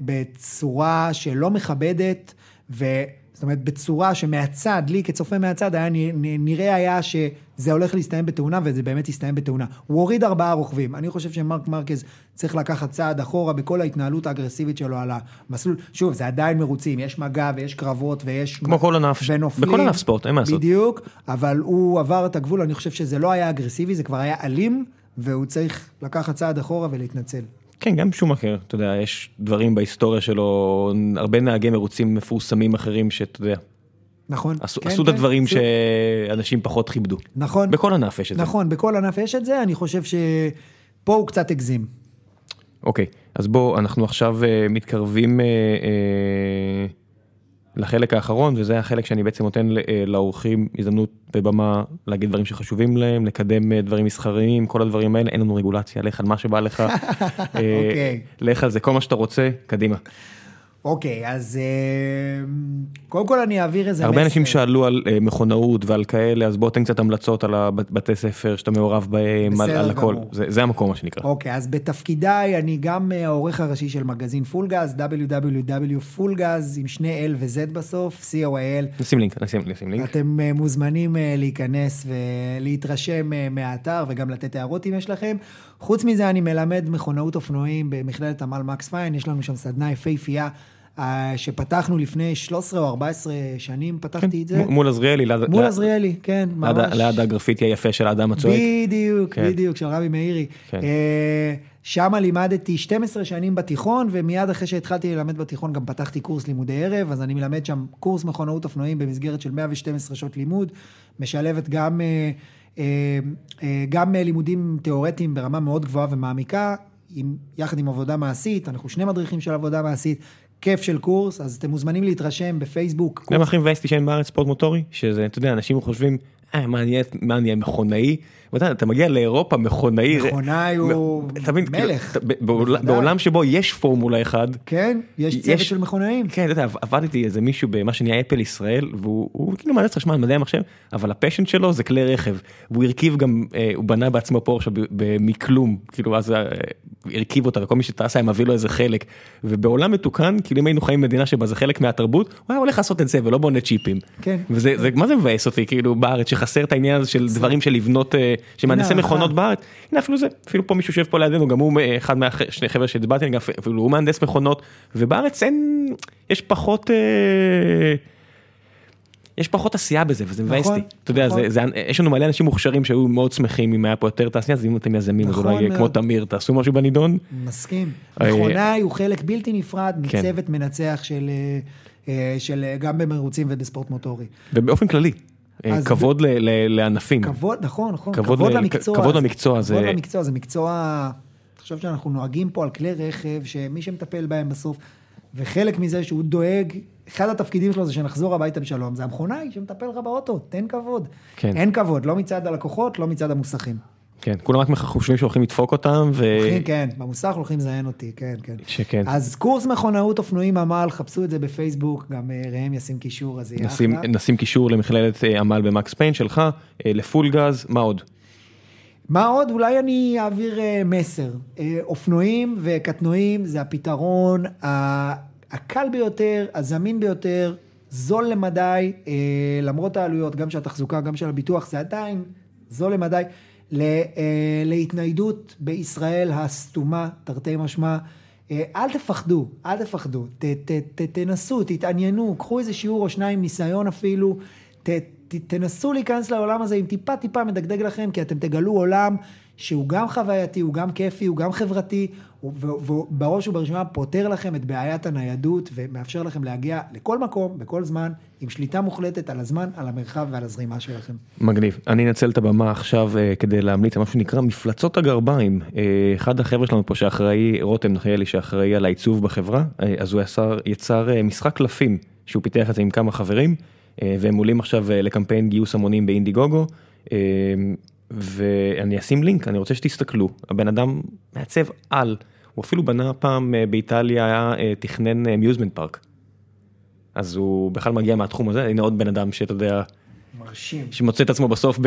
בצורה שלא מכבדת, ו... זאת אומרת, בצורה שמהצד, לי כצופה מהצד, היה נראה היה שזה הולך להסתיים בתאונה, וזה באמת הסתיים בתאונה. הוא הוריד ארבעה רוכבים. אני חושב שמרק מרקז צריך לקחת צעד אחורה בכל ההתנהלות האגרסיבית שלו על המסלול. שוב, זה עדיין מרוצים, יש מגע ויש קרבות ויש... כמו כל ענף, ונופלים. בכל ענף ספורט, אין מה לעשות. בדיוק, אבל הוא עבר את הגבול, אני חושב שזה לא היה אגרסיבי, זה כבר היה אלים, והוא צריך לקחת צעד אחורה ולהתנצל. כן, גם שום אחר, אתה יודע, יש דברים בהיסטוריה שלו, הרבה נהגי מרוצים מפורסמים אחרים שאתה יודע, נכון? עשו כן, עשו את כן, הדברים עשו- שאנשים פחות כיבדו. נכון. בכל ענף יש את זה. נכון, בכל ענף יש את זה, אני חושב שפה הוא קצת הגזים. אוקיי, אז בואו, אנחנו עכשיו אה, מתקרבים אה, אה, לחלק האחרון, וזה החלק שאני בעצם נותן אה, לאורחים הזדמנות ובמה להגיד דברים שחשובים להם, לקדם אה, דברים מסחריים, כל הדברים האלה, אין לנו רגולציה, לך על מה שבא לך, אה, אוקיי. לך על זה כל מה שאתה רוצה, קדימה. אוקיי, אז אה, קודם כל אני אעביר איזה מסר. הרבה אנשים שאלו על אה, מכונאות ועל כאלה, אז בוא תן קצת המלצות על הבתי ססר שאתה מעורב בהם, על על הכל. זה זה המקום מה שנקרא. אוקיי, אז בתפקידיי אני גם אה, העורך הראשי של מגזין פולגז, www.פולגז עם שני L ו-Z בסוף, co.il. נשים לינק, נשים נשים לינק. אתם מוזמנים להיכנס ולהתרשם מהאתר וגם לתת הערות אם יש לכם. חוץ מזה, אני מלמד מכונאות אופנועים במכללת עמל מקס פיין, יש לנו שם סדנה יפהפייה שפתחנו לפני 13 או 14 שנים, פתחתי את זה. מול עזריאלי, מול עזריאלי, כן, ממש. ליד הגרפיטי היפה של האדם הצועק. בדיוק, כן. בדיוק, של רבי מאירי. כן. אה, שם לימדתי 12 שנים בתיכון, ומיד אחרי שהתחלתי ללמד בתיכון גם פתחתי קורס לימודי ערב, אז אני מלמד שם קורס מכונאות אופנועים במסגרת של 112 שעות לימוד, משלבת גם, אה, אה, אה, גם אה, לימודים תיאורטיים ברמה מאוד גבוהה ומעמיקה, עם, יחד עם עבודה מעשית, אנחנו שני מדריכים של עבודה מעשית, כיף של קורס, אז אתם מוזמנים להתרשם בפייסבוק. אתה מה הכי מבאס אותי שאין בארץ ספורט מוטורי? שזה, אתה יודע, אנשים חושבים, אה, מה אני אהיה- מה אני אהיה מכונאי? אתה מגיע לאירופה, מכונאי... מכונאי הוא כאילו, מלך. בעולם שבו יש פורמולה אחד, כן, יש צוות של מכונאים. כן, אתה יודע, עבדתי איזה מישהו במה שנהיה אפל ישראל, והוא הוא כאילו מהנדס חשמל, מדעי המחשב, אבל הפשן שלו זה כלי רכב. והוא הרכיב גם, אה, הוא בנה בעצמו ב- ב- מכלום, כאילו אז אה, הרכיב אותה, וכל מי שטס היה מביא לו איזה חלק. ובעולם מתוקן, כאילו אם היינו חיים במדינה שבה זה חלק מהתרבות, הוא היה הולך לעשות את זה ולא בונה צ'יפים. כן. וזה, זה, מה זה מבאס אותי, כאילו בארץ, שחסר את העניין הזה של דברים של לבנות, אה, שמהנדסי הנה, מכונות אה. בארץ, הנה אפילו זה, אפילו פה מישהו יושב פה לידינו, גם הוא אה, אחד מהשני חבר'ה שהצבעתי, אפילו הוא מהנדס מכונות, ובארץ אין, יש פחות, אה, יש פחות עשייה בזה, וזה מבאס נכון, אותי. אתה יודע, נכון. זה, זה, יש לנו מלא אנשים מוכשרים שהיו מאוד שמחים אם היה פה יותר תעשייה, אז אם אתם יזמים, אז נכון אולי אה, מאוד. כמו תמיר, תעשו משהו בנידון. מסכים. מכונאי הוא חלק בלתי נפרד כן. מצוות מנצח של, של גם במרוצים ובספורט מוטורי. ובאופן כללי, אז כבוד ל- ל- לענפים. כבוד, נכון, נכון, כבוד כבוד, למקצוע. כבוד. למקצוע, זה- כבוד למקצוע, זה מקצוע, אני חושב שאנחנו נוהגים פה על כלי רכב, שמי שמטפל בהם בסוף, וחלק מזה שהוא דואג, אחד התפקידים שלו זה שנחזור הביתה בשלום, זה המכונאי שמטפל לך באוטו, תן כבוד. כן. אין כבוד, לא מצד הלקוחות, לא מצד המוסכים. כן, כולם רק חושבים שהולכים לדפוק אותם, ו... הולכים, כן, במוסך הולכים לזיין אותי, כן, כן. שכן. אז קורס מכונאות אופנועים עמל, חפשו את זה בפייסבוק, גם אה, ראם ישים קישור, אז יהיה נשים, אחלה. נשים קישור למכללת אה, עמל במקס פיין שלך, אה, לפול גז, מה עוד? מה עוד? אולי אני אעביר מסר. אופנועים וקטנועים זה הפתרון הקל ביותר, הזמין ביותר, זול למדי, למרות העלויות, גם של התחזוקה, גם של הביטוח, זה עדיין זול למדי. אה, להתניידות בישראל הסתומה, תרתי משמע. אה, אל תפחדו, אל תפחדו, ת, ת, ת, תנסו, תתעניינו, קחו איזה שיעור או שניים, ניסיון אפילו, ת, ת, תנסו להיכנס לעולם הזה, אם טיפה טיפה מדגדג לכם, כי אתם תגלו עולם שהוא גם חווייתי, הוא גם כיפי, הוא גם חברתי, ובראש ובראשונה פותר לכם את בעיית הניידות, ומאפשר לכם להגיע לכל מקום, בכל זמן, עם שליטה מוחלטת על הזמן, על המרחב ועל הזרימה שלכם. מגניב. אני אנצל את הבמה עכשיו אה, כדי להמליץ על משהו שנקרא מפלצות הגרביים. אה, אחד החבר'ה שלנו פה שאחראי, רותם נחיילי שאחראי על העיצוב בחברה, אה, אז הוא יצר, יצר אה, משחק קלפים שהוא פיתח את זה עם כמה חברים, אה, והם עולים עכשיו אה, לקמפיין גיוס המונים באינדיגוגו. אה, ואני אשים לינק, אני רוצה שתסתכלו, הבן אדם מעצב על, הוא אפילו בנה פעם אה, באיטליה, היה, אה, תכנן אמיוזמנט פארק. אז הוא בכלל מגיע מהתחום הזה, הנה עוד בן אדם שאתה יודע, מרשים. שמוצא את עצמו בסוף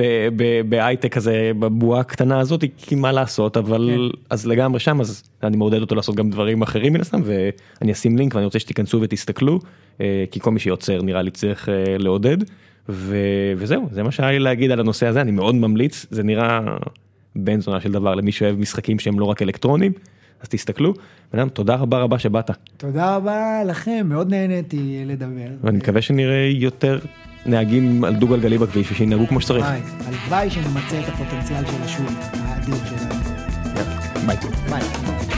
בהייטק כזה, בבועה הקטנה הזאת, כי מה לעשות, אבל אז לגמרי שם, אז אני מעודד אותו לעשות גם דברים אחרים מן הסתם, ואני אשים לינק ואני רוצה שתיכנסו ותסתכלו, אה, כי כל מי שיוצר נראה לי צריך אה, לעודד, ו- וזהו, זה מה שהיה לי להגיד על הנושא הזה, אני מאוד ממליץ, זה נראה בן זונה של דבר למי שאוהב משחקים שהם לא רק אלקטרונים, אז תסתכלו, בן אדם, תודה רבה רבה שבאת, תודה רבה לכם, מאוד נהניתי לדבר. ואני מקווה שנראה יותר נהגים על דו גלגלי בכביש ושינהגו כמו שצריך. הלוואי, שנמצה את הפוטנציאל של השוק האדיר שלנו. ביי. ביי.